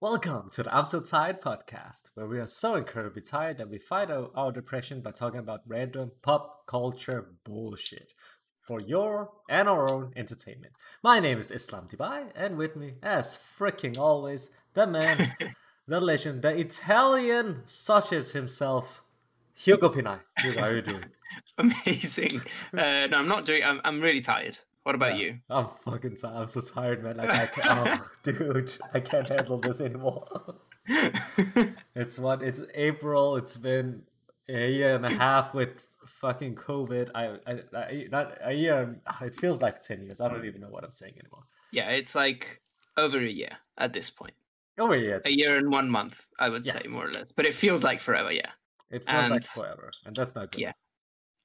Welcome to the I'm So Tired podcast, where we are so incredibly tired that we fight our, our depression by talking about random pop culture bullshit for your and our own entertainment. My name is Islam Tibai, and with me, as freaking always, the man, the legend, the Italian such as himself, Hugo Pinay. Hugo, how are you doing? Amazing. Uh, no, I'm not doing. I'm, I'm really tired. What about you? I'm fucking tired. I'm so tired, man. Like I can't, oh, dude, I can't handle this anymore. it's what? It's April. It's been a year and a half with fucking COVID. I, I, I not a year. It feels like ten years. I don't even know what I'm saying anymore. Yeah, it's like over a year at this point. Over a year. A year and one month, I would yeah. say more or less. But it feels like forever. Yeah. It feels and, like forever, and that's not good. Yeah.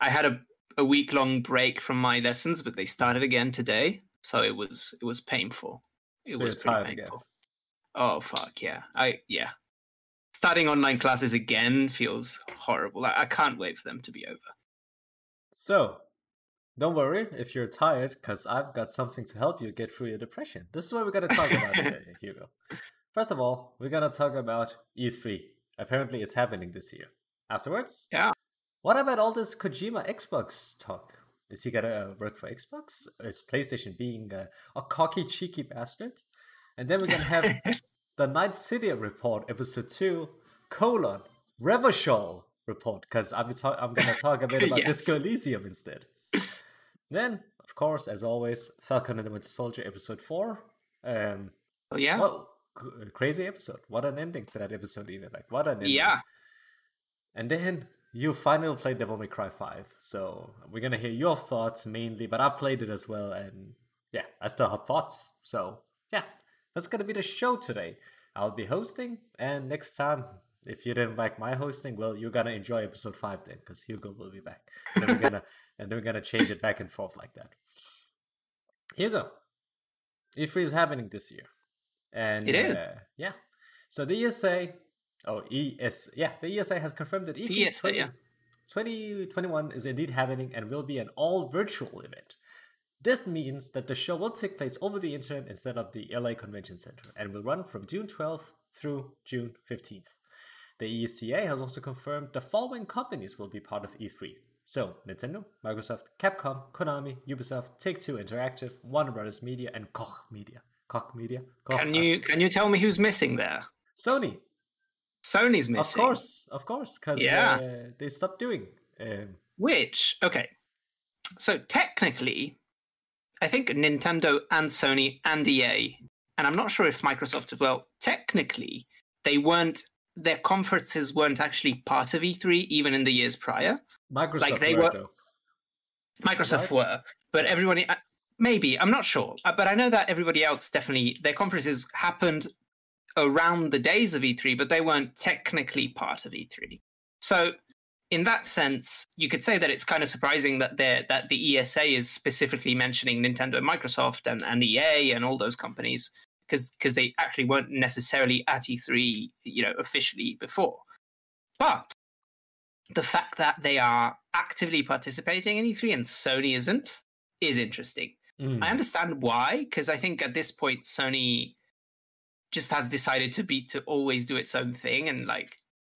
I had a a week long break from my lessons, but they started again today, so it was it was painful. It so was pretty painful. Again. Oh fuck yeah! I yeah. Starting online classes again feels horrible. I, I can't wait for them to be over. So, don't worry if you're tired, because I've got something to help you get through your depression. This is what we're to talk about today, Hugo. First of all, we're to talk about E3. Apparently, it's happening this year. Afterwards, yeah, what about all this Kojima Xbox talk? Is he gonna work for Xbox? Is PlayStation being a, a cocky, cheeky bastard? And then we're gonna have the Night City report, episode two, colon Revachol report, because I'm, ta- I'm gonna talk a bit about yes. Disco Elysium instead. then, of course, as always, Falcon and the Winter Soldier, episode four. Um, oh yeah. Well, crazy episode. What an ending to that episode, even like what an ending. Yeah. And then you finally played Devil May Cry 5, so we're gonna hear your thoughts mainly, but I've played it as well, and yeah, I still have thoughts. So yeah, that's gonna be the show today. I'll be hosting, and next time, if you didn't like my hosting, well, you're gonna enjoy episode 5 then, because Hugo will be back. And then we're gonna and then we're gonna change it back and forth like that. Hugo, E3 is happening this year. And it is. Uh, yeah. So the ESA Oh, ES. Yeah, the ESA has confirmed that E3 ESA, 20, yeah. 2021 is indeed happening and will be an all virtual event. This means that the show will take place over the internet instead of the LA Convention Center and will run from June 12th through June 15th. The ESA has also confirmed the following companies will be part of E3. So, Nintendo, Microsoft, Capcom, Konami, Ubisoft, Take Two Interactive, Warner Brothers Media, and Koch Media. Koch Media. Koch, can uh, you can you tell me who's missing there? Sony. Sony's missing. Of course, of course, because yeah. Uh, they stopped doing. Um... Which okay, so technically, I think Nintendo and Sony and EA, and I'm not sure if Microsoft as well. Technically, they weren't. Their conferences weren't actually part of E3 even in the years prior. Microsoft like they were. were Microsoft right? were, but everybody uh, maybe I'm not sure, uh, but I know that everybody else definitely their conferences happened around the days of E3, but they weren't technically part of E3. So, in that sense, you could say that it's kind of surprising that that the ESA is specifically mentioning Nintendo and Microsoft and, and EA and all those companies because because they actually weren't necessarily at E3, you know, officially before. But the fact that they are actively participating in E3 and Sony isn't is interesting. Mm. I understand why, because I think at this point Sony just has decided to be to always do its own thing and like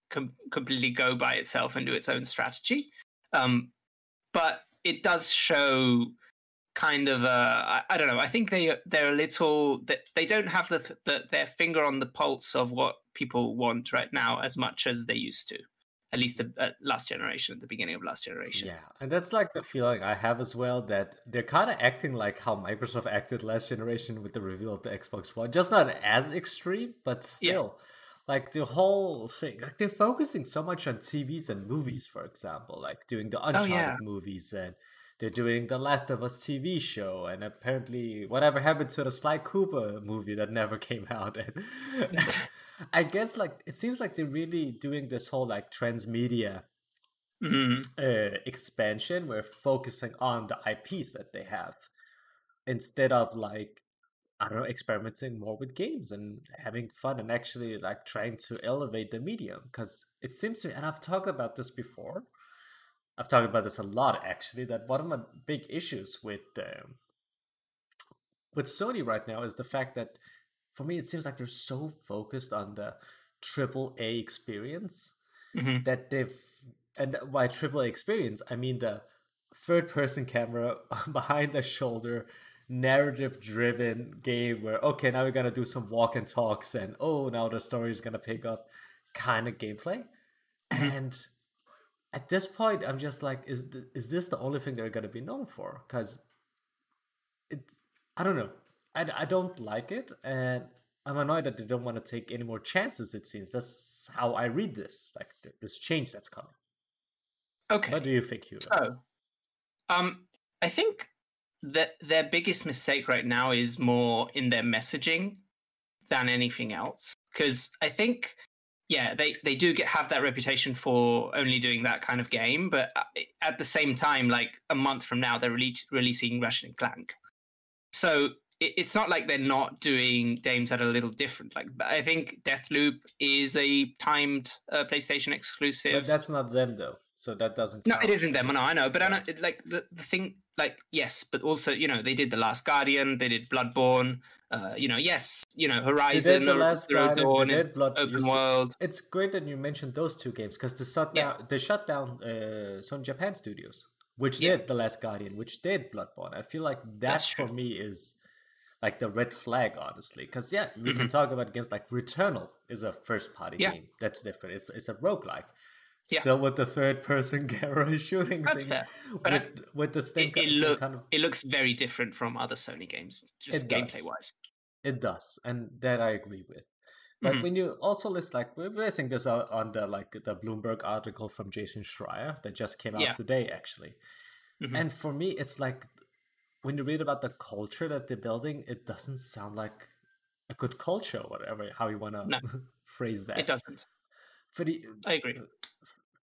com- completely go by itself and do its own strategy. Um, but it does show kind of a I, I don't know. I think they they're a little that they don't have the, the their finger on the pulse of what people want right now as much as they used to at least the uh, last generation, at the beginning of last generation. Yeah, and that's like the feeling I have as well that they're kind of acting like how Microsoft acted last generation with the reveal of the Xbox One, just not as extreme, but still. Yeah. Like the whole thing, like they're focusing so much on TVs and movies, for example, like doing the Uncharted oh, yeah. movies and they're doing the Last of Us TV show, and apparently whatever happened to the Sly Cooper movie that never came out, and I guess like it seems like they're really doing this whole like transmedia mm-hmm. uh, expansion. We're focusing on the IPs that they have instead of like I don't know experimenting more with games and having fun and actually like trying to elevate the medium because it seems to me and I've talked about this before. I've talked about this a lot actually. That one of my big issues with um, with Sony right now is the fact that for me, it seems like they're so focused on the triple A experience Mhm. that they've and by triple A experience, I mean the third person camera behind the shoulder narrative driven game where okay now we're gonna do some walk and talks and oh now the story is gonna pick up kind of gameplay and at this point i'm just like is th- is this the only thing they're gonna be known for? Because it's i don't know I, I don't like it and i'm annoyed that they don't want to take any more chances it seems that's how i read this like th- this change that's coming Okay. what do you think Hugo? So, um, I think that their biggest mistake right now is more in their messaging than anything else. Because I think, yeah, they they do get have that reputation for only doing that kind of game, but uh, at the same time, like a month from now, they're rele- releasing Ratchet and Clank. So it, it's not like they're not doing games that are a little different. Like I think Deathloop is a timed uh, PlayStation exclusive. but that's not them though so that doesn't No, it isn't them. I know, I know, but I Yeah. know, like the the thing, like yes, but also you know they did the Last Guardian, they did Bloodborne. Uh, you know, yes, you know They Horizon, did the last Zero Dawn is Blood- open world. It's great that you mentioned those two games because they shut Yeah. down they shut down uh, Sony Japan Studios, which Yeah. did The Last Guardian, which did Bloodborne. I feel like that That's for true. me is like the red flag, honestly. Because yeah, we Mhm. can talk about games like Returnal is a first party Yeah. game. That's different. It's it's a roguelike. Yeah. Still with the third person camera shooting That's thing. fair. With, I- with the same, It, it look kind of it looks very different from other Sony games, just gameplay wise. It does, and that I agree with. But Mhm. when you also list like we're basing this out on the like the Bloomberg article from Jason Schreier that just came out Yeah. today, actually. Mhm. And for me, it's like when you read about the culture that they're building, it doesn't sound like a good culture, whatever how you want to No. phrase that. It doesn't. For the I agree.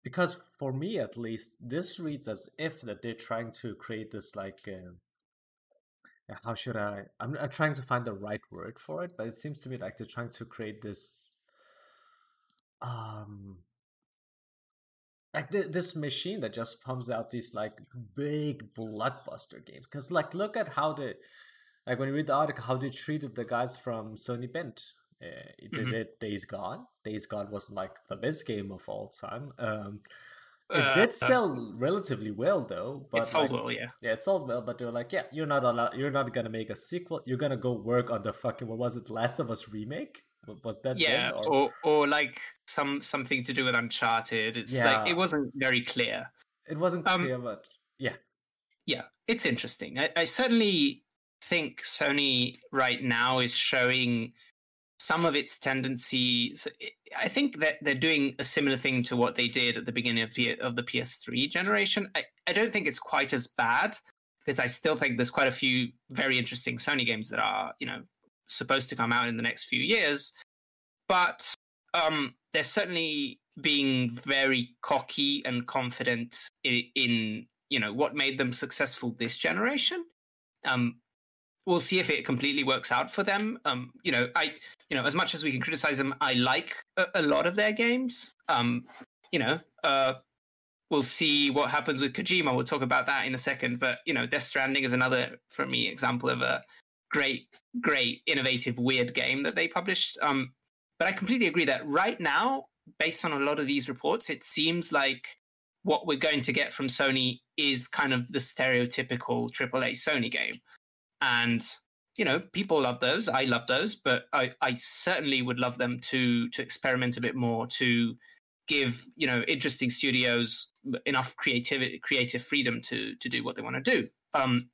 because for me at least, this reads as if that they're trying to create this like. Uh, how should I? I'm, I'm trying to find the right word for it, but it seems to me like they're trying to create this, um, like th- this machine that just pumps out these like big blockbuster games. Because like, look at how they, like when you read the article, how they treated the guys from Sony Bend. Uh, they Mhm. did Days Gone. Days Gone wasn't like the best game of all time. Um, it Uh, did uh, sell relatively well though. But it sold like, well, yeah. yeah, it sold well, but they were like, yeah, you're not allowed. You're not gonna make a sequel. You're gonna go work on the fucking what was it, Last of Us remake? Was that Yeah, or, or or like some something to do with Uncharted. It's like it wasn't very clear. it wasn't um, clear? But yeah, yeah, it's interesting. I, I certainly think Sony right now is showing some of its tendencies. I think that they're doing a similar thing to what they did at the beginning of the of the PS3 generation. I, I don't think it's quite as bad because I still think there's quite a few very interesting Sony games that are you know supposed to come out in the next few years, but um, they're certainly being very cocky and confident in, in you know what made them successful this generation. Um, we'll see if it completely works out for them. Um, you know, I you know as much as we can criticize them, I like a, a lot of their games. Um, you know, uh, we'll see what happens with Kojima. We'll talk about that in a second. But you know, Death Stranding is another for me example of a great, great, innovative, weird game that they published. Um, but I completely agree that right now, based on a lot of these reports, it seems like what we're going to get from Sony is kind of the stereotypical AAA Sony game. And you know, people love those. I love those, but I, I certainly would love them to to experiment a bit more, to give you know interesting studios enough creativity, creative freedom to to do what they want to do. Um,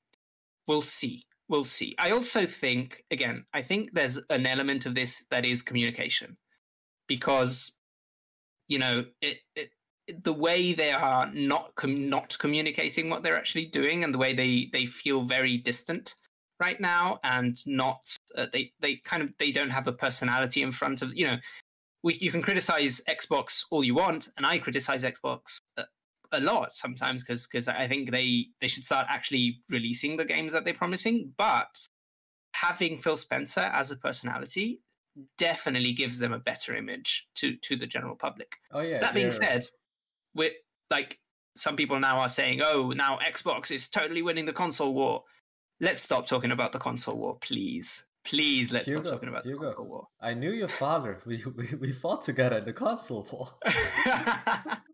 we'll see. We'll see. I also think, again, I think there's an element of this that is communication, because you know it, it the way they are not com- not communicating what they're actually doing and the way they they feel very distant right now and not uh, they they kind of they don't have a personality in front of you know we, you can criticize xbox all you want and i criticize xbox a, lot sometimes because because i think they they should start actually releasing the games that they're promising but having phil spencer as a personality definitely gives them a better image to to the general public oh yeah. that being said, with like some people now are saying, "Oh, now Xbox is totally winning the console war." Let's stop talking about the console war, please. Please let's Hugo, stop talking about Hugo, the console war. I knew your father. We, we, we fought together in the console war.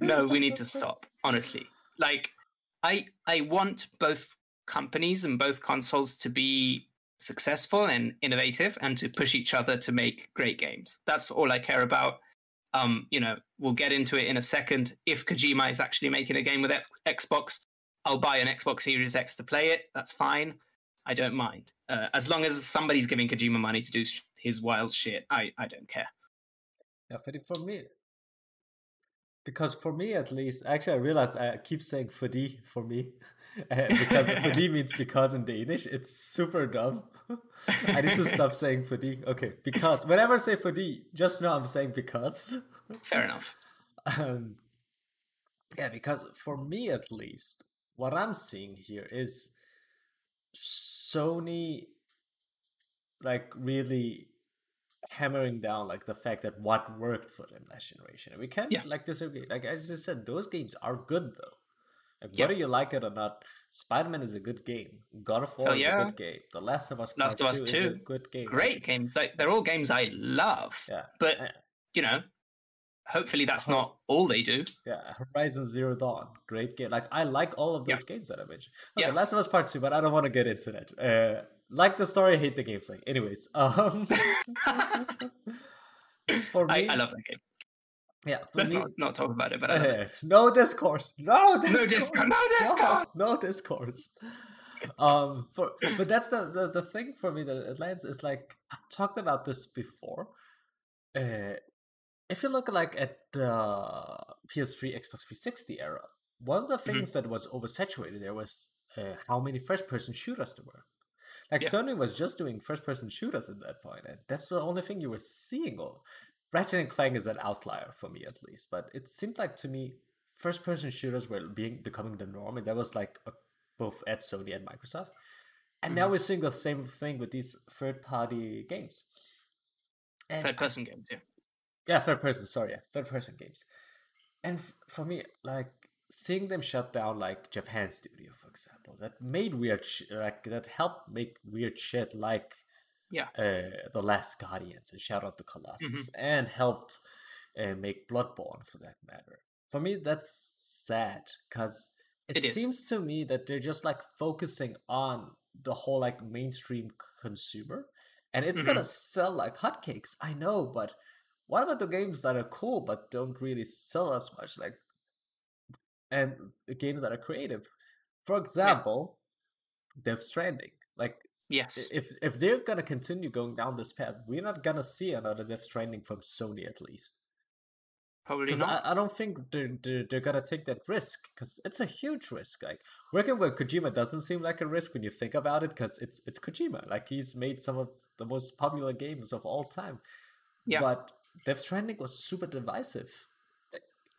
no, we need to stop. Honestly, like I I want both companies and both consoles to be successful and innovative and to push each other to make great games. That's all I care about. Um, you know, we'll get into it in a second. If Kojima is actually making a game with X- Xbox, I'll buy an Xbox Series X to play it. That's fine. I don't mind. Uh, as long as somebody's giving Kojima money to do sh- his wild shit, I, I don't care. Yeah, but for me, because for me at least, actually, I realized I keep saying "fordi" for me because "fordi" means because in Danish. It's super dumb. I need to stop saying "fordi." Okay, because whenever I say "fordi," just know I'm saying because. Fair enough. Um, yeah, because for me at least, what I'm seeing here is Sony like really hammering down like the fact that what worked for them last generation. And we can't Yeah. like disagree. Like I just said, those games are good though. Like Yeah. whether you like it or not, Spider Man is a good game. God of War Hell is a good game. The Last of Us Last Part of Us 2 is a good game. Great games. Like they're all games I love. Yeah. But Yeah. you know, hopefully that's Uh-huh. not all they do. Yeah, Horizon Zero Dawn, great game. Like I like all of Yeah. those games that I mentioned. Okay, Yeah. Last of Us Part Two, but I don't want to get into that. Uh, like the story, hate the gameplay. Anyways, um, for I, me, I love that game. yeah, Let's me, not, not talk about it, but I uh, no discourse, no discourse, No discourse, no discourse. no, no discourse. um, for but that's the, the the thing for me that it lands is like I talked about this before. Uh, if you look like at the PS3, Xbox 360 era, one of the Mm-hmm. things that was oversaturated there was uh, how many first-person shooters there were. Like Yeah. Sony was just doing first-person shooters at that point, and that's the only thing you were seeing. All Ratchet and Clank is an outlier for me, at least, but it seemed like to me first-person shooters were being becoming the norm, and that was like a, both at Sony and Microsoft. And now Mhm. we're seeing the same thing with these third-party games. And Third I- person games, yeah. Yeah, third person. Sorry, yeah, third person games. And for me, like seeing them shut down, like Japan Studio, for example, that made weird, sh- like that helped make weird shit, like Yeah. uh, the Last Guardians and Shadow of the Colossus, Mhm. and helped uh, make Bloodborne, for that matter. For me, that's sad because it, It seems to me that they're just like focusing on the whole like mainstream consumer, and it's gonna sell like hotcakes. I know, but what about the games that are cool but don't really sell as much? Like, and the games that are creative. For example, Death Stranding. Like, Yes. if if they're gonna continue going down this path, we're not gonna see another Death Stranding from Sony at least. Probably Because not. I, I don't think they're, they're, they're gonna take that risk because it's a huge risk. Like working with Kojima doesn't seem like a risk when you think about it because it's it's Kojima. Like he's made some of the most popular games of all time. Yeah. But Death Stranding was super divisive.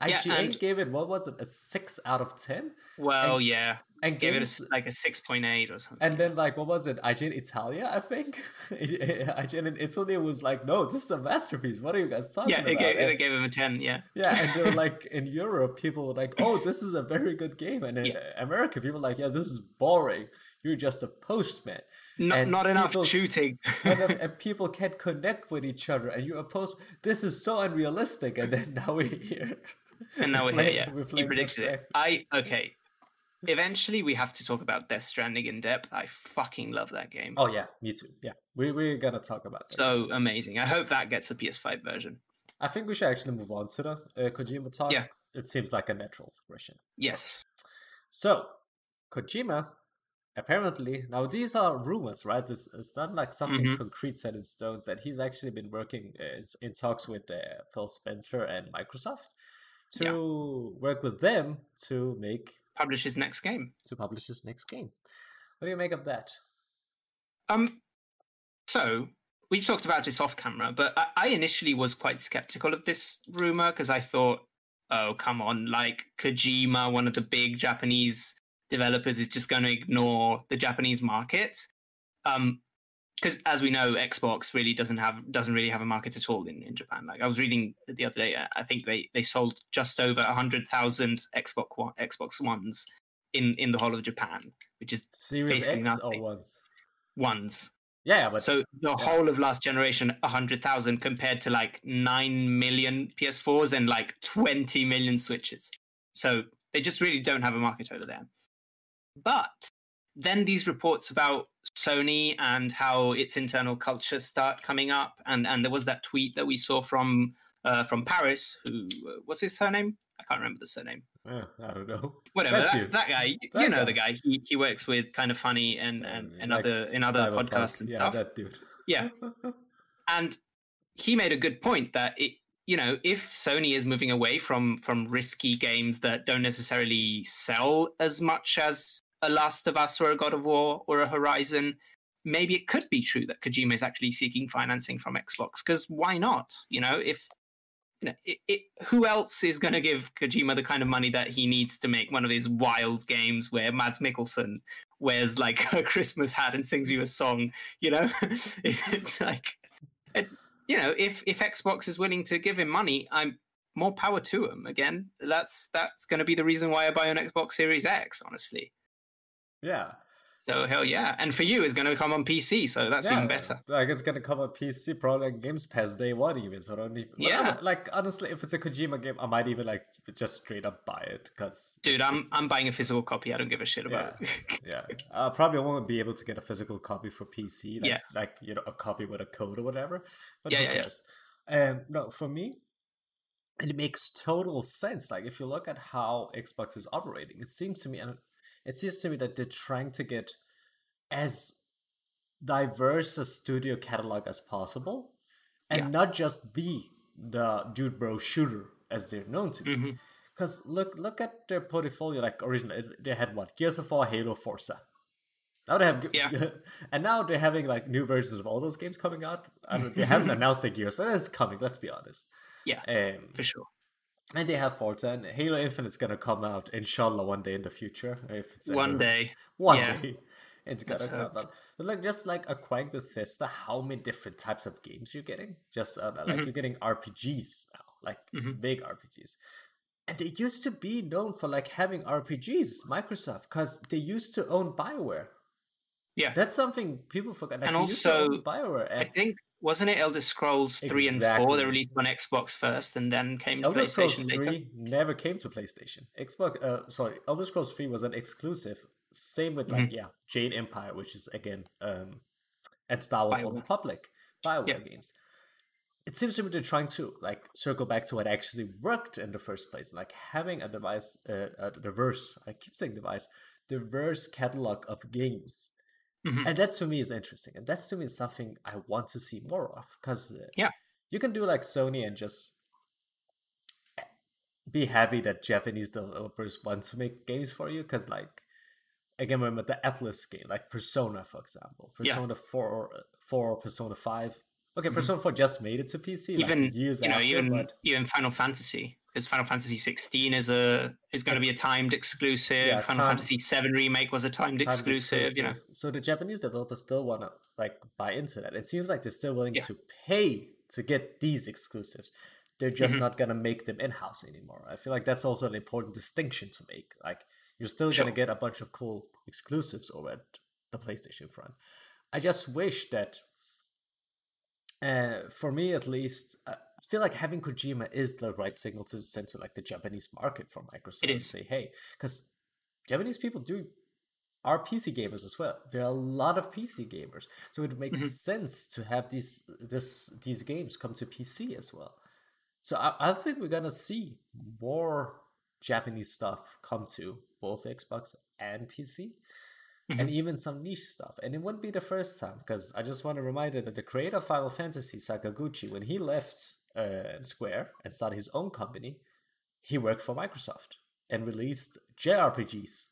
Yeah, IGN and- gave it what was it a six out of ten, well, yeah. and Gave it a like a 6.8 or something. and then like what was it? IGN Italia, I think. IGN in Italy was like, no, this is a masterpiece. What are you guys talking about? yeah, about? it gave, And- it gave him a 10, yeah. yeah, and they're like in Europe, people were like, "Oh, this is a very good game," and in Yeah. America, people are like, "Yeah, this is boring. You're just a postman." Not, not enough people- shooting. and, and people can't connect with each other, and you oppose. This is so unrealistic, and then now we're here. and now we're Playing- here, yeah. we're You predicted it. I, okay. Eventually, we have to talk about Death Stranding in depth. I fucking love that game. Oh yeah, me too. Yeah, we we're gonna talk about that. So amazing. I hope that gets a PS5 version. I think we should actually move on to the uh, Kojima talk. Yeah. It seems like a natural progression. Yes. So, Kojima, apparently, now these are rumors, right? This it's not like something Mhm. concrete set in stones. That he's actually been working uh, in talks with uh, Phil Spencer and Microsoft to Yeah. work with them to make Publish his next game. to publish his next game. What do you make of that? Um, so we've talked about this off camera, but I, I initially was quite skeptical of this rumor because I thought, oh, come on, like Kojima, one of the big Japanese developers, is just going to ignore the Japanese market. Um, because as we know, Xbox really doesn't have doesn't really have a market at all in, in Japan. Like I was reading the other day, I- think they, they sold just over hundred thousand Xbox One, Xbox Ones in in the whole of Japan, which is Series Basically X or nothing. ones? ones. Yeah, but so the yeah. whole of last generation, hundred thousand compared to like nine million PS4s and like twenty million Switches. So they just really don't have a market over there. But then these reports about Sony and how its internal culture start coming up, and and there was that tweet that we saw from uh, from Paris. Who uh, was his surname? I can't remember the surname. Yeah, I don't know. Whatever that, that, guy, that you know guy. the guy. He he works with Kinda Funny and uh, and, and like other in other podcasts and yeah, stuff. that dude. Yeah, and he made a good point that it you know if Sony is moving away from from risky games that don't necessarily sell as much as a Last of Us or a God of War or a Horizon, maybe it could be true that Kojima is actually seeking financing from Xbox. Because why not? You know, if you know, it, it, who else is going to give Kojima the kind of money that he needs to make one of his wild games where Mads Mikkelsen wears like a Christmas hat and sings you a song? You know, it's like, it, you know, if if Xbox is willing to give him money, I'm more power to him. Again, that's that's going to be the reason why I buy an Xbox Series X. Honestly. Yeah. So hell yeah, and for you, it's going to come on PC, so that's yeah, even better. Like it's going to come on PC, probably on Games Pass day one even. So I don't even. Yeah. like honestly, if it's a Kojima game, I might even like just straight up buy it because. Dude, I'm I'm buying a physical copy. I don't give a shit about yeah, it. yeah, I probably won't be able to get a physical copy for PC. Like, Yeah. like you know, a copy with a code or whatever. But Yeah, yeah, yeah. Um, no, for me, it makes total sense. Like if you look at how Xbox is operating, it seems to me, and it seems to me that they're trying to get as diverse a studio catalog as possible, and Yeah. not just be the dude bro shooter as they're known to be. Because look, look at their portfolio. Like originally, they had what Gears of War, Halo, Forza. Now they have, Yeah. and now they're having like new versions of all those games coming out. I mean, they haven't announced the Gears, but it's coming. Let's be honest. Yeah, Um, for sure. And they have Forza, and Halo Infinite's gonna come out inshallah one day in the future. If it's One ever- day. one yeah. day. It's gonna Let's come hope. out. But like just like acquiring Bethesda, how many different types of games you're getting? Just uh, like Mhm. you're getting RPGs now, like Mhm. big RPGs. And they used to be known for like having RPGs, Microsoft, because they used to own Bioware. Yeah. That's something people forget. Like, And they used to own also, Bioware. I think wasn't it Elder Scrolls three and four? Exactly. They released on Xbox first, and then came to Elder Scrolls PlayStation later. 3 never came to PlayStation. Xbox, uh, sorry, Elder Scrolls 3 was an exclusive. Same with Mm-hmm. like yeah, Jade Empire, which is again um, and Star Wars Old. Republic, Bioware Yeah. games. It seems to me they're trying to like circle back to what actually worked in the first place, like having a device, uh, a diverse. I keep saying device, diverse catalog of games. Mhm. And that to me is interesting, and that's to me is something I want to see more of because Yeah. you can do like Sony and just be happy that Japanese developers want to make games for you because like again remember the Atlus game like Persona for example Yeah. Persona 4 4 Persona 5 okay Mhm. Persona 4 just made it to PC like, Even years you know, after even but even Final Fantasy, because Final Fantasy sixteen is a is going to be a timed exclusive. Yeah, Final time- Fantasy seven remake was a timed, timed exclusive. You know, so the Japanese developers still want to like buy into that it seems like they're still willing Yeah. to pay to get these exclusives they're just Mhm. not gonna make them in-house anymore I feel like that's also an important distinction to make like you're still Sure. gonna get a bunch of cool exclusives over at the PlayStation front I just wish that uh, for me at least, uh, I feel like having Kojima is the right signal to send to like the Japanese market for Microsoft. It and say, hey, because Japanese people do are PC gamers as well. There are a lot of PC gamers, so it makes Mhm. sense to have these this these games come to PC as well. So I, I think we're gonna see more Japanese stuff come to both Xbox and PC and even some niche stuff. And it wouldn't be the first time because I just want to remind you that the creator of Final Fantasy, Sakaguchi, when he left uh, Square and started his own company, he worked for Microsoft and released JRPGs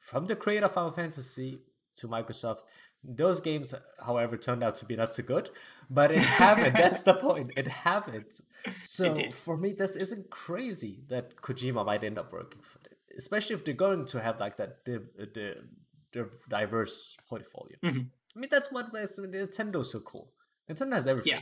from the creator of Final Fantasy to Microsoft. Those games, however, turned out to be not so good, but it happened. That's the point. It happened. So did. for me, this isn't crazy that Kojima might end up working for it, especially if they're going to have like that the the, the diverse portfolio. Mhm. I mean, that's what makes Nintendo's so cool. Nintendo has everything. Yeah.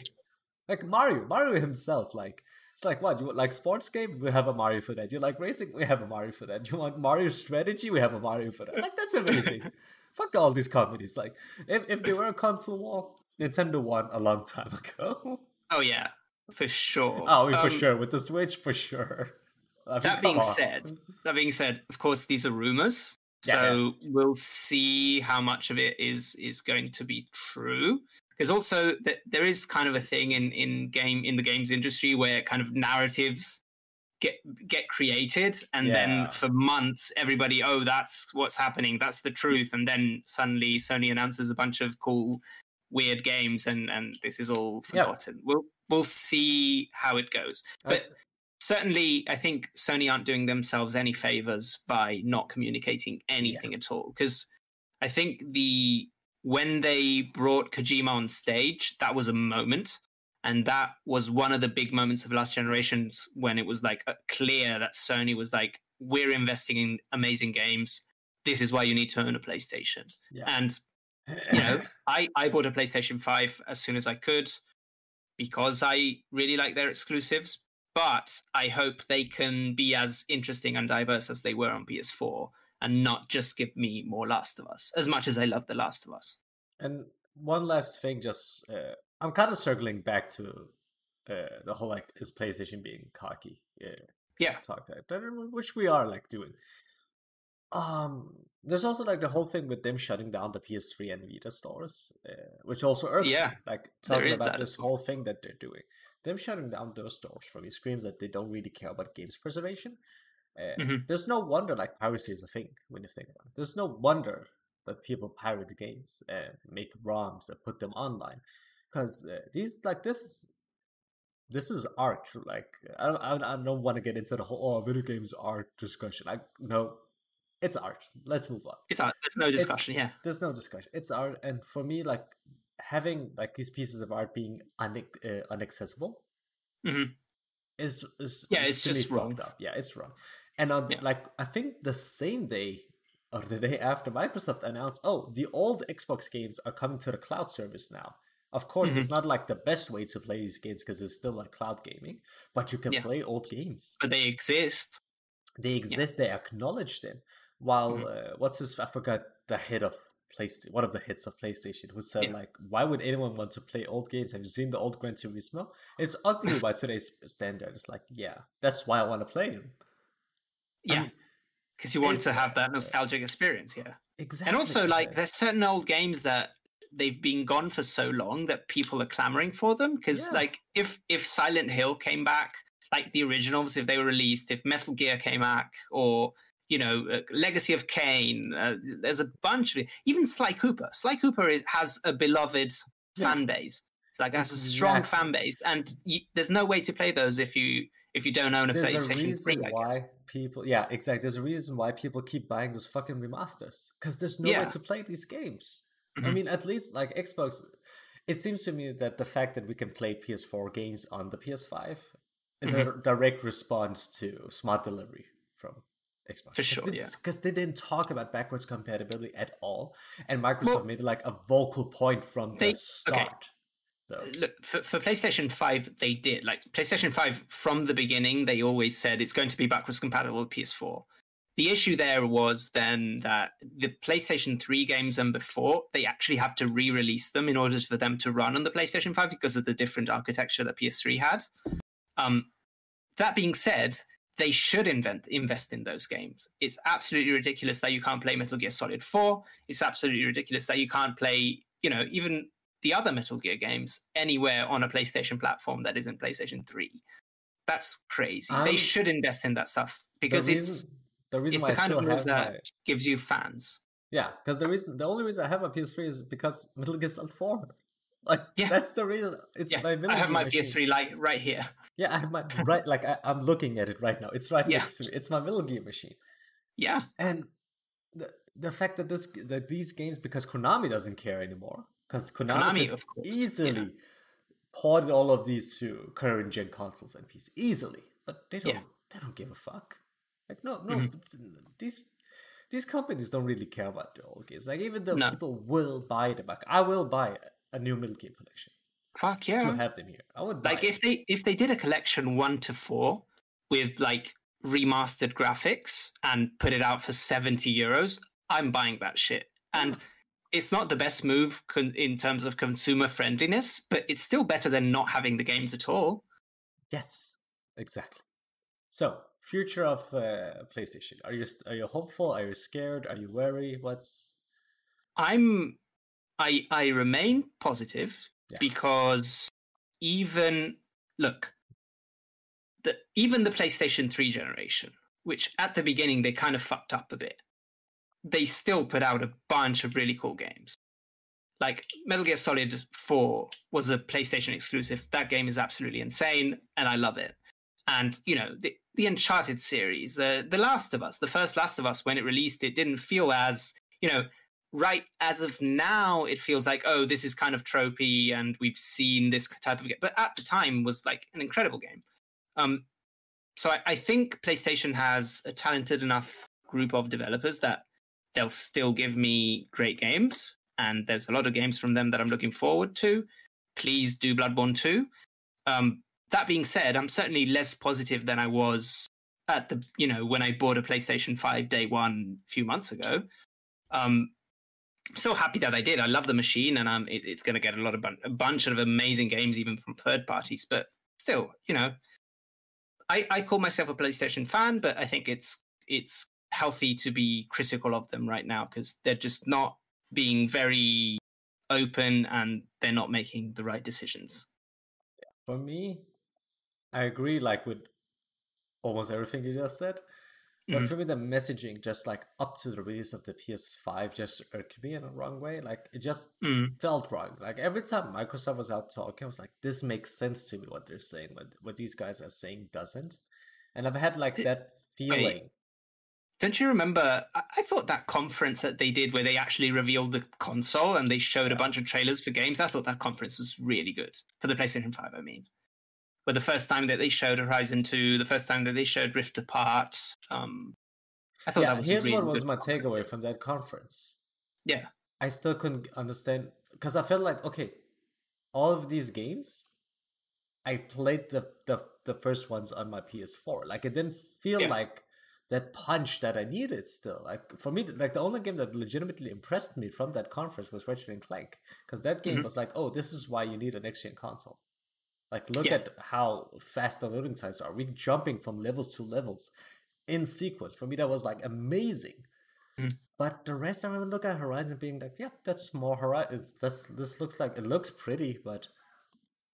Like Mario, Mario himself, like it's like what you like sports game, we have a Mario for that. You like racing, we have a Mario for that. You want Mario strategy, we have a Mario for that. Like that's amazing. fuck all these companies. Like, if if they were a console war, Nintendo won a long time ago. Oh yeah, for sure. Oh, um, for sure with the Switch, for sure. I mean, that being on. said, that being said, of course these are rumors, so yeah. we'll see how much of it is is going to be true. Because also that there is kind of a thing in in game in the games industry where kind of narratives get get created and yeah. then for months everybody oh that's what's happening. That's the truth. And then suddenly sony announces a bunch of cool weird games and and this is all forgotten. We'll we'll see how it goes. But certainly i think sony aren't doing themselves any favors by not communicating anything yeah. at all. Because i think the when they brought kojima on stage that was a moment. And that was one of the big moments of last generations when it was like uh, clear that sony was like we're investing in amazing games. This is why you need to own a playstation. Yeah. and you know i i bought a playstation 5 as soon as i could because i really like their exclusives but i hope they can be as interesting and diverse as they were on ps4 and not just give me more last of us as much as i love the last of us and one last thing just uh, I'm kind of circling back to uh, the whole like is PlayStation being cocky? Yeah, yeah, talk that, which we are like doing. Um, there's also like the whole thing with them shutting down the PS3 and Vita stores, uh, which also irks yeah, me. Like talking about this whole thing that they're doing, them shutting down those stores for me screams that they don't really care about games preservation. Uh, mm-hmm. There's no wonder like piracy is a thing when you think about it. There's no wonder that people pirate games and make ROMs and put them online. Because uh, these like this this is art like i don't, I don't want to get into the whole oh video games art discussion. Like no it's art. Let's move on. It's art. There's no discussion it's, yeah. there's no discussion. It's art and for me like having like these pieces of art being un- uh, unaccessible mm-hmm. is is yeah it's just wrong. up. yeah it's wrong and on yeah. like i think the same day or the day after microsoft announced oh the old xbox games are coming to the cloud service now of course, mm-hmm. it's not like the best way to play these games because it's still like cloud gaming, but you can yeah. play old games. But they exist. They exist. Yeah. They acknowledge them. While mm-hmm. uh, what's his? I forgot the head of PlayStation. One of the hits of PlayStation who said yeah. like, "Why would anyone want to play old games? Have you seen the old Gran Turismo? It's ugly by today's standards." Like, yeah, that's why I want to play them. Yeah, because you want to have that nostalgic experience. Yeah, exactly. And also, like, there's certain old games that they've been gone for so long that people are clamoring for them because yeah. like if if silent hill came back like the originals if they were released if metal gear came back or you know uh, legacy of Kain uh, there's a bunch of it. even sly cooper sly cooper is, has a beloved yeah. fan base it's like has a strong fan base and you, there's no way to play those if you if you don't own a there's PlayStation a reason 3, why people yeah exactly there's a reason why people keep buying those fucking remasters because there's no yeah. way to play these games Mm-hmm. I mean, at least like Xbox, it seems to me that the fact that we can play PS4 games on the PS5 is mm-hmm. a direct response to smart delivery from Xbox. For sure, they, yeah. Because they didn't talk about backwards compatibility at all, and Microsoft well, made like a vocal point from they, the start. Okay. So. Look, for, for PlayStation 5, they did. Like, PlayStation 5, from the beginning, they always said it's going to be backwards compatible with PS4. The issue there was then that the PlayStation 3 games and before, they actually have to re release them in order for them to run on the PlayStation 5 because of the different architecture that PS3 had. Um, that being said, they should invent, invest in those games. It's absolutely ridiculous that you can't play Metal Gear Solid 4. It's absolutely ridiculous that you can't play, you know, even the other Metal Gear games anywhere on a PlayStation platform that isn't PlayStation 3. That's crazy. Um, they should invest in that stuff because it's the reason it's why the kind I still of have that my... gives you fans. Yeah, because the reason, the only reason I have a PS3 is because Metal Gear Solid 4. Like, yeah. that's the reason. It's yeah. my Metal I have my machine. PS3 like right here. Yeah, I have my right. Like I, am looking at it right now. It's right yeah. next to me. It's my Metal Gear machine. Yeah, and the the fact that this that these games because Konami doesn't care anymore because Konami, Konami easily yeah. ported all of these to current gen consoles and PC easily, but they don't. They don't give a fuck. Like no, no, mm-hmm. these these companies don't really care about the old games. Like even though no. people will buy them, like I will buy a new Metal Gear collection. Fuck yeah, to have them here. I would like if they if they did a collection one to four with like remastered graphics and put it out for seventy euros. I'm buying that shit. And it's not the best move con- in terms of consumer friendliness, but it's still better than not having the games at all. Yes, exactly. So, future of uh, PlayStation. Are you are you hopeful? Are you scared? Are you wary? What's I'm I I remain positive yeah. because even look the even the PlayStation 3 generation, which at the beginning they kind of fucked up a bit, they still put out a bunch of really cool games. Like Metal Gear Solid 4 was a PlayStation exclusive. That game is absolutely insane and I love it. And you know, the the Uncharted series, the the Last of Us, the first Last of Us when it released it didn't feel as, you know, right as of now it feels like oh this is kind of tropey and we've seen this type of game but at the time was like an incredible game um so I, I, think playstation has a talented enough group of developers that they'll still give me great games and there's a lot of games from them that i'm looking forward to please do bloodborne 2 um that being said i'm certainly less positive than i was at the you know when i bought a playstation 5 day one a few months ago um I'm so happy that I did. I love the machine, and it, it's going to get a lot of a bunch of amazing games, even from third parties. But still, you know, I I call myself a PlayStation fan, but I think it's it's healthy to be critical of them right now because they're just not being very open and they're not making the right decisions. For me, I agree. Like with almost everything you just said. But mm-hmm. for me, the messaging just like up to the release of the PS5 just irked me in a wrong way. Like it just mm. felt wrong. Like every time Microsoft was out talking, I was like, this makes sense to me what they're saying. What what these guys are saying doesn't. And I've had like that feeling. Don't you remember? I, I, thought that conference that they did where they actually revealed the console and they showed a bunch of trailers for games. I thought that conference was really good for the PlayStation 5, I mean where the first time that they showed Horizon 2, the first time that they showed Rift Apart, um, I thought yeah, that was here's really what was my takeaway from that conference. Yeah. I still couldn't understand because I felt like okay, all of these games, I played the the, the first ones on my PS4. Like it didn't feel yeah. like that punch that I needed still. Like for me, like the only game that legitimately impressed me from that conference was Ratchet and Clank because that game mm-hmm. was like, oh, this is why you need a next gen console. Like, look yeah. at how fast the loading times are. We're jumping from levels to levels in sequence. For me, that was like amazing. Mm. But the rest, I remember look at Horizon being like, yeah, that's more Horizon. That's this looks like it looks pretty, but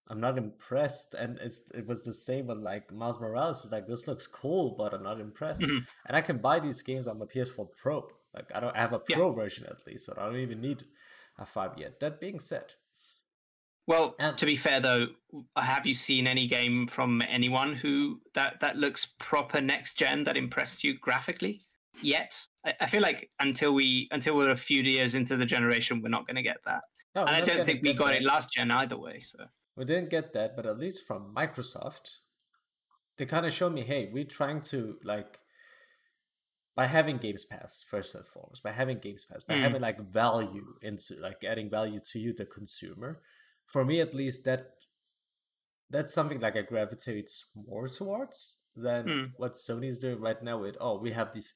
I'm not impressed. And it's it was the same with like Miles Morales. It's like this looks cool, but I'm not impressed. Mm-hmm. And I can buy these games on my PS4 Pro. Like I don't I have a Pro yeah. version at least, so I don't even need a five yet. That being said, well, and, to be fair though, have you seen any game from anyone who that that looks proper next gen that impressed you graphically yet? I, I feel like until we until we're a few years into the generation, we're not going to get that. No, and I don't think we got that. it last gen either way. So we didn't get that, but at least from Microsoft, they kind of showed me, hey, we're trying to like by having Games Pass first and foremost, by having Games Pass, by mm. having like value into like adding value to you, the consumer for me at least that that's something like I gravitate more towards than mm. what Sony is doing right now with oh we have these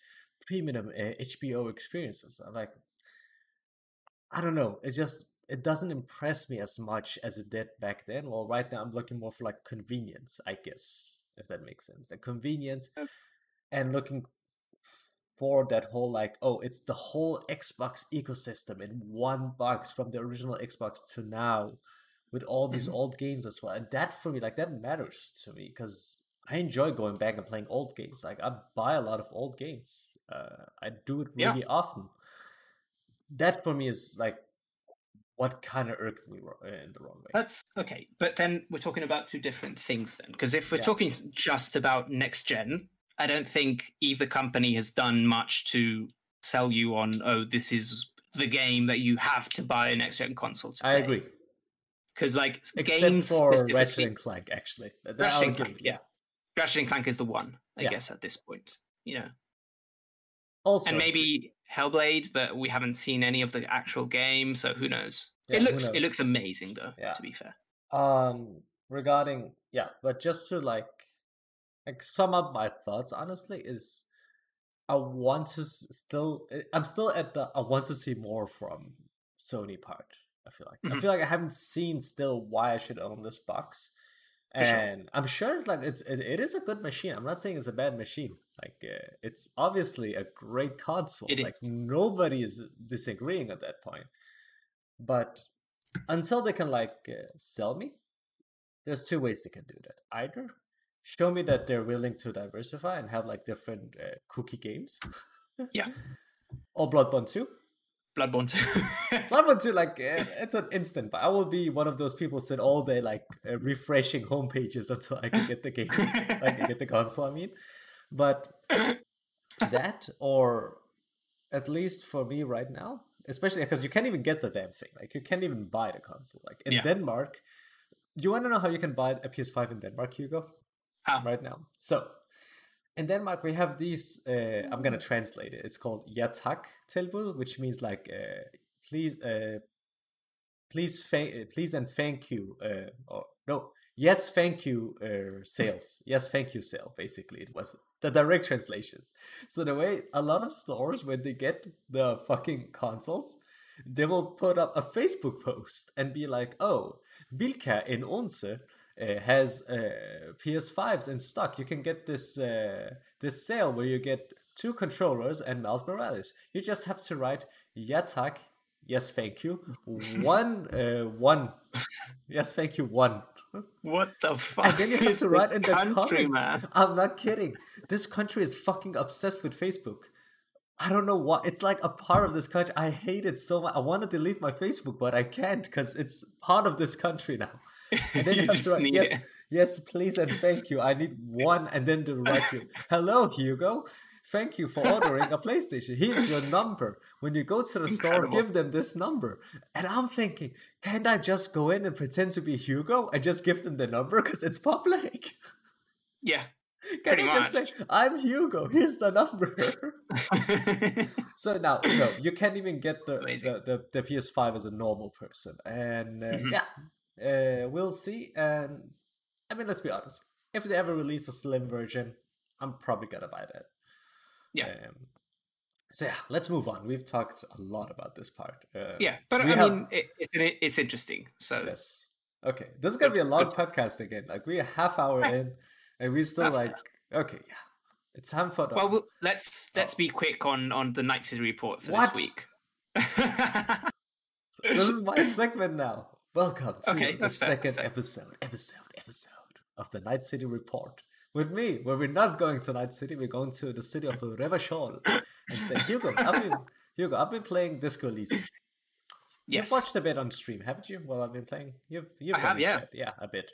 premium uh, HBO experiences. I'm like I don't know. It's just it doesn't impress me as much as it did back then. Well, right now I'm looking more for like convenience, I guess, if that makes sense. The convenience and looking for that whole like oh it's the whole Xbox ecosystem in one box from the original Xbox to now with all these mm-hmm. old games as well. And that for me, like that matters to me because I enjoy going back and playing old games. Like I buy a lot of old games. Uh, I do it really yeah. often. That for me is like what kind of irked me eh, in the wrong way. That's okay, but then we're talking about two different things then. Because if we're yeah. talking just about next gen, I don't think either company has done much to sell you on. Oh, this is the game that you have to buy a next gen console. To I agree because like Except games for Ratchet and Clank, actually. Ratchet and Clank, yeah. Ratchet and Clank is the one, I yeah. guess, at this point. You know. Also, and maybe Hellblade, but we haven't seen any of the actual game, so who knows? Yeah, it looks knows? it looks amazing though. Yeah. To be fair. Um, regarding yeah, but just to like like sum up my thoughts, honestly, is I want to still. Eh, I'm still at the. I want to see more from Sony part. I feel like. Mm-hmm. I feel like I haven't seen still why I should own this box. For and sure. I'm sure it's like it's it, it is a good machine. I'm not saying it's a bad machine. Like uh, it's obviously a great console. It like is. nobody is disagreeing at that point. But until they can like uh, sell me, there's two ways they can do that. Either show me that they're willing to diversify and have like different uh, cookie games. yeah. Or Bloodborne 2. Bloodborne 2. Bloodborne 2, like, uh, it's an instant, but I will be one of those people sit all day, like, uh, refreshing home pages until I can get the game, I can get the console, I mean. But that, or at least for me right now, especially because you can't even get the damn thing. Like, you can't even buy the console. Like, in yeah. Denmark, you want to know how you can buy a PS5 in Denmark, Hugo? How? Right now. So, in Denmark, we have these. Uh, I'm gonna translate it. It's called Ja tak tilbud, which means like uh, please, uh, please, fa- please, and thank you. Uh, or no, yes, thank you. Uh, sales. yes, thank you. Sale. Basically, it was the direct translations. So the way a lot of stores when they get the fucking consoles, they will put up a Facebook post and be like, "Oh, Bilka in Odense uh, has uh, PS5s in stock. You can get this uh, this sale where you get two controllers and Miles Morales. You just have to write Yatak, yes, thank you, one, uh, one, yes, thank you, one. What the fuck? And then you have to write in the country, comments. Man. I'm not kidding. This country is fucking obsessed with Facebook. I don't know why. it's like a part of this country. I hate it so much. I want to delete my Facebook, but I can't because it's part of this country now. And then you, you have to write, yes, it. yes, please and thank you. I need one, and then to write you, hello, Hugo. Thank you for ordering a PlayStation. Here's your number. When you go to the Incredible. store, give them this number. And I'm thinking, can't I just go in and pretend to be Hugo and just give them the number because it's public? Yeah. Can you just say, I'm Hugo, here's the number? so now, you know, you can't even get the, the, the, the, PS5 as a normal person. And uh, mm-hmm. yeah, uh, we'll see. And I mean, let's be honest. If they ever release a slim version, I'm probably gonna buy that. Yeah. Um, so yeah, let's move on. We've talked a lot about this part. Uh, yeah, but I have... mean, it, it's it's interesting. So yes. Okay, this is gonna be a long podcast again. Like we're half hour in, and we still That's like fair. okay, yeah. It's time for the... well, let's let's oh. be quick on on the Night City report for what? this week. this is my segment now. Welcome to okay, the second episode, episode, episode of the Night City Report. With me, where we're not going to Night City, we're going to the city of Revachol and say, Hugo, I've been, Hugo, I've been playing Disco Elysium. Yes. You've watched a bit on stream, haven't you? Well, I've been playing. You've, you've I have, yeah. Yeah, a bit.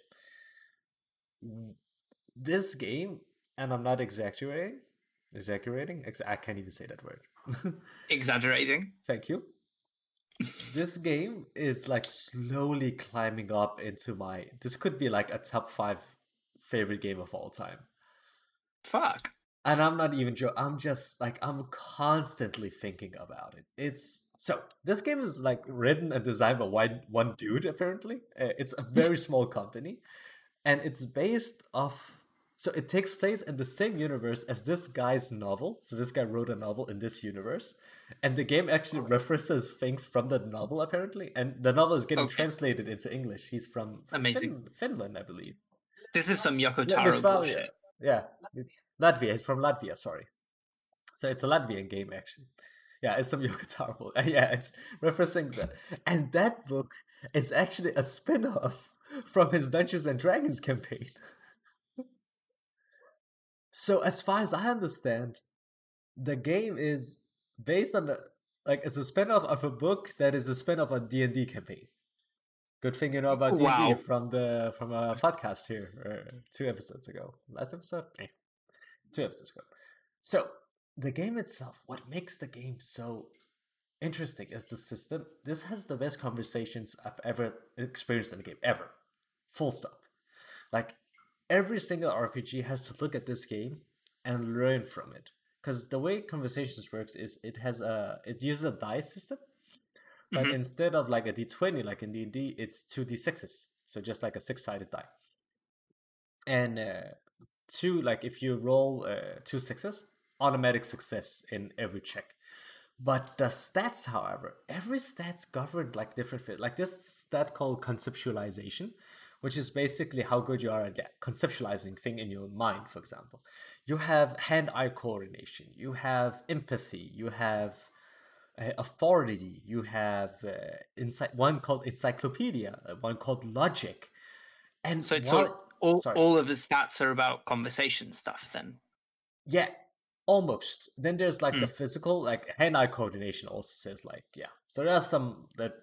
This game, and I'm not exaggerating, exaggerating, I can't even say that word. exaggerating. Thank you this game is like slowly climbing up into my. This could be like a top five favorite game of all time. Fuck. And I'm not even joking. I'm just like I'm constantly thinking about it. It's so this game is like written and designed by one one dude. Apparently, uh, it's a very small company, and it's based off. So it takes place in the same universe as this guy's novel. So this guy wrote a novel in this universe, and the game actually references things from the novel apparently, and the novel is getting okay. translated into English. He's from amazing fin- Finland, I believe. This is some Yoko Taro yeah, bullshit. Yeah, Latvia. He's from Latvia. Sorry. So it's a Latvian game actually. Yeah, it's some Yoko Taro. yeah, it's referencing that, and that book is actually a spin-off from his Dungeons and Dragons campaign. so as far as I understand, the game is based on the like it's a spin-off of a book that is a spin-off of D&D campaign. Good thing you know about D&D wow. from the from a podcast here uh, two episodes ago. Last episode? Eh. Two episodes ago. So, the game itself, what makes the game so interesting is the system. This has the best conversations I've ever experienced in a game ever. Full stop. Like every single RPG has to look at this game and learn from it because the way conversations works is it has a it uses a die system but mm-hmm. instead of like a d20 like in d&d it's two d6s so just like a six-sided die and uh, two like if you roll uh, two sixes automatic success in every check. But the stats, however, every stat's governed like different. fit. Like this stat called conceptualization, which is basically how good you are at conceptualizing thing in your mind. For example, you have hand-eye coordination, you have empathy, you have authority, you have uh, insight. One called encyclopedia, uh, one called logic, and so it's all all, all of the stats are about conversation stuff. Then, yeah, almost. Then there's like mm. the hmm. physical, like hand-eye coordination. Also says like yeah. So there are some that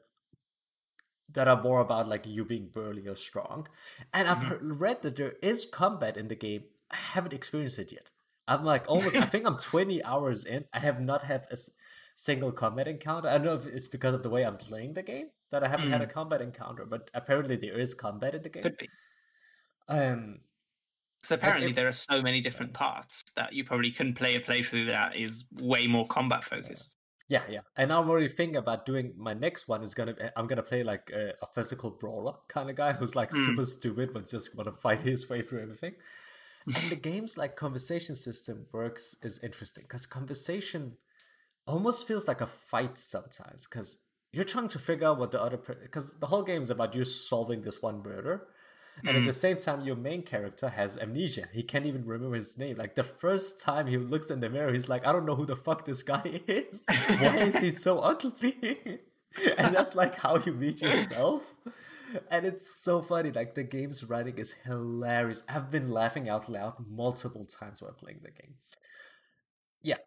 that are more about like you being burly or strong. And I've mm-hmm. heard, read that there is combat in the game. I haven't experienced it yet. I'm like almost. I think I'm 20 hours in. I have not had a single combat encounter. I don't know if it's because of the way I'm playing the game that I haven't mm. had a mm. combat encounter, but apparently there is combat in the game. Could be. Um. So apparently like there are so many different paths that you probably couldn't play a playthrough that is way more combat focused. Yeah, yeah. And I'm already thinking about doing my next one is gonna I'm gonna play like a, a physical brawler kind of guy who's like mm. super stupid but just wanna fight his way through everything. and the game's like conversation system works is interesting because conversation almost feels like a fight sometimes because you're trying to figure out what the other because the whole game is about you solving this one murder and mm. at the same time your main character has amnesia. He can't even remember his name. Like the first time he looks in the mirror he's like i don't know who the fuck this guy is. Why is he so ugly? And that's like how you meet yourself. And it's so funny like the game's writing is hilarious. I've been laughing out loud multiple times while playing the game. Yeah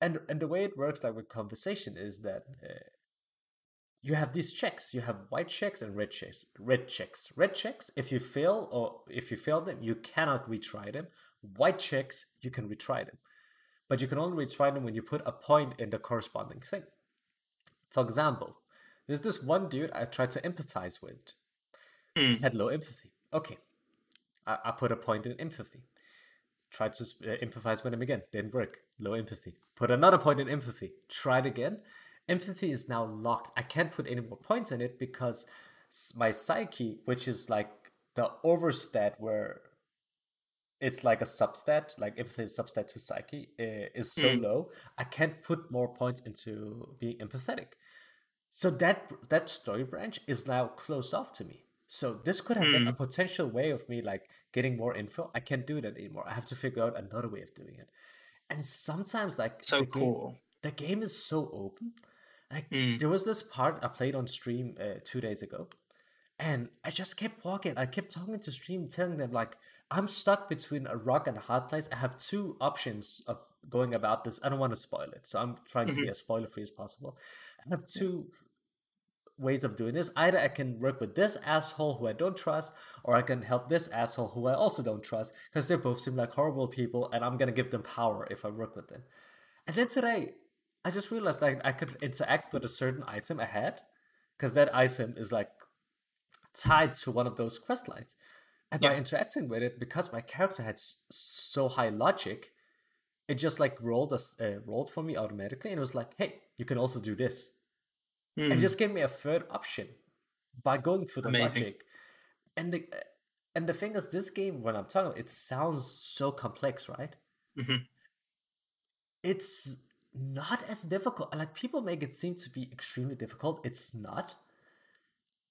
and and the way it works like with conversation is that uh, you have these checks. You have white checks and red checks. Red checks. Red checks. If you fail or if you fail them, you cannot retry them. White checks, you can retry them, but you can only retry them when you put a point in the corresponding thing. For example, there's this one dude I tried to empathize with. Mm. Had low empathy. Okay, I, I put a point in empathy. Tried to uh, empathize with him again. Didn't work. Low empathy. Put another point in empathy. Tried again empathy is now locked. I can't put any more points in it because my psyche, which is like the overstat where it's like a substat, like empathy is substat to psyche, is so mm. low. I can't put more points into being empathetic. So that that story branch is now closed off to me. So this could have mm. been a hmm. potential way of me like getting more info. I can't do that anymore. I have to figure out another way of doing it. And sometimes like so the cool. Game, the game is so open like mm. there was this part I played on stream uh, two days ago, and I just kept walking. I kept talking to stream, telling them like I'm stuck between a rock and a hard place. I have two options of going about this. I don't want to spoil it, so I'm trying mm-hmm. to be mm-hmm. as spoiler free as possible. I have two ways of doing this. Either I can work with this asshole who I don't trust, or I can help this asshole who I also don't trust, because they both seem like horrible people, and I'm gonna give them power if I work with them. And then today, I just realized like I could interact with a certain item ahead because that item is like tied to one of those quest lines. And yeah. by interacting with it, because my character had so high logic, it just like rolled us uh, rolled for me automatically, and it was like, "Hey, you can also do this," mm. and hmm. just gave me a third option by going for the Amazing. logic. And the and the thing is, this game, when I'm talking, it sounds so complex, right? Mm-hmm. It's not as difficult. Like people make it seem to be extremely difficult. It's not.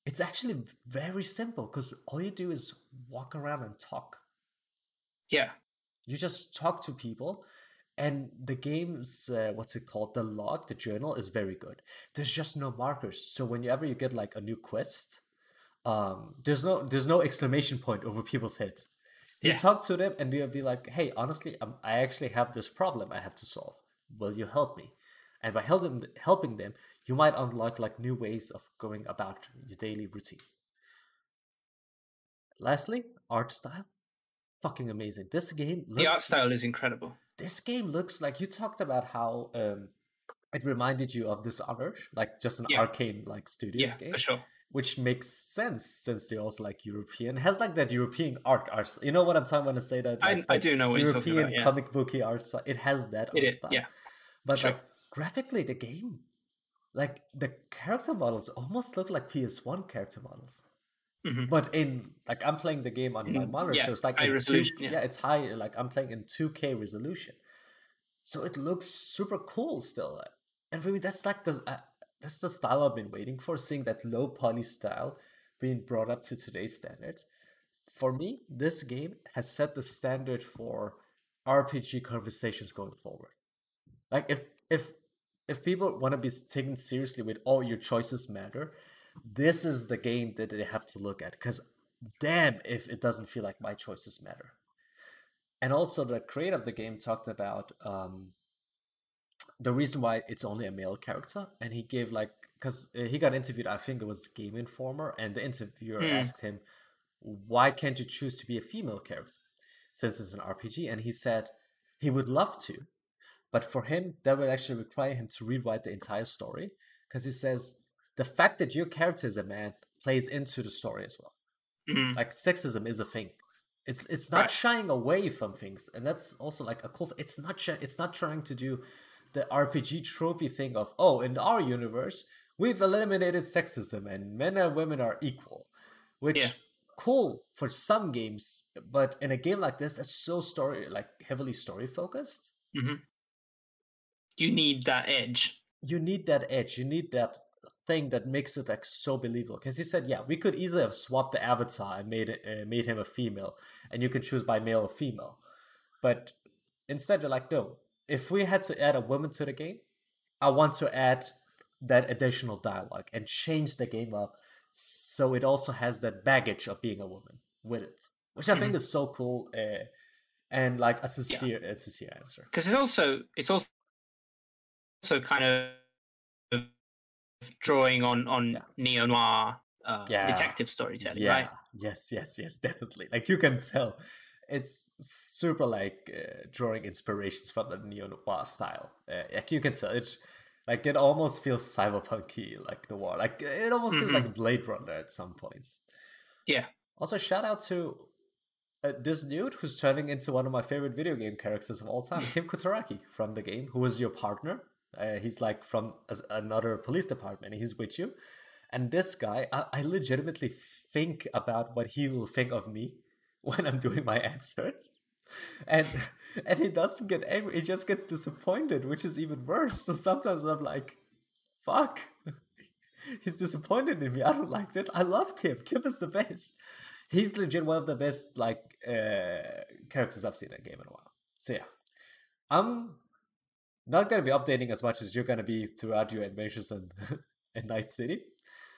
It's actually very simple because all you do is walk around and talk. Yeah. You just talk to people, and the game's uh, what's it called? The log, the journal is very good. There's just no markers, so whenever you get like a new quest, um, there's no there's no exclamation point over people's heads. You yeah. talk to them, and they'll be like, "Hey, honestly, I'm, I actually have this problem I have to solve." will you help me? And by helping helping them, you might unlock like new ways of going about your daily routine. Lastly, art style, fucking amazing. This game looks, the art style is incredible. This game looks like you talked about how um, it reminded you of this other, like just an yeah. Arkane like studios yeah, game. for sure. Which makes sense since they're also like European. Has like that European art art. You know what I'm talking when I say that? Like, I, I do know what European you're talking about. Yeah. comic booky art style. It has that it is, style. Yeah. But sure. like graphically, the game, like the character models almost look like PS1 character models. Mm-hmm. But in like I'm playing the game on my mm-hmm. monitor, yeah, so it's like high resolution. Two, yeah. yeah, it's high. Like I'm playing in 2K resolution. so it looks super cool still. And for me, that's like the uh, that's the style I've been waiting for, seeing that low poly style being brought up to today's standards. For me, this game has set the standard for RPG conversations going forward. Like if if if people want to be taken seriously with all your choices matter, this is the game that they have to look at. Because damn, if it doesn't feel like my choices matter. And also, the creator of the game talked about um, the reason why it's only a male character, and he gave like because uh, he got interviewed. I think it was Game Informer, and the interviewer mm. asked him, "Why can't you choose to be a female character since it's an RPG?" And he said he would love to, but for him that would actually require him to rewrite the entire story because he says the fact that your character is a man plays into the story as well. Mm. Like sexism is a thing. It's it's not right. shying away from things, and that's also like a cool. It's not sh- it's not trying to do the RPG tropey thing of oh in our universe we've eliminated sexism and men and women are equal, which yeah. cool for some games, but in a game like this that's so story like heavily story focused. Mm-hmm. You need that edge. You need that edge. You need that thing that makes it like so believable. Because he said, yeah, we could easily have swapped the avatar and made it uh, made him a female, and you can choose by male or female. But instead, they're like, no. If we had to add a woman to the game, I want to add that additional dialogue and change the game up so it also has that baggage of being a woman with it, which I think mm-hmm. is so cool. Uh, and like a sincere, yeah. a sincere answer. Because it's also it's also also kind of drawing on on yeah. neo noir uh, yeah. detective storytelling, yeah. right? Yes, yes, yes, definitely. Like you can tell, it's super like uh, drawing inspirations from the neo noir style. Uh, like you can tell it, like it almost feels cyberpunky, like noir. Like it almost mm-hmm. feels like Blade Runner at some points. Yeah. Also, shout out to uh, this dude who's turning into one of my favorite video game characters of all time, Kim Kitsuragi from the game, who was your partner uh, he's like from another police department. He's with you, and this guy, I, I legitimately think about what he will think of me when I'm doing my answers, and and he doesn't get angry. He just gets disappointed, which is even worse. So sometimes I'm like, "Fuck." He's disappointed in me. I don't like that. I love Kim. Kim is the best. He's legit one of the best like uh, characters I've seen in a game in a while. So yeah, I'm not going to be updating as much as you're going to be throughout your adventures in, in Night City.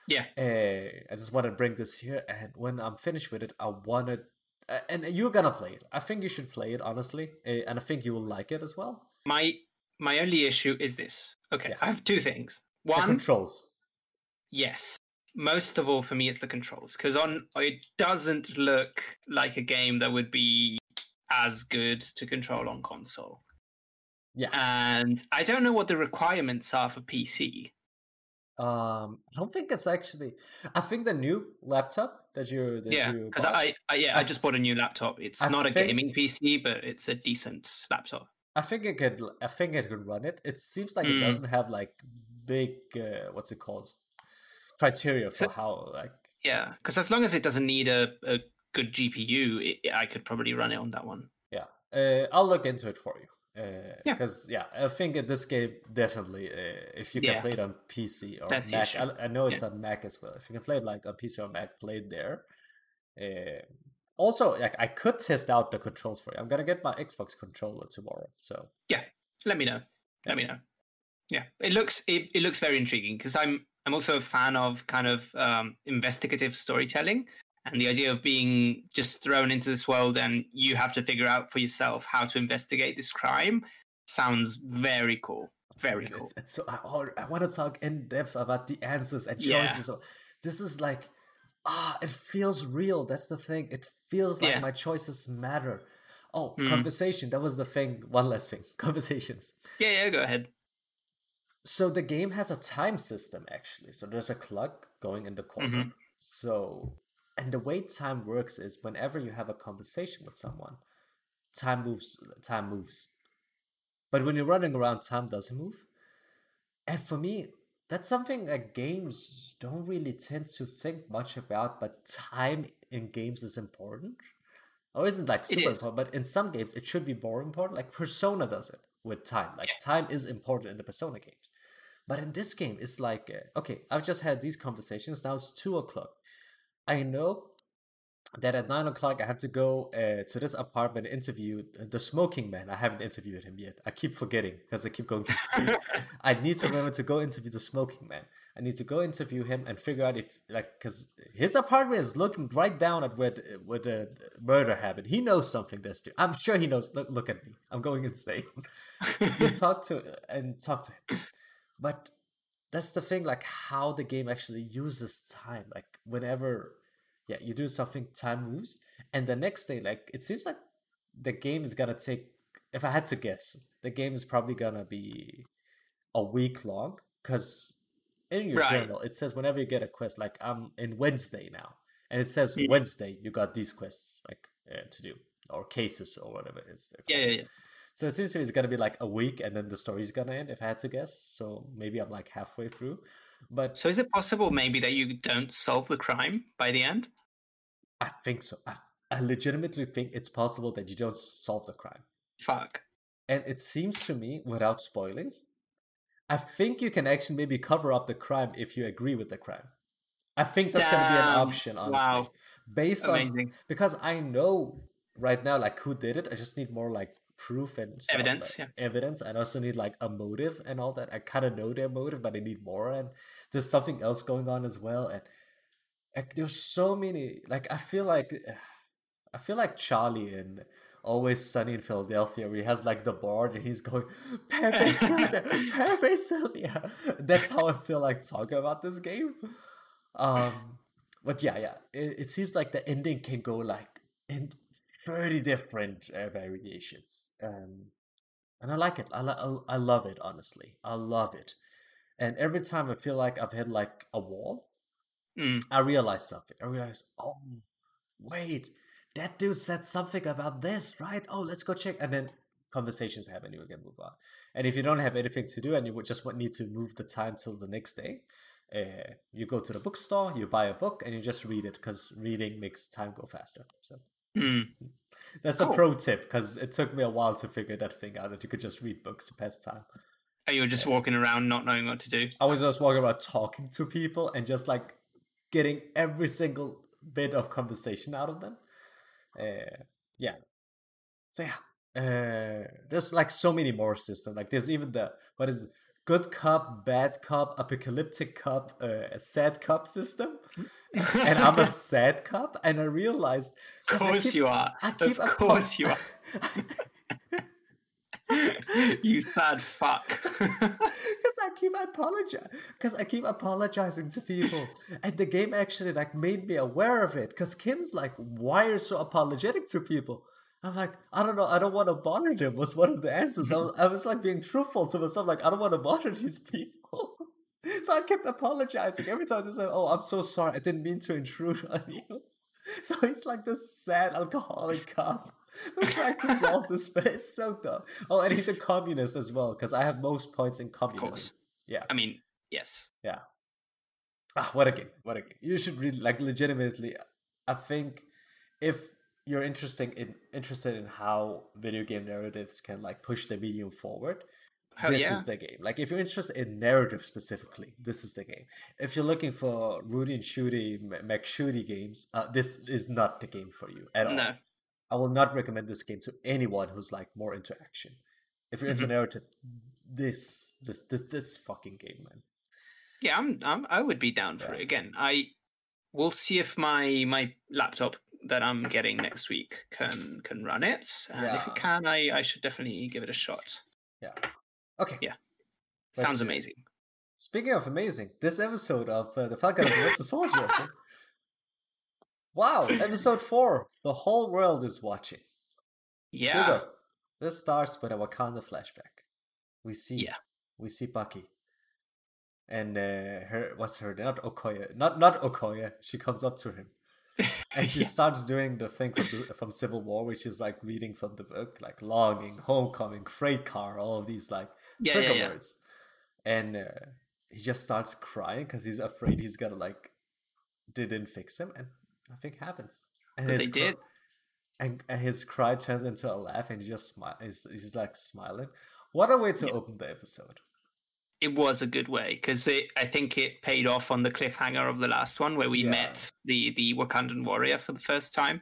Yeah. Uh, I just want to bring this here, and when I'm finished with it, I want to. Uh, and you're gonna play it. I think you should play it honestly, uh, and I think you will like it as well. My my only issue is this. Okay, yeah. I have two things. One, the controls. Yes, most of all for me, it's the controls because on it doesn't look like a game that would be as good to control on console. Yeah. And I don't know what the requirements are for PC. Um, I don't think it's actually. I think the new laptop that you that yeah, because I, I yeah I, I, just bought a new laptop. It's I not a gaming PC, but it's a decent laptop. I think it could. I think it could run it. It seems like mm. it doesn't have like big. Uh, what's it called? Criteria for so, how like. Yeah, because as long as it doesn't need a, a good GPU, it, I could probably run it on that one. Yeah, uh, I'll look into it for you. Uh, yeah, because yeah, I think in this game definitely, uh, if you can yeah. play it on PC or That's Mac, I, I, know it's yeah. on Mac as well. If you can play it like on PC or Mac, play it there. Uh, also, like I could test out the controls for you. I'm gonna get my Xbox controller tomorrow. So yeah, let me know. Let me know. Yeah, it looks it, it looks very intriguing because I'm I'm also a fan of kind of um, investigative storytelling and the idea of being just thrown into this world and you have to figure out for yourself how to investigate this crime sounds very cool. Very cool. it's, it's so I, I, want to talk in depth about the answers and choices. Yeah. so this is like ah it feels real. That's the thing. It feels like yeah. my choices matter. Oh mm. conversation. That was the thing. One last thing. Conversations. Yeah yeah go ahead. So the game has a time system actually. So there's a clock going in the corner. Mm-hmm. so and the way time works is whenever you have a conversation with someone time moves time moves but when you're running around time doesn't move and for me that's something that games don't really tend to think much about but time in games is important or isn't like super important but in some games it should be more important like persona does it with time. Like time is important in the Persona games. But in this game, it's like, uh, okay, I've just had these conversations. Now it's two o'clock. I know that at nine o'clock I have to go uh, to this apartment interview the smoking man. I haven't interviewed him yet. I keep forgetting because I keep going to sleep. I need to remember to go interview the smoking man. I need to go interview him and figure out if like because his apartment is looking right down at where the, where the murder happened. He knows something. This dude. I'm sure he knows. Look, look at me. I'm going insane. you talk to and talk to him, but that's the thing. Like how the game actually uses time. Like whenever yeah, you do something, time moves, and the next day, like it seems like the game is gonna take. If I had to guess, the game is probably gonna be a week long because in your right. journal it says whenever you get a quest, like I'm in Wednesday now, and it says mm-hmm. Wednesday you got these quests like uh, to do or cases or whatever it is. Yeah, yeah, yeah. So it seems to me it's gonna be like a week, and then the story's gonna end. If I had to guess, so maybe I'm like halfway through. But so is it possible maybe that you don't solve the crime by the end? I think so. I, I legitimately think it's possible that you don't solve the crime. Fuck. And it seems to me, without spoiling, I think you can actually maybe cover up the crime if you agree with the crime. I think that's going to be an option, honestly. Wow. Based Amazing. on because I know right now like who did it. I just need more like proof and stuff, evidence. Yeah. Evidence. I also need like a motive and all that. I kind of know their motive, but I need more. And there's something else going on as well. And like there's so many like i feel like i feel like charlie in always sunny in philadelphia where he has like the board and he's going pepe silvia pepe silvia that's how i feel like talking about this game um but yeah yeah it, it seems like the ending can go like in 30 different uh, variations um and i like it I, I, I love it honestly i love it and every time i feel like i've hit like a wall Mm. I realize something. I realize, oh, wait, that dude said something about this, right? Oh, let's go check. And then conversations happen, you can move on. And if you don't have anything to do and you would just need to move the time till the next day, uh, you go to the bookstore, you buy a book, and you just read it because reading makes time go faster. So mm. that's cool. a pro tip because it took me a while to figure that thing out that you could just read books to pass time. Are you just walking around not knowing what to do? I was just walking around talking to people and just like getting every single bit of conversation out of them. Uh, yeah. So yeah, uh, there's like so many more systems. Like there's even the what is it? good cup, bad cup, apocalyptic cup, uh, a sad cup system. And I'm a sad cop, and I realized. Of course keep, you are. I keep of course you are. you sad fuck. Because I keep apologizing. Because I keep apologizing to people, and the game actually like made me aware of it. Because Kim's like, "Why are you so apologetic to people?" I'm like, I don't know. I don't want to bother them. Was one of the answers. I was, I was like being truthful to myself. Like, I don't want to bother these people. so I kept apologizing every time they said, "Oh, I'm so sorry. I didn't mean to intrude on you." So he's like this sad alcoholic cop I'm trying to solve this, but it's so dumb. Oh, and he's a communist as well, because I have most points in communism. Yeah. I mean, yes. Yeah. Ah, what a game. What a game. You should read like legitimately I think if you're interested in interested in how video game narratives can like push the medium forward, Hell this yeah. is the game. Like if you're interested in narrative specifically, this is the game. If you're looking for Rudy and Shooty, Mac Shooty games, uh, this is not the game for you at all. No. I will not recommend this game to anyone who's like more into action. If you're into mm-hmm. narrative, this this this this fucking game, man. Yeah, I'm, I'm I would be down for yeah. it again. I will see if my my laptop that I'm getting next week can can run it, and yeah. if it can, I I should definitely give it a shot. Yeah. Okay. Yeah. Sounds amazing. Speaking of amazing, this episode of uh, the Falcon and the Winter Soldier Wow, episode four. The whole world is watching. Yeah. Hugo, this starts with a Wakanda flashback. We see yeah. we see Bucky. And uh, her what's her name not Okoye. Not not Okoye. She comes up to him. And she yeah. starts doing the thing from, from Civil War, which is like reading from the book, like longing, homecoming, freight car, all of these like yeah, trigger yeah, words. And uh, he just starts crying because he's afraid he's gonna like didn't fix him and nothing happens. And they cr- did. And, and his cry turns into a laugh, and he just smile. He's, he's just like smiling. What a way to yeah. open the episode. It was a good way because I think it paid off on the cliffhanger of the last one where we yeah. met the the Wakandan warrior for the first time.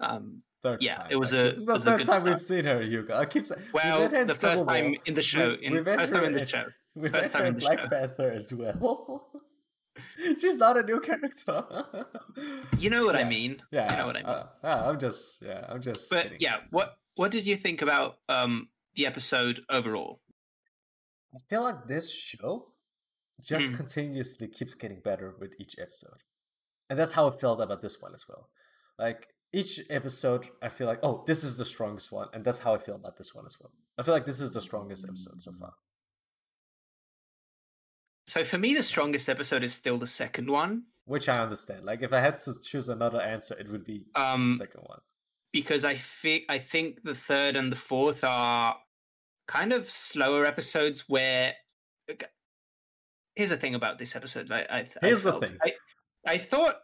Um, third yeah, time. it was like, a. This is the third time start. we've seen her, Hugo. I keep saying. Well, we the first time in the show. We, in, first time in the show. We first time in the Black show. Panther as well. She's not a new character. you know what yeah. I mean. Yeah, you know what I mean. Uh, uh, I'm just, yeah, I'm just. But kidding. yeah, what what did you think about um the episode overall? I feel like this show just mm. continuously keeps getting better with each episode, and that's how I felt about this one as well. Like each episode, I feel like, oh, this is the strongest one, and that's how I feel about this one as well. I feel like this is the strongest episode so far. So for me, the strongest episode is still the second one. Which I understand. Like if I had to choose another answer, it would be um, the second one. Because I think I think the third and the fourth are kind of slower episodes where. Here's the thing about this episode. I, I here's I felt, the thing. I, I thought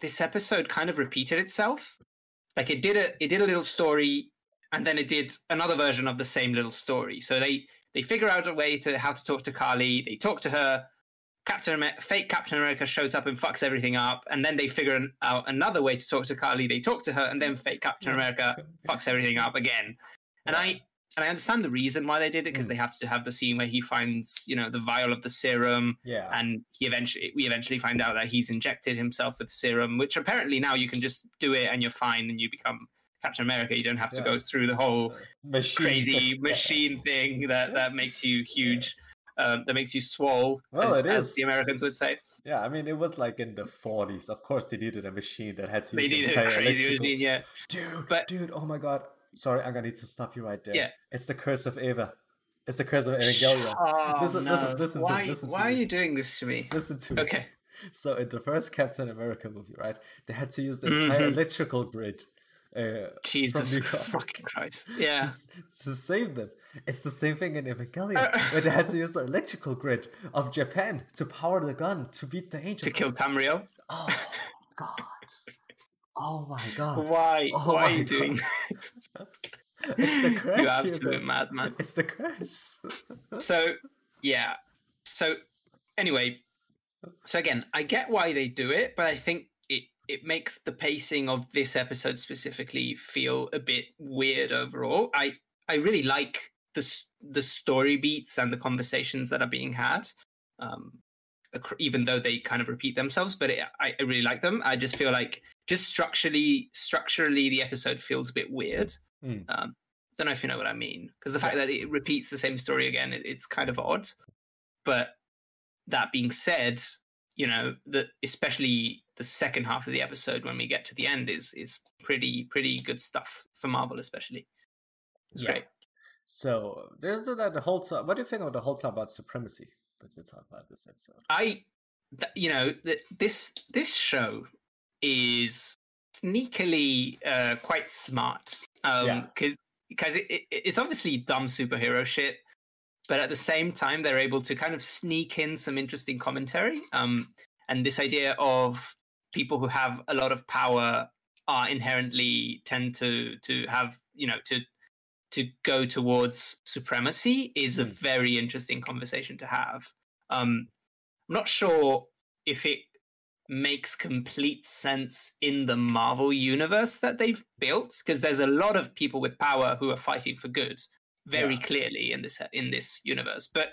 this episode kind of repeated itself. Like it did a it did a little story, and then it did another version of the same little story. So they they figure out a way to how to talk to Karli. They talk to her. Captain fake Captain America shows up and fucks everything up, and then they figure out another way to talk to Karli. They talk to her, and then fake Captain America fucks everything up again. And I and I understand the reason why they did it because mm. they have to have the scene where he finds, you know, the vial of the serum. Yeah. And he eventually, we eventually find out that he's injected himself with serum, which apparently now you can just do it and you're fine and you become Captain America. You don't have to go through the whole machine crazy machine thing that that makes you huge. Um, that makes you swole, well, as, it is. the Americans would say. Yeah, I mean, it was like in the 40s. Of course, they needed a machine that had to. They needed a crazy electrical... machine, yeah. Dude, but dude, oh my god! Sorry, I'm gonna need to stop you right there. Yeah, it's the curse of Eva. It's the curse of Evangelion. Oh, listen, no. listen, listen why, to listen. Why to are you doing this to me? Listen to me. Okay. So in the first Captain America movie, right, they had to use the entire mm-hmm. electrical grid uh, Jesus fucking Christ. Yeah. To, to, save them. It's the same thing in Evangelion, where they had to use the electrical grid of Japan to power the gun to beat the angel. To kill Ramiel? Oh, God. Oh, my God. Why? Oh, Why are you God. doing It's the curse. You absolute madman. It's the curse. so, yeah. So, anyway, so again, I get why they do it, but I think it makes the pacing of this episode specifically feel a bit weird overall. I I really like the the story beats and the conversations that are being had, um, even though they kind of repeat themselves. But it, I, I really like them. I just feel like just structurally structurally the episode feels a bit weird. Mm. Um, don't know if you know what I mean because the fact that it repeats the same story again, it, it's kind of odd. But that being said, you know that especially the second half of the episode when we get to the end is is pretty pretty good stuff for Marvel, especially. It's yeah. Great. So there's that the whole time. What do you think of the whole time about supremacy that they talk about this episode? I, you know, this this show is sneakily uh, quite smart. Um, yeah. Because because it, it, it's obviously dumb superhero shit, but at the same time they're able to kind of sneak in some interesting commentary. Um, and this idea of people who have a lot of power are inherently tend to to have you know to to go towards supremacy is a hmm. very interesting conversation to have. Um, I'm not sure if it makes complete sense in the Marvel universe that they've built because there's a lot of people with power who are fighting for good very yeah. clearly in this in this universe, but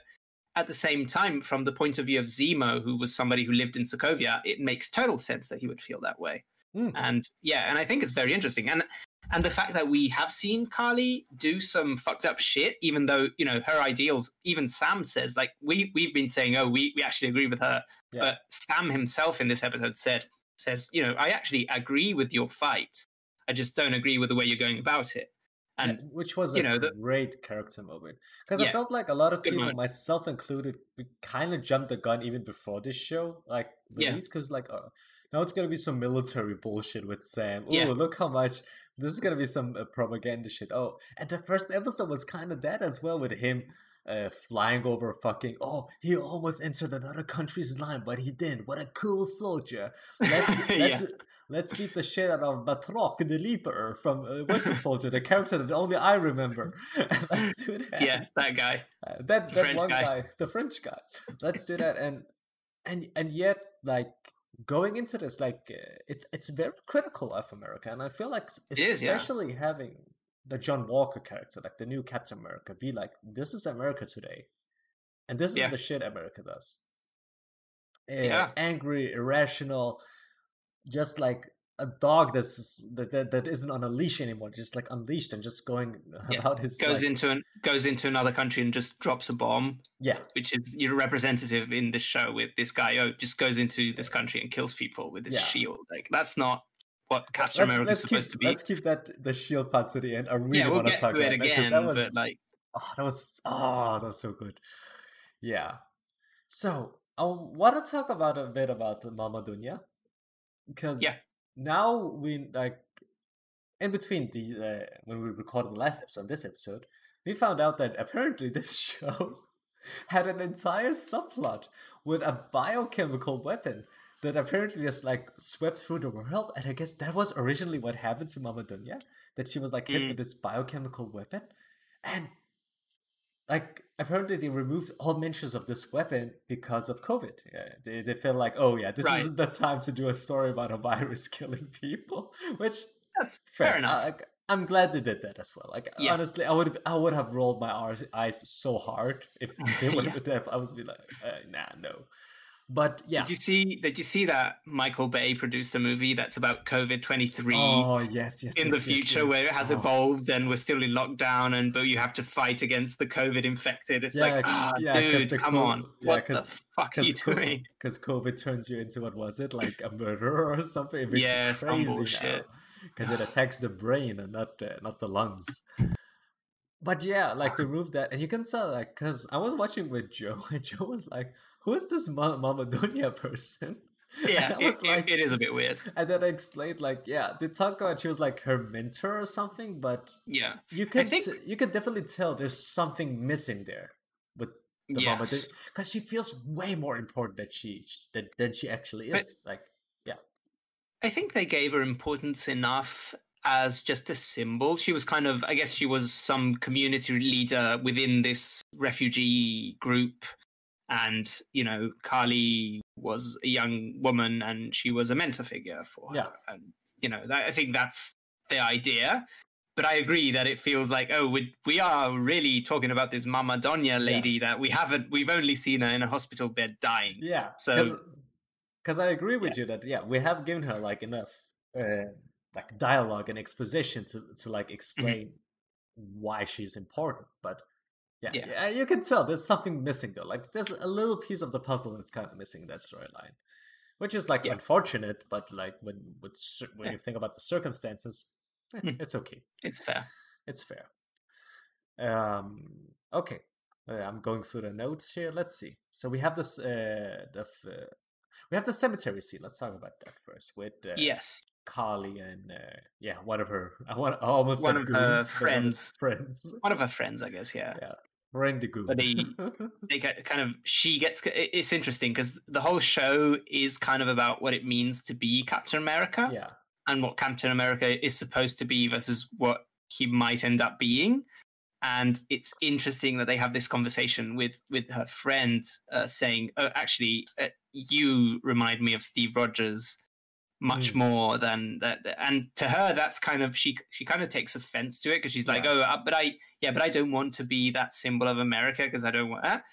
at the same time, from the point of view of Zemo, who was somebody who lived in Sokovia, it makes total sense that he would feel that way. Mm. And yeah, and I think it's very interesting. And and the fact that we have seen Karli do some fucked up shit, even though you know her ideals. Even Sam says like we we've been saying, oh, we we actually agree with her, yeah. but Sam himself in this episode said says, you know, I actually agree with your fight. I just don't agree with the way you're going about it and yeah, which was a you know, the, great character moment because yeah, I felt like a lot of people, moment. myself included, we kind of jumped the gun even before this show like release because like uh, now it's gonna be some military bullshit with Sam. Oh, yeah. look how much this is gonna be some uh, propaganda shit. Oh, and the first episode was kind of that as well with him. Uh, flying over fucking oh he almost entered another country's line but he didn't what a cool soldier let's let's let's beat the shit out of Batroc the Leaper from uh, a Soldier, the character that only I remember. let's do that. Yeah, that guy. Uh, that that French one guy. guy, the French guy. Let's do that, and and and yet, like going into this, like uh, it's it's very critical of America, and I feel like especially is, yeah. having the John Walker character, like the new Captain America, be like, this is America today, and this is yeah. the shit America does. Uh, yeah, angry, irrational, just like a dog that's that, that, that isn't on a leash anymore, just like unleashed and just going yeah. about his goes like... into an goes into another country and just drops a bomb. Yeah, which is your representative in this show with this guy. Oh, just goes into this country and kills people with his yeah. shield. Like that's not what Captain America is supposed keep, to be. Let's keep that the shield part to the end. I really yeah, we'll want to talk about it again. That was, but like, oh, that was oh, that was so good. Yeah. So I want to talk about a bit about Mama Donya because yeah now we like in between the uh, when we recorded the last episode, this episode, we found out that apparently this show had an entire subplot with a biochemical weapon that apparently just like swept through the world. And I guess that was originally what happened to Mama Donya, that she was like hit mm. with this biochemical weapon. And like apparently they removed all mentions of this weapon because of COVID. Yeah, they they feel like, oh yeah, this right. isn't the time to do a story about a virus killing people. Which that's fair, fair enough. I, am glad they did that as well. Like yeah. honestly, I would I would have rolled my eyes so hard if they would have. I was be like, uh, nah, no. But yeah, did you see? Did you see that Michael Bay produced a movie that's about COVID twenty three? Oh yes, yes. In yes, the future, yes, yes. where it has oh. evolved and we're still in lockdown, and but you have to fight against the COVID infected. It's yeah, like, ah, yeah, dude, come COVID, on, yeah, what the fuck are you doing? Because COVID turns you into what was it, like a murderer or something? yeah, some bullshit. Because it attacks the brain and not uh, not the lungs. But yeah, like to remove that, and you can tell, like, because I was watching with Joe, and Joe was like who is this Ma- Mama Donya person? Yeah, it, like, it is a bit weird. And then I explained, like, yeah, they talk about she was like her mentor or something, but yeah, you can think... you can definitely tell there's something missing there with the yes. Mama Donya because she feels way more important than she than, than she actually is. But, like, yeah, I think they gave her importance enough as just a symbol. She was kind of, I guess, she was some community leader within this refugee group and you know Karli was a young woman and she was a mentor figure for her. Yeah. And you know, that, I think that's the idea. But I agree that it feels like oh we we are really talking about this Mama Donya lady yeah. that we haven't we've only seen her in a hospital bed dying. Yeah. So because I agree with yeah. you that yeah we have given her like enough uh, like dialogue and exposition to to like mm-hmm. explain mm-hmm. why she's important, but yeah, yeah, yeah, you can tell there's something missing though. Like there's a little piece of the puzzle that's kind of missing in that storyline, which is like yeah. unfortunate. But like when when, when you think about the circumstances, eh, mm. it's okay. It's fair. It's fair. Um. Okay. I'm going through the notes here. Let's see. So we have this. Uh, the uh, we have the cemetery scene. Let's talk about that first. With uh, yes, Karli and uh, yeah, one of her. I want I almost one of her friends. Friends. One of her friends, I guess. Yeah. Yeah. Rendigoon. But they, they kind of, she gets, it's interesting because the whole show is kind of about what it means to be Captain America. Yeah. And what Captain America is supposed to be versus what he might end up being. And it's interesting that they have this conversation with with her friend, uh, saying, oh, "Actually, uh, you remind me of Steve Rogers much mm. more than that and to her that's kind of she she kind of takes offense to it because she's like yeah. oh uh, but i yeah but i don't want to be that symbol of america because i don't want that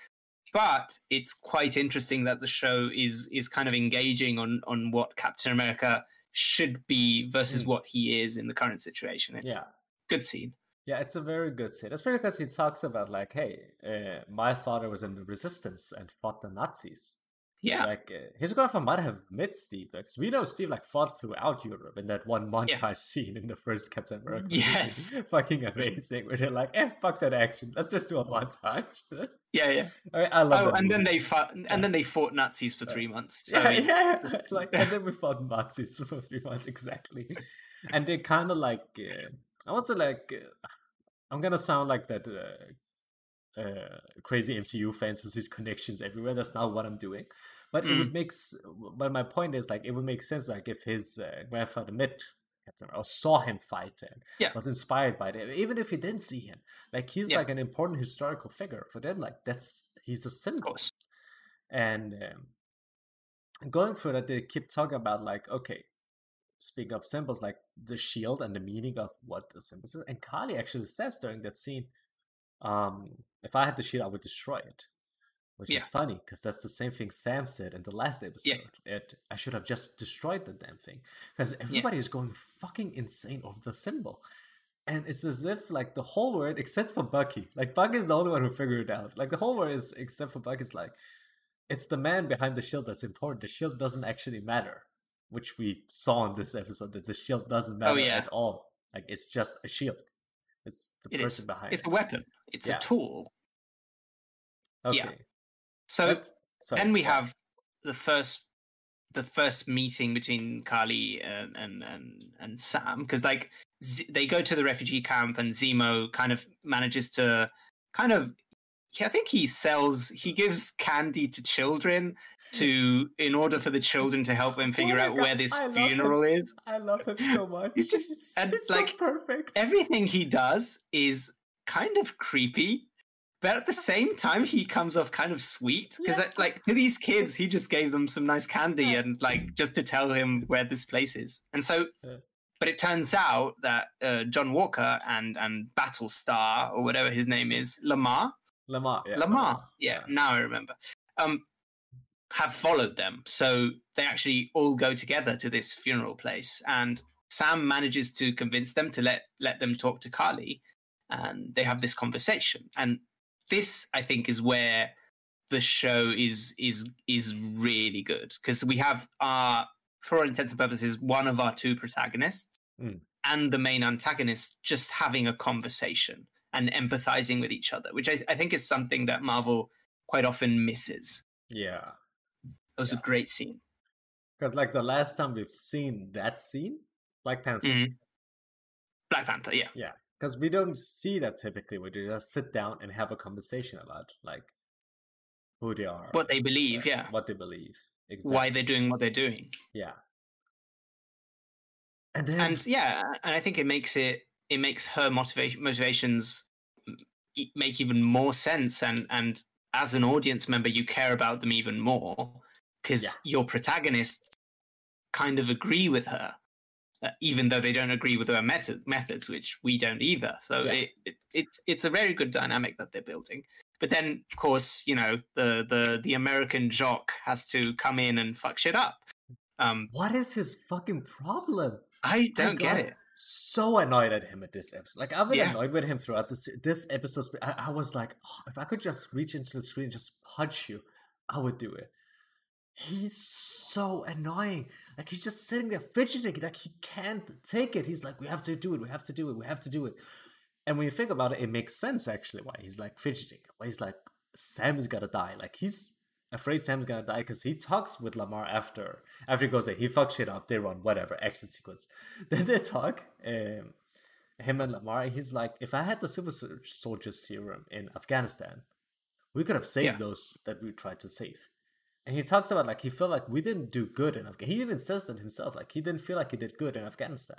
but it's quite interesting that the show is is kind of engaging on on what captain america should be versus mm. what he is in the current situation it's yeah good scene yeah, it's a very good scene, especially because he talks about like, "Hey, uh, my father was in the resistance and fought the Nazis, yeah, like uh, his grandfather might have met Steve because we know Steve like fought throughout Europe in that one montage yeah. scene in the first Captain America. Yes, fucking amazing. Where they're like, "Eh, fuck that action. Let's just do a montage." yeah, yeah. I, I love. Oh, and movie. then they fought, and yeah. then they fought Nazis for three months. So. Yeah, yeah. like, and then we fought Nazis for three months exactly. and they kind of like, uh, I want to like, uh, I'm gonna sound like that. Uh, crazy MCU fans with these connections everywhere. That's not what I'm doing. But mm. it would make. But my point is like it would make sense like if his uh, grandfather met Captain or saw him fight and yeah. was inspired by it, even if he didn't see him. Like he's yeah. like an important historical figure for them. Like that's he's a symbol. And um, going through that, they keep talking about like okay, speaking of symbols, like the shield and the meaning of what the symbols is. And Karli actually says during that scene, um, if I had the shield, I would destroy it which yeah. is funny because that's the same thing Sam said in the last episode. Yeah. It, I should have just destroyed the damn thing because everybody yeah. is going fucking insane over the symbol. And it's as if like the whole world, except for Bucky, like Bucky is the only one who figured it out. Like the whole world is, except for Bucky, is like it's the man behind the shield that's important. The shield doesn't actually matter, which we saw in this episode that the shield doesn't oh, matter oh, yeah. at all. Like it's just a shield. It's the it person is. behind. It's it. a weapon. It's a tool. Okay. Yeah. So then we have the first the first meeting between Karli and and and, and Sam because like Z- they go to the refugee camp and Zemo kind of manages to kind of I think he sells he gives candy to children to in order for the children to help him figure oh out God, where this funeral him. is. I love him so much. He's just and it's like so perfect. Everything he does is kind of creepy but at the same time he comes off kind of sweet because yeah. like to these kids he just gave them some nice candy yeah. and like just to tell him where this place is and so yeah. but it turns out that uh, john walker and and battlestar or whatever his name is lamar lamar lamar, lamar. Yeah, now i remember um have followed them so they actually all go together to this funeral place and sam manages to convince them to let let them talk to Karli. and they have this conversation and this I think is where the show is is is really good because we have our for all intents and purposes one of our two protagonists mm. and the main antagonist just having a conversation and empathizing with each other which I, I think is something that marvel quite often misses yeah it was yeah. a great scene. Because like the last time we've seen that scene black panther. Mm-hmm. black panther yeah. Yeah because we don't see that typically. They just sit down and have a conversation about like who they are what they believe yeah. what they believe exactly. why they're doing what they're doing. Yeah. And then and yeah and i think it makes it it makes her motivation motivations make even more sense and and as an audience member you care about them even more because yeah. your protagonists kind of agree with her uh, even though they don't agree with her method, methods, which we don't either. So yeah. it, it, it's it's a very good dynamic that they're building. But then, of course, you know the the the American jock has to come in and fuck shit up. Um, what is his fucking problem? I don't I get it. So annoyed at him at this episode. Like I've been yeah. annoyed with him throughout this this episode. I, I was like, oh, if I could just reach into the screen and just punch you, I would do it. He's so annoying. Like he's just sitting there fidgeting, like he can't take it. He's like, we have to do it, we have to do it, we have to do it. And when you think about it, it makes sense actually why he's like fidgeting. Why he's like, Sam's gonna die. Like he's afraid Sam's gonna die because he talks with Lamar after after he goes there. He fucks shit up, they run, whatever, action sequence. Then they talk. Um, him and Lamar, he's like, if I had the super soldier serum in Afghanistan, we could have saved yeah. those that we tried to save. And he talks about like he felt like we didn't do good in Afghanistan. He even says that himself, like he didn't feel like he did good in Afghanistan.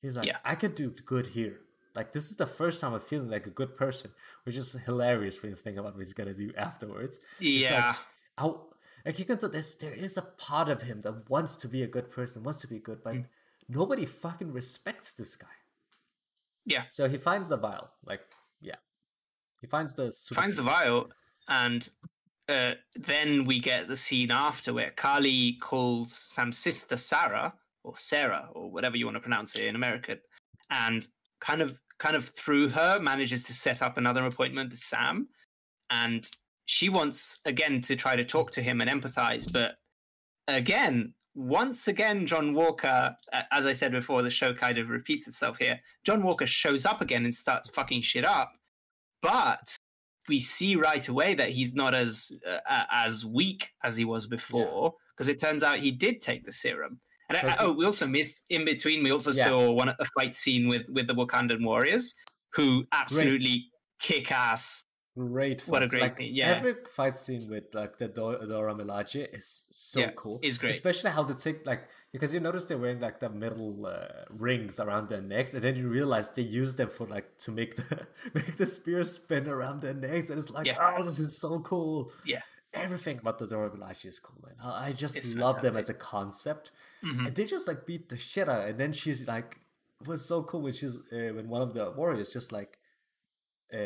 He's like, yeah. I could do good here. Like this is the first time I'm feeling like a good person, which is hilarious when you think about what he's gonna do afterwards. Yeah. Like, I, like you can tell there's there is a part of him that wants to be a good person, wants to be good, but mm. nobody fucking respects this guy. Yeah. So he finds the vial. Like, yeah. He finds the finds the vial and uh, then we get the scene after where Karli calls Sam's sister Sarah or Sarah or whatever you want to pronounce it in American, and kind of kind of through her manages to set up another appointment with Sam, and she wants again to try to talk to him and empathize, but again. Once again, John Walker, as I said before, the show kind of repeats itself here. John Walker shows up again and starts fucking shit up. But we see right away that he's not as uh, as weak as he was before because yeah. it turns out he did take the serum. And I, oh, we also missed in between. We also yeah. saw one a fight scene with with the Wakandan warriors who absolutely Great. kick ass great What a great like, scene, yeah. Every fight scene with like the Dora, Dora Milaje is so Yeah, cool. is great. Especially how they take like because you notice they're wearing like the metal uh, rings around their necks, and then you realize they use them for like to make the make the spear spin around their necks, and it's like, Yeah. oh, this is so cool. Yeah. Everything about the Dora Milaje is cool, man. I just It's love them as a concept, Mhm. and they just like beat the shit out. And then she's like, it was so cool when she's uh, when one of the warriors just like. Uh,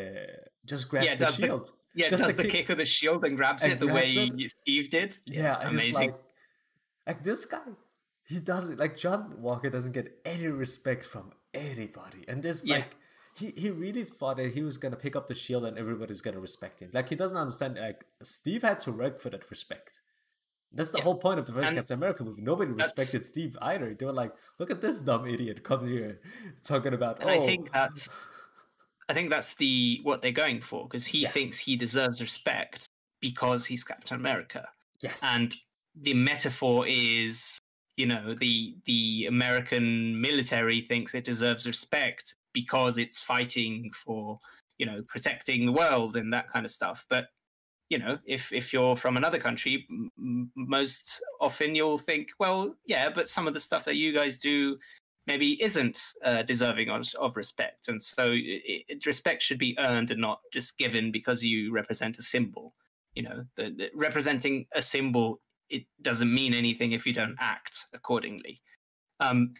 just grabs Yeah, the does the- shield. Yeah, Just does the the kick- kick of the shield and grabs and it the grabs way it. Steve did. Yeah, amazing. like, like this guy, he doesn't like John Walker doesn't get any respect from anybody, and this Yeah. like he he really thought that he was gonna pick up the shield and everybody's gonna respect him. Like he doesn't understand. Like Steve had to work for that respect. That's the Yeah. whole point of the first And Captain America movie. Nobody respected Steve either. They were like, "Look at this dumb idiot come here talking about." And oh, I think that's I think that's the what they're going for because he Yeah. thinks he deserves respect because he's Captain America. yes, And the metaphor is, you know, the the American military thinks it deserves respect because it's fighting for, you know, protecting the world and that kind of stuff. But you know, if if you're from another country, m- most often you'll think, well, yeah, but some of the stuff that you guys do maybe isn't uh, deserving of, of respect, and so it, it, respect should be earned and not just given because you represent a symbol. You know, the, the, representing a symbol it doesn't mean anything if you don't act accordingly. Um,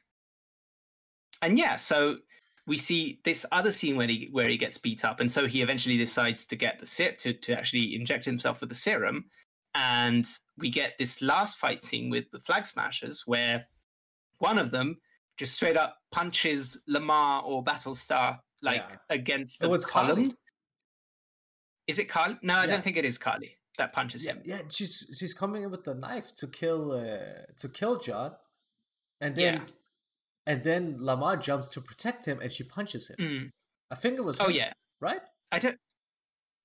and yeah, so we see this other scene where he where he gets beat up, and so he eventually decides to get the sit to to actually inject himself with the serum, and we get this last fight scene with the flag smashers where one of them just straight up punches Lamar or Battlestar like Yeah. against the Oh, it's column. Karli. Is it Karli? No, I Yeah. don't think it is Karli that punches yeah, him. yeah, she's she's coming in with the knife to kill uh, to kill John, and then Yeah. and then Lamar jumps to protect him, and she punches him. Mm. I think it was. Oh her, yeah, right. I don't.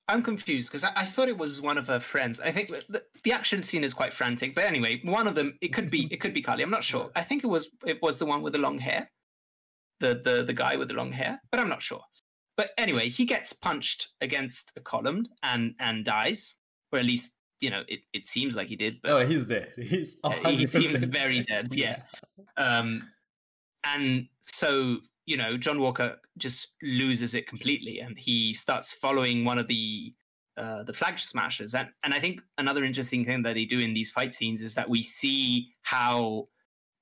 I'm confused because I, I thought it was one of her friends. I think the, the action scene is quite frantic, but anyway, one of them it could be it could be Karli. I'm not sure. I think it was it was the one with the long hair, the the the guy with the long hair, but I'm not sure. But anyway, he gets punched against a column and and dies, or at least you know it, it seems like he did. But Oh, he's dead. He's. uh, he 100% seems very dead. Yeah. Um, and so you know, John Walker just loses it completely, and he starts following one of the uh, the flag smashers. And and I think another interesting thing that they do in these fight scenes is that we see how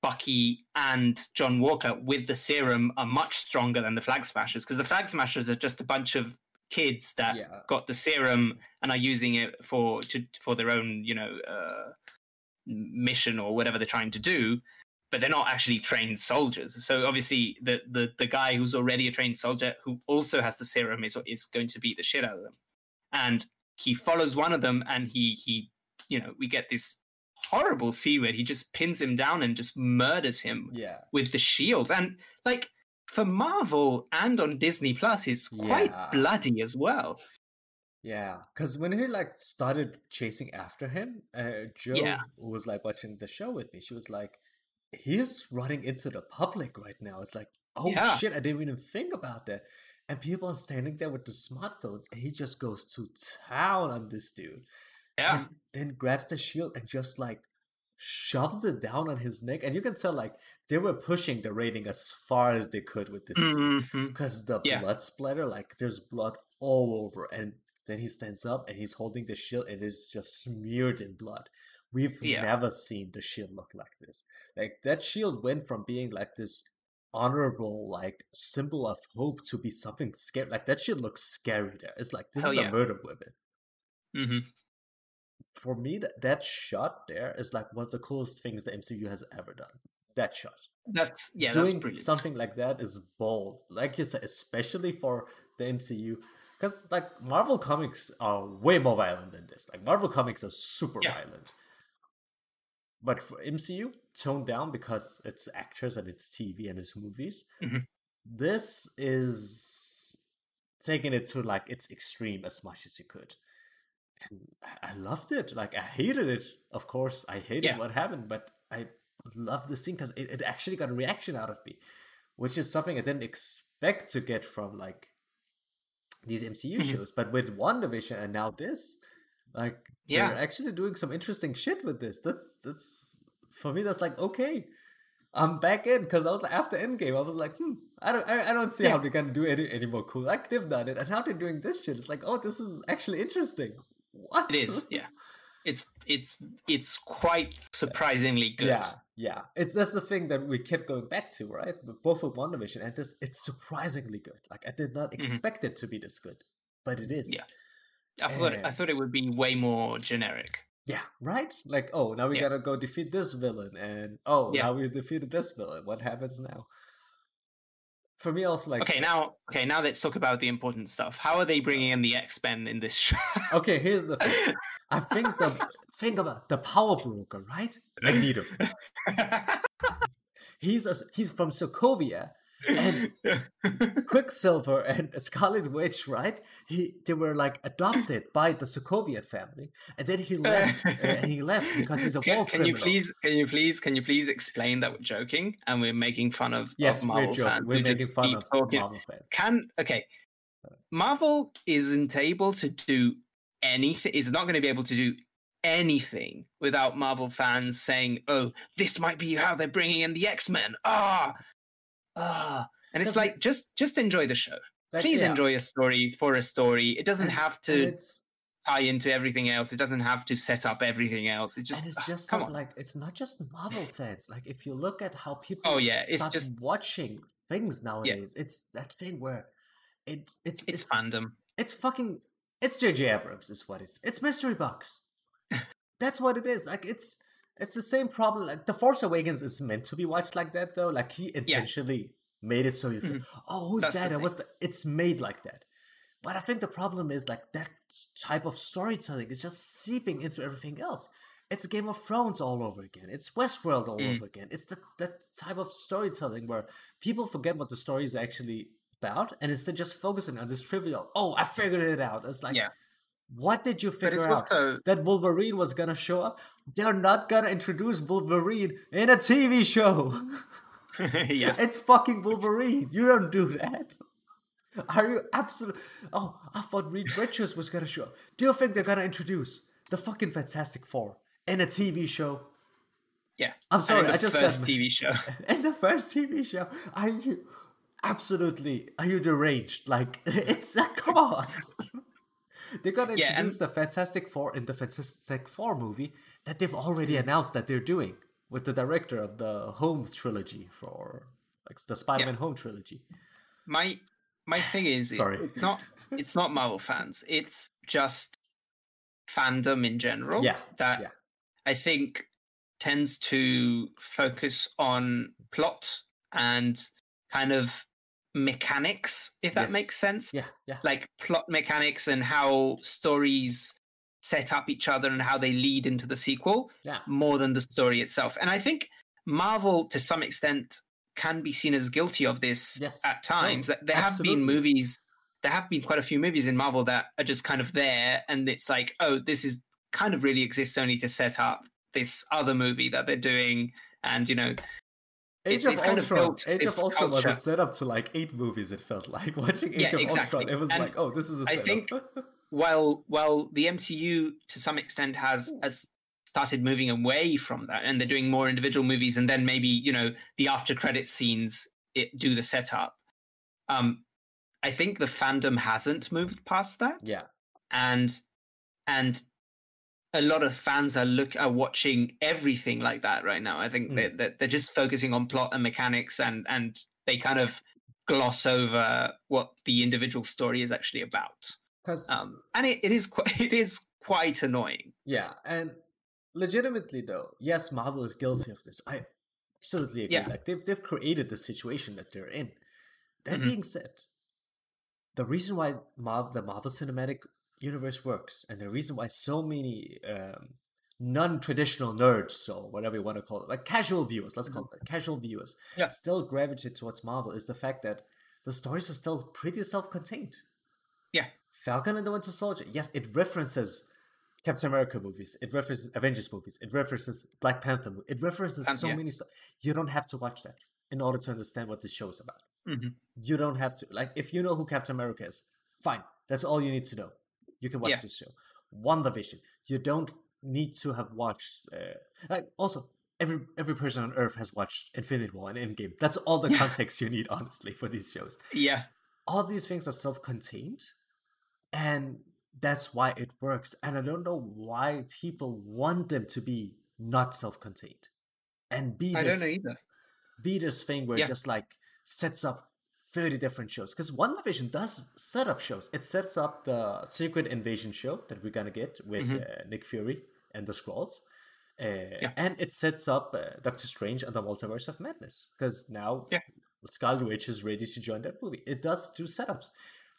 Bucky and John Walker with the serum are much stronger than the flag smashers because the flag smashers are just a bunch of kids that Yeah. got the serum and are using it for to for their own you know uh, mission or whatever they're trying to do but they're not actually trained soldiers so obviously the the, the guy who's already a trained soldier who also has the serum is is going to beat the shit out of them and he follows one of them and he he you know we get this horrible scene where he just pins him down and just murders him Yeah. with the shield and like for marvel and on disney plus it's quite Yeah. bloody as well Yeah, because when he like started chasing after him, uh, Joe Yeah. was like watching the show with me. She was like, "He's running into the public right now." It's like, oh Yeah. shit, I didn't even think about that. And people are standing there with the smartphones, and he just goes to town on this dude. yeah and then grabs the shield and just like shoves it down on his neck. And you can tell like they were pushing the rating as far as they could with this mm-hmm. because the Yeah. blood splatter, like there's blood all over. And then he stands up and he's holding the shield and it's just smeared in blood. We've Yeah. never seen the shield look like this. Like that shield went from being like this honorable like symbol of hope to be something scary. Like that shield looks scary there. It's like this Hell is yeah. a murder weapon Mhm. for me that, that shot there is like one of the coolest things the MCU has ever done. That shot. That's yeah, Doing brilliant. something like that is bold. Like you said, especially for the MCU. Because like Marvel comics are way more violent than this. Like Marvel comics are super Yeah. violent. But for MCU, toned down because it's actors and it's TV and it's movies. Mhm. This is taking it to like its extreme as much as you could. And I- I loved it. Like I hated it, of course. I hated Yeah. what happened, but I loved the scene because it, it actually got a reaction out of me, which is something I didn't expect to get from like these MCU mm-hmm. shows. But with WandaVision and now this, like yeah. they're actually doing some interesting shit with this. That's that's for me. That's like okay, I'm back in because I was after Endgame. I was like, hmm, I don't, I, I don't see yeah. how they're gonna do any any more cool. Like they've done it, and how they're doing this shit. It's like, oh, this is actually interesting. What it is, yeah. It's it's it's quite surprisingly good. Yeah, yeah. It's that's the thing that we kept going back to, right? Both with WandaVision and this, it's surprisingly good. Like I did not mm-hmm. expect mm-hmm. it to be this good, but it is. Yeah. I thought I thought it would be way more generic. Yeah, right? Like, oh, now we yeah. gotta go defeat this villain, and oh, yeah. now we defeated this villain. What happens now? For me, also like okay, now okay, now let's talk about the important stuff. How are they bringing in the X Men in this show? okay, here's the thing. I think the think about the power broker, right? Magneto. he's a, he's from Sokovia, and Quicksilver and Scarlet Witch, right? He they were like adopted by the Sokovian family, and then he left. uh, he left because he's a can, war can criminal. you please? Can you please? Can you please explain that we're joking and we're making fun of, yes, of Marvel we're fans? We're making fun of talking. Marvel fans. Can okay? Marvel isn't able to do anything. Is not going to be able to do anything without Marvel fans saying, "Oh, this might be how they're bringing in the X Men." Ah, ah, and it's like just just enjoy the show. That, Please yeah. enjoy a story for a story. It doesn't and, have to tie into everything else. It doesn't have to set up everything else. It just and it's just come on. like it's not just Marvel fans. Like if you look at how people oh yeah, it's just watching things nowadays. Yeah. It's that thing where it it's, it's it's fandom. It's fucking it's JJ Abrams is what it's it's mystery box. That's what it is. Like it's it's the same problem. Like The Force Awakens is meant to be watched like that, though. Like he intentionally yeah. made it so you feel, mm-hmm. oh, who's That's that? And what's the... it's made like that. But I think the problem is like that type of storytelling is just seeping into everything else. It's Game of Thrones all over again. It's Westworld all mm. over again. It's that that type of storytelling where people forget what the story is actually about, and instead just focusing on this trivial. Oh, I figured it out. It's like, yeah. What did you figure out? That Wolverine was gonna show up? They're not gonna introduce Wolverine in a TV show. yeah. It's fucking Wolverine. You don't do that. Are you absolutely? Oh, I thought Reed Richards was gonna show up. Do you think they're gonna introduce the fucking Fantastic Four in a TV show? Yeah. I'm sorry. I just first got... TV show. In the first TV show, are you absolutely? Are you deranged? Like it's uh, come on. They're gonna yeah, introduce and... the Fantastic Four in the Fantastic Four movie that they've already hmm. announced that they're doing with the director of the Home trilogy for like the Spider-Man yeah. Home trilogy. My my thing is, sorry, it's not it's not Marvel fans. It's just fandom in general. Yeah, that yeah. I think tends to focus on plot and kind of mechanics, if that yes. makes sense. Yeah, yeah. Like plot mechanics and how stories set up each other and how they lead into the sequel yeah. more than the story itself. And I think Marvel, to some extent, can be seen as guilty of this yes. at times. That there absolutely. have been movies, there have been quite a few movies in Marvel that are just kind of there, and it's like, oh, this is kind of really exists only to set up this other movie that they're doing, and you know, Age of Ultron. Age of Ultron was a setup to like eight movies. It felt like watching Age yeah, of exactly. Ultron. It was and like, oh, this is a setup. I think while while the MCU to some extent has has started moving away from that, and they're doing more individual movies, and then maybe you know the after credit scenes it, do the setup. Um, I think the fandom hasn't moved past that. Yeah, and and a lot of fans are look are watching everything like that right now. I think mm. they're, they're just focusing on plot and mechanics, and and they kind of gloss over what the individual story is actually about. Um, and it, it is quite it is quite annoying. Yeah, and legitimately though, yes, Marvel is guilty of this. I absolutely agree. Yeah. Like they've they've created the situation that they're in. That mm-hmm. being said, the reason why Marvel, the Marvel Cinematic universe works and the reason why so many um, non-traditional nerds or whatever you want to call it like casual viewers let's call it casual viewers yeah. still gravitate towards marvel is the fact that the stories are still pretty self-contained yeah falcon and the winter soldier yes it references captain america movies it references avengers movies it references black panther it references and, so yeah. many stuff you don't have to watch that in order to understand what this show is about mm-hmm. you don't have to like if you know who captain america is fine That's all you need to know. You can watch Yeah. this show. WandaVision. You don't need to have watched. Uh, like also, every every person on Earth has watched Infinity War and Endgame. That's all the Yeah. context you need, honestly, for these shows. Yeah. All these things are self-contained, and that's why it works. And I don't know why people want them to be not self-contained and be I this don't know either. be this thing where Yeah. it just like sets up 30 different shows because WandaVision does set up shows. It sets up the secret invasion show that we're gonna get with Mhm. uh, nick fury and the Skrulls uh, and it sets up uh, doctor strange and the multiverse of madness because now Yeah. scarlet witch is ready to join that movie. It does do setups.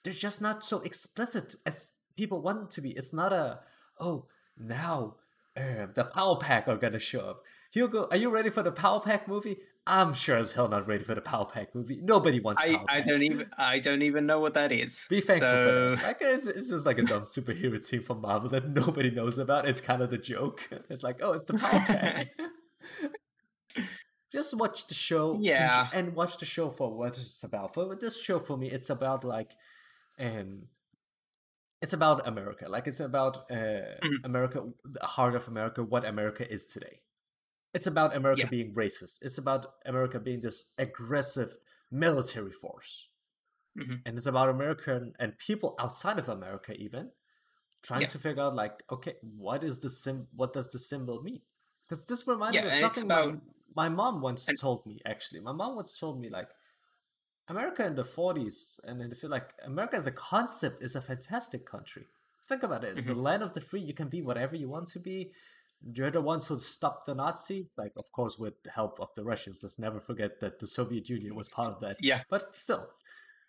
They're just not so explicit as people want them to be. It's not a oh now uh, the power pack are gonna show up. Hugo are you ready for the power pack movie i'm sure as hell not ready for the power pack movie nobody wants I, power I pack. don't even I don't even know what that is. be thankful so, for that. Like it's, it's just like a dumb superhero team from Marvel that nobody knows about. It's kind of the joke. It's like, oh, it's the power pack. just watch the show. Yeah. And, watch the show for what it's about. For this show for me, it's about like um it's about America. Like it's about uh Mhm. America the heart of America, what America is today. It's about America Yeah. being racist. It's about America being this aggressive military force Mhm. and it's about America and people outside of America even trying Yeah. to figure out like, okay, what is the sim? What does the symbol mean? Because this reminded Yeah, me of something about- my, my mom once and- told me. Actually, my mom once told me like, America in the forties and in the feel like America as a concept is a fantastic country. Think about it, Mm-hmm. the land of the free. You can be whatever you want to be. You're the ones who stopped the Nazis, like of course with the help of the Russians. Let's never forget that the Soviet Union was part of that. Yeah. But still,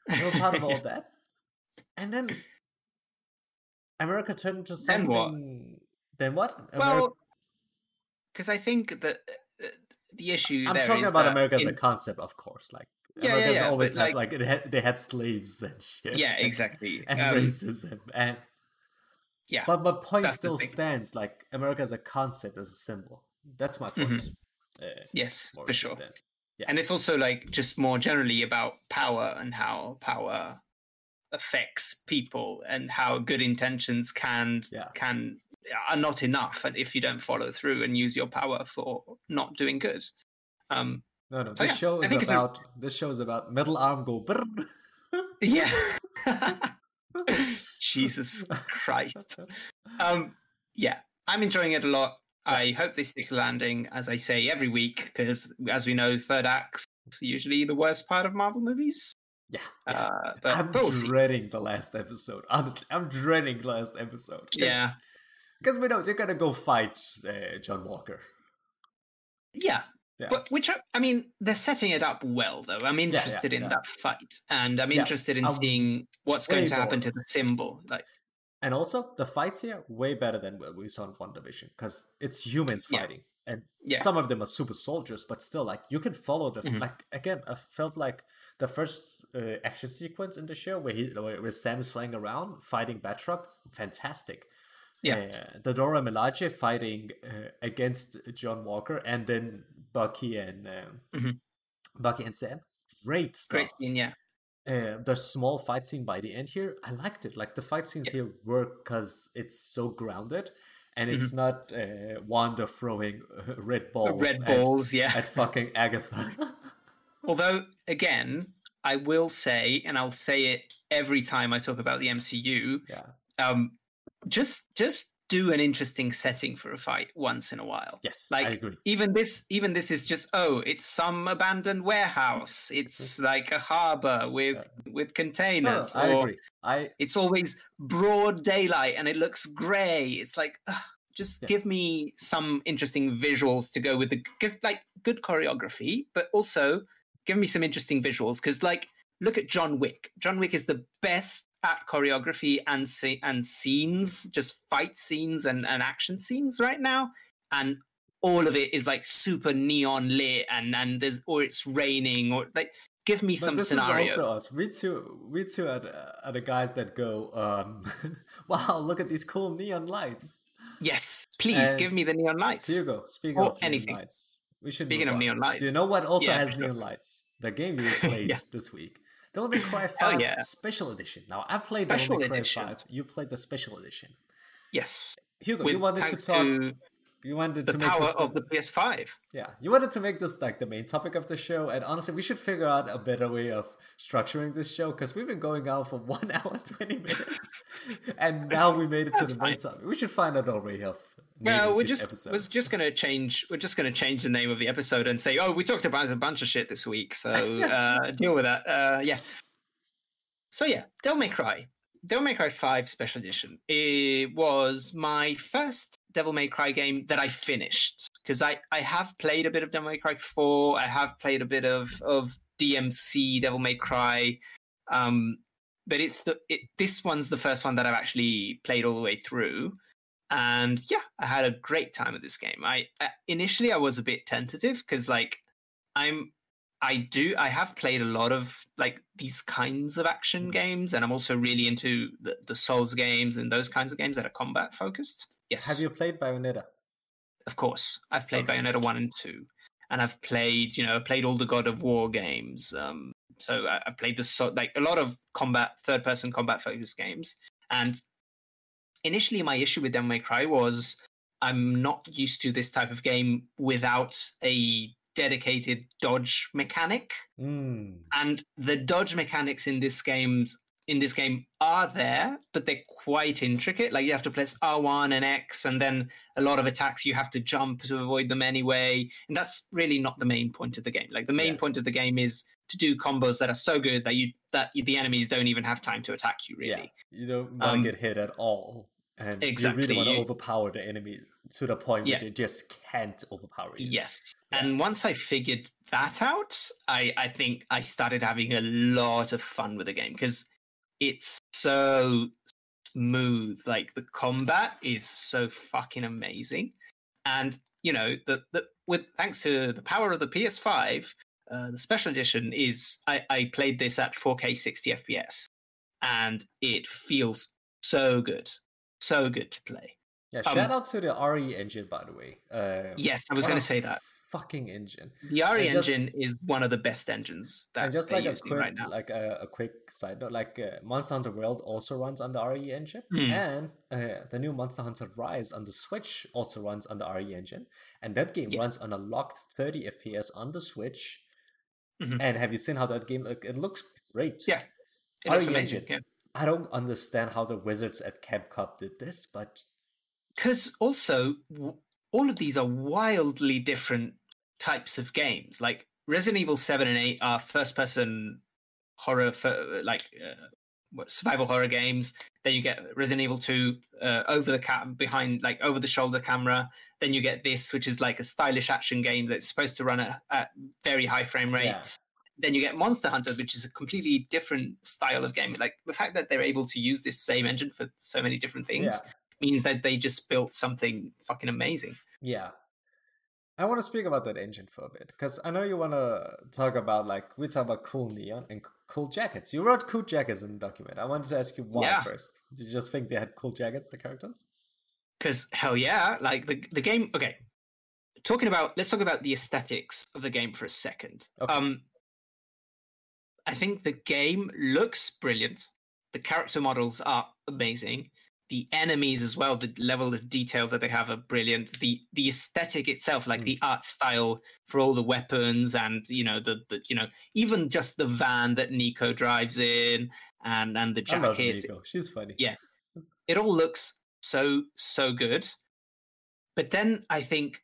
they were part of all that. And then America turned into Then what? something. Then what? Well, because I think that uh, the issue I'm there talking is about America as a concept, of course. Like Yeah, yeah, America's yeah, always had like it had, they had slaves and shit. yeah, exactly. And Um, racism and yeah, but my point still stands. Like America as a concept, as a symbol. That's my point. Mhm. Uh, yes, for sure. than- Yeah. And it's also like just more generally about power and how power affects people and how good intentions can Yeah. can are not enough and if you don't follow through and use your power for not doing good. Um, No, no. So, This yeah, show is it's a- about this show is about metal arm go. brrr. yeah. Jesus Christ. Um, yeah, I'm enjoying it a lot. I hope they stick a landing, as I say every week, because as we know, third acts usually the worst part of Marvel movies. Yeah, yeah. Uh, but, I'm we'll see. dreading the last episode. Honestly, I'm dreading the last episode. Yeah, because we know they're gonna go fight uh, John Walker. yeah. Yeah. But which I, I mean, they're setting it up well, though. I'm yeah, interested in that fight, and I'm Yeah, interested in I'm seeing what's going to happen to the symbol. Like, And also, the fights here way better than what we saw in WandaVision because it's humans Yeah. fighting, and Yeah. some of them are super soldiers, but still, like you can follow the Mhm. like again. I felt like the first uh, action sequence in the show where he where, Sam is flying around fighting Batroc, fantastic. Yeah. uh, the Dora Milaje fighting uh, against John Walker, and then Bucky and um, Mhm. Bucky and Sam. Great stuff great scene, yeah. uh, the small fight scene by the end here, I liked it. Like the fight scenes here work because it's so grounded, and it's not uh, Wanda throwing red balls, Mm-hmm. Red at, balls, yeah. at fucking Agatha. Although, again, I will say, and I'll say it every time I talk about the MCU, yeah. um, just just do an interesting setting for a fight once in a while. Yes, Like I agree. even this, even this is just oh, it's some abandoned warehouse. It's mm-hmm. like a harbor with with No, no, containers. I agree. I It's always broad daylight and it looks grey. It's like. ugh, just Yeah. give me some interesting visuals to go with the because like good choreography, but also give me some interesting visuals because like look at John Wick. John Wick is the best at choreography and se- and scenes, just fight scenes and, and action scenes right now, and all of it is like super neon lit and and there's or it's raining or like give me but some this scenario. is also us. We two, we two are the, are the guys that go, um, "Wow, look at these cool neon lights." Yes, please And give me the neon lights. Hugo, speaking Or of neon lights, we should. Speaking of on. neon lights. do you know what also Yeah, has sure. neon lights? The game you played Yeah. this week. Devil May Cry 5 yeah. Special Edition. Now, I've played special Devil May Cry edition. 5. You played the Special Edition. Yes. Hugo, With, you wanted to talk. To you wanted the to make power this, of the PS5. Yeah, you wanted to make this like the main topic of the show, and honestly, we should figure out a better way of structuring this show because we've been going on for one hour twenty minutes, and now we made it to the main topic. We should find out a way of. Well, we're just we're just gonna change. We're just gonna change the name of the episode and say, "Oh, we talked about a bunch of shit this week, so uh, deal with that." Uh, yeah. So yeah, Devil May Cry. Devil May Cry 5 Special Edition. It was my first Devil May Cry game that I finished because I, I have played a bit of Devil May Cry 4. I have played a bit of, of DMC Devil May Cry. Um, but it's the it, this one's the first one that I've actually played all the way through. And yeah, I had a great time with this game. I initially I was a bit tentative because like I'm I do. I have played a lot of like these kinds of action mm. games, and I'm also really into the, the Souls games and those kinds of games that are combat focused. Yes. Have you played Bayonetta? Of course, I've played okay. Bayonetta one and two, and I've played, you know, I played all the God of War games. Um, so I, have played the so like a lot of combat, third person combat focused games. And initially, my issue with Devil May Cry was I'm not used to this type of game without a dedicated dodge mechanic. Mm. And the dodge mechanics in this game's in this game are there, but they're quite intricate. Like you have to press R1 and X, and then a lot of attacks you have to jump to avoid them anyway. And that's really not the main point of the game. Like the main yeah. point of the game is to do combos that are so good that you that the enemies don't even have time to attack you. Really, yeah. you don't want to um, get hit at all, and exactly. you really want to overpower the enemy to the point yeah. where they just can't overpower you. Yes. Yeah. And once I figured that out, I, I think I started having a lot of fun with the game because it's so smooth. Like the combat is so fucking amazing. And you know, the, the with thanks to the power of the PS5, uh, the special edition is I, I played this at 4K 60 FPS and it feels so good. So good to play. Yeah, um, shout out to the RE engine, by the way. Uh, yes, I was going to say that. Fucking engine. The RE and engine just, is one of the best engines that and just like a quick, right now. like a, a, quick side note, like uh, Monster Hunter World also runs on the RE engine, mm. and uh, the new Monster Hunter Rise on the Switch also runs on the RE engine, and that game yeah. runs on a locked 30 FPS on the Switch. Mm-hmm. And have you seen how that game? Like, it looks great. Yeah, it RE amazing. Engine. Yeah. I don't understand how the wizards at Capcom did this, but because also all of these are wildly different types of games. Like Resident Evil Seven and Eight are first-person horror, for, like uh, survival horror games. Then you get Resident Evil Two uh, over the cap behind, like over the shoulder camera. Then you get this, which is like a stylish action game that's supposed to run at, at very high frame rates. Then you get Monster Hunter, which is a completely different style of game. Like the fact that they're able to use this same engine for so many different things. Yeah means that they just built something fucking amazing. Yeah. I want to speak about that engine for a bit because I know you want to talk about like we talk about cool neon and cool jackets. You wrote cool jackets in the document. I wanted to ask you why yeah. first. Did you just think they had cool jackets, the characters? Because hell yeah, like the the game. Okay, talking about let's talk about the aesthetics of the game for a second. Okay. Um, I think the game looks brilliant. The character models are amazing. The enemies as well the level of detail that they have are brilliant. The the aesthetic itself like mm. the art style for all the weapons and you know the, the you know even just the van that nico drives in and and the jacket she's funny. Yeah. It all looks so so good. But then i think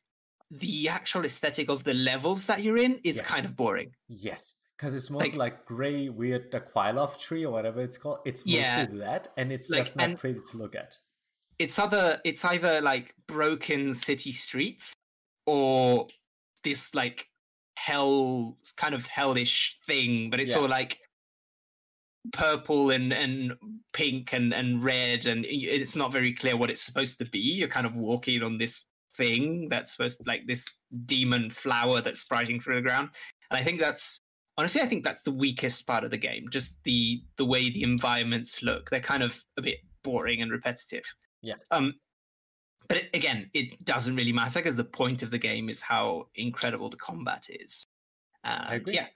the actual aesthetic of the levels that you're in is yes. kind of boring. Yes because it's mostly like, like, gray, weird, the Qliphoth tree or whatever it's called. It's mostly yeah, that, and it's like, just not pretty to look at. It's either it's either like broken city streets or this like hell kind of hellish thing, but it's yeah. all like purple and and pink and and red, and it's not very clear what it's supposed to be. You're kind of walking on this thing that's supposed to, like this demon flower that's sprouting through the ground, and I think that's honestly, I think that's the weakest part of the game. Just the the way the environments look. They're kind of a bit boring and repetitive. Yeah. Um, but it, again, it doesn't really matter because the point of the game is how incredible the combat is. And, I agree. Yeah.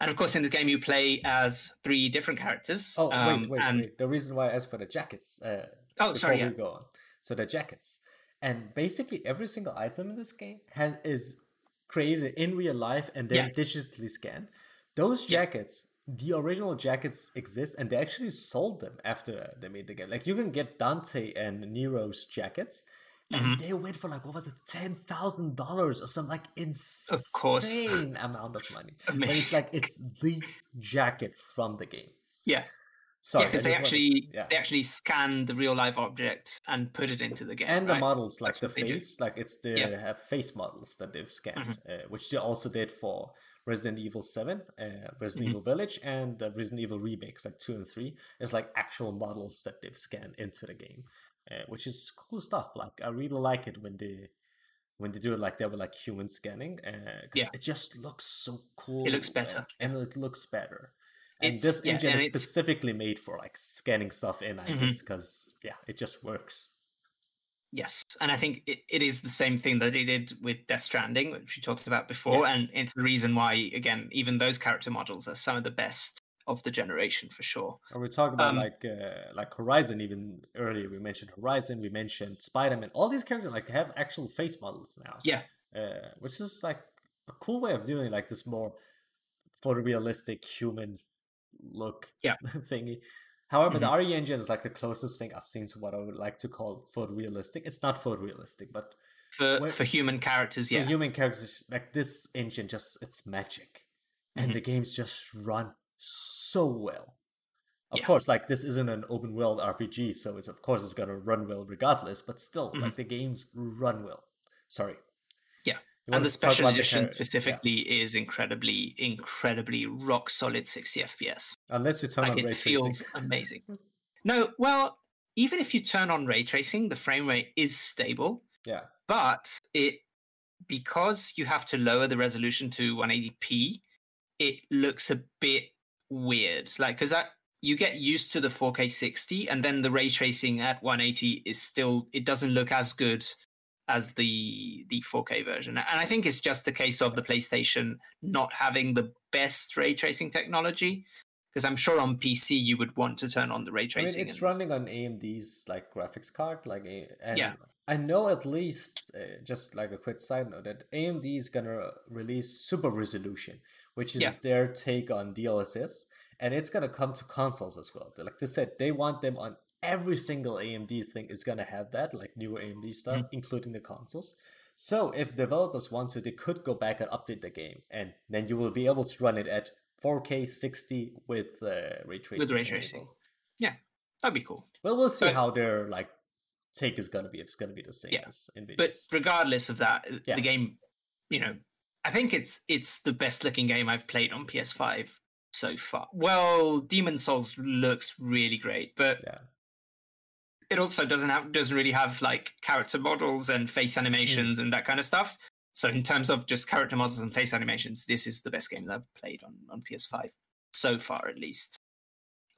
And of course, in this game, you play as three different characters. Oh um, wait, wait, and wait. The reason why I asked for the jackets. Uh, Oh, sorry, yeah. we go on. So the jackets, and basically every single item in this game has is created in real life and then Yeah. digitally scanned. Those jackets, the original jackets exist, and they actually sold them after they made the game. Like you can get Dante and Nero's jackets. And Mhm. they went for like what was it, ten thousand dollars or some like insane course. amount of money. But it's like it's the jacket from the game. yeah, Sorry, yeah, because they wanted to- actually yeah. they actually scan the real life object and put it into the game. and the right? models like That's the what they do. face like it's the Yeah. Mm-hmm. have face models that they've scanned uh, which they also did for resident evil 7 uh, resident Mhm. evil village and the resident evil remakes like 2 and 3 is like actual models that they've scanned into the game uh, which is cool stuff like i really like it when they when they do it like that with like human scanning uh 'cause Yeah. it just looks so cool It looks uh, better. and it looks better and It's- this engine is specifically made for like scanning stuff in i Mhm. guess because yeah it just works Yes, and I think it, it is the same thing that they did with Death Stranding, which we talked about before, and it's the reason why, again, even those character models are some of the best of the generation for sure. And we talk about Um, like uh, like Horizon even earlier. We mentioned Horizon. We mentioned Spider Man. All these characters like have actual face models now. Yeah, uh, which is like a cool way of doing like this more photorealistic human look Yeah. thingy. However, the Mhm. RE engine is like the closest thing I've seen to what I would like to call photorealistic. It's not photorealistic, but for Wait- for human characters, yeah, for human characters, like this engine, just it's magic, and Mhm. the games just run so well. Of Yeah. course, like this isn't an open world RPG, so it's of course it's gonna run well regardless. But still, Mhm. like the games run well. Sorry. Yeah. And the special about the edition yeah. specifically is incredibly, incredibly rock solid 60 FPS. Unless you turn like on it ray feels tracing. amazing. No, well, even if you turn on ray tracing, the frame rate is stable, yeah. but it because you have to lower the resolution to 180p, it looks a bit weird. Like because that you get used to the 4K 60, and then the ray tracing at 180 is still it doesn't look as good as the the 4K version. And I think it's just a case of the PlayStation not having the best ray tracing technology. Because I'm sure on PC you would want to turn on the ray I mean, tracing. it's and- running on AMD's like graphics card, like and Yeah. I know at least uh, just like a quick side note that AMD is gonna release Super Resolution, which is Yeah. their take on DLSS, and it's gonna come to consoles as well. Like they said, they want them on every single AMD thing is gonna have that, like newer AMD stuff, Mm-hmm. including the consoles. So if developers want to, they could go back and update the game, and then you will be able to run it at 4K 60 with uh, ray tracing. with ray tracing. Yeah, that'd be cool. Well, we'll see But- how their like take is gonna be. If it's gonna be the same Yeah, as Nvidia's. But regardless of that, Yeah. the game, you know, I think it's it's the best looking game I've played on PS5 so far. Well, Demon Souls looks really great, but yeah, it also doesn't have doesn't really have like character models and Hmm. face animations and that kind of stuff. So in terms of just character models and face animations, this is the best game that I've played on, on PS5 so far, at least.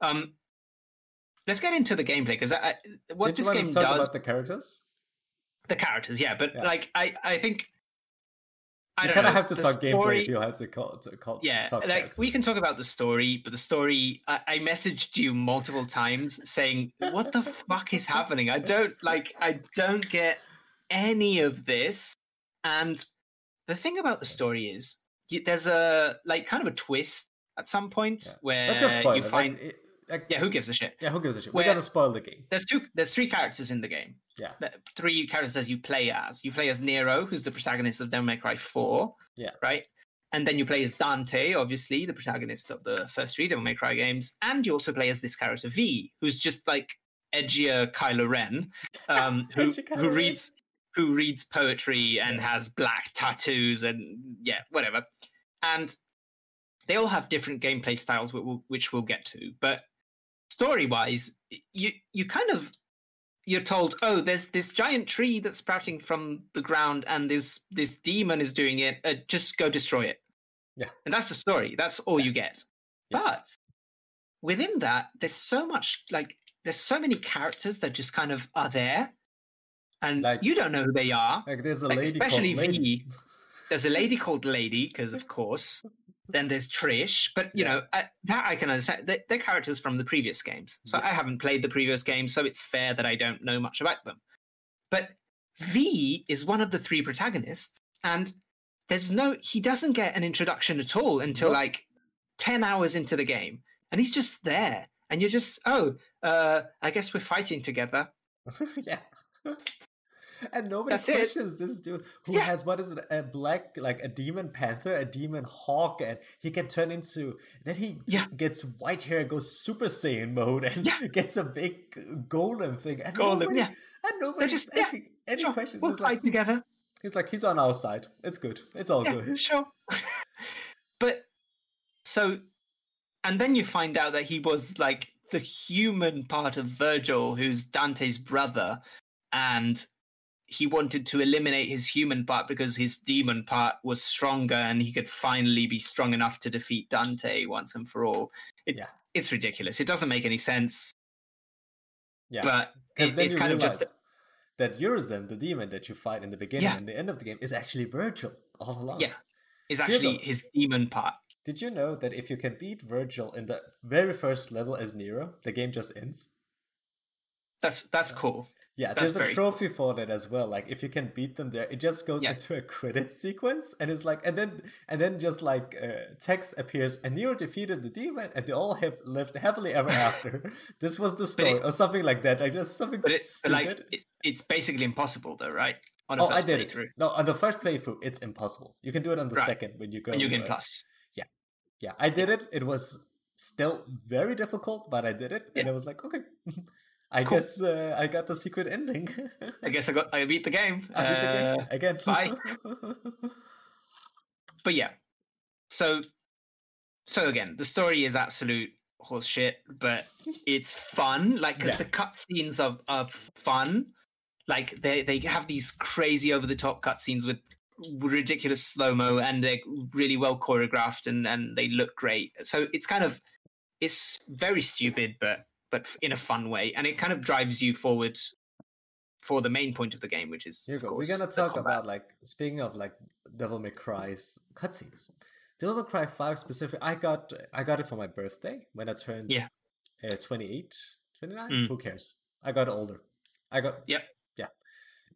Um, let's get into the gameplay because what Did this game does about the characters? the characters, yeah, but Yeah. like I, I think I you kind know. of have to the talk gameplay if you had to call to call. yeah, talk like we can talk about the story, but the story I, I messaged you multiple times saying, "What the fuck is happening? I don't like. I don't get any of this." And the thing about the story is, there's a like kind of a twist at some point Yeah. where you find. Like, it- like, yeah, who gives a shit? yeah, who gives a shit? Where- We're gonna spoil the game. There's two. There's three characters in the game. Yeah. Three characters as you play as. You play as Nero, who's the protagonist of Devil May Cry Four. Yeah. Right. And then you play as Dante, obviously the protagonist of the first three Devil May Cry games, and you also play as this character V, who's just like edgier Kylo Ren, um, who who reads who reads poetry and has black tattoos and yeah, whatever. And they all have different gameplay styles, which we'll, which we'll get to. But story wise, you you kind of you're told, oh, there's this giant tree that's sprouting from the ground, and this this demon is doing it. Uh, just go destroy it. Yeah. and that's the story. That's all you get. Yeah. But within that, there's so much like there's so many characters that just kind of are there, and Like- you don't know who they are. Like there's a Like, lady especially called Lady. V. There's a lady called Lady, because of course. Then there's Trish, but you Yeah. know uh, that I can understand. They're, they're characters from the previous games, so I haven't played the previous games, so it's fair that I don't know much about them. But V is one of the three protagonists, and there's no he doesn't get an introduction at all until like ten hours into the game, and he's just there, and you're just oh, uh, I guess we're fighting together. yeah. And nobody That's it. questions this dude who Yeah. has what is it a black like a demon panther, a demon hawk, and he can turn into then he Yeah. gets white hair, goes Super Saiyan mode, and Yeah. gets a big golem thing. And Golem, nobody, yeah. and nobody's just- asking any Sure, questions. we'll It's fight like, together. he's like he's on our side. It's good. It's all good. sure. but so, and then you find out that he was like the human part of Vergil, who's Dante's brother, and he wanted to eliminate his human part because his demon part was stronger, and he could finally be strong enough to defeat Dante once and for all. It, Yeah. it's ridiculous. It doesn't make any sense, Yeah. but it- it's kind of just that Urizen, the demon that you fight in the beginning Yeah. and the end of the game, is actually Vergil all along. yeah, is actually his demon part. Did you know that if you can beat Vergil in the very first level as Nero, the game just ends? That's that's cool. Yeah, That's there's a trophy for that as well. Like if you can beat them there, it just goes Yeah. into a credit sequence, and it's like, and then and then just like uh, text appears, and Nero defeated the demon, and they all have lived happily ever after. this was the story, it- or something like that. Like just something But it's stupid. like it's, it's basically impossible though, right? On a oh, I first did it. playthrough. No, on the first playthrough, it's impossible. You can do it on the Right. second when you go. And you uh, plus. Yeah, yeah, I did it. It was still very difficult, but I did it, and Yeah. I was like, okay, I Cool. guess uh, I got the secret ending. I guess I got I beat the game. I beat the game Uh, again. bye. but yeah. So so again, the story is absolute horseshit, but it's fun. Like because Yeah. the cutscenes are are fun. Like they they have these crazy over the top cutscenes with ridiculous slow mo, and they're really well choreographed, and and they look great. So it's kind of it's very stupid, but but in a fun way, and it kind of drives you forward for the main point of the game, which is Here you of go. We're gonna talk about like speaking of like Devil May Cry's cutscenes. Devil May Cry Five specific. I got I got it for my birthday when I turned Yeah. uh, 28, 29? Mm. Who cares? I got older. I got yeah yeah,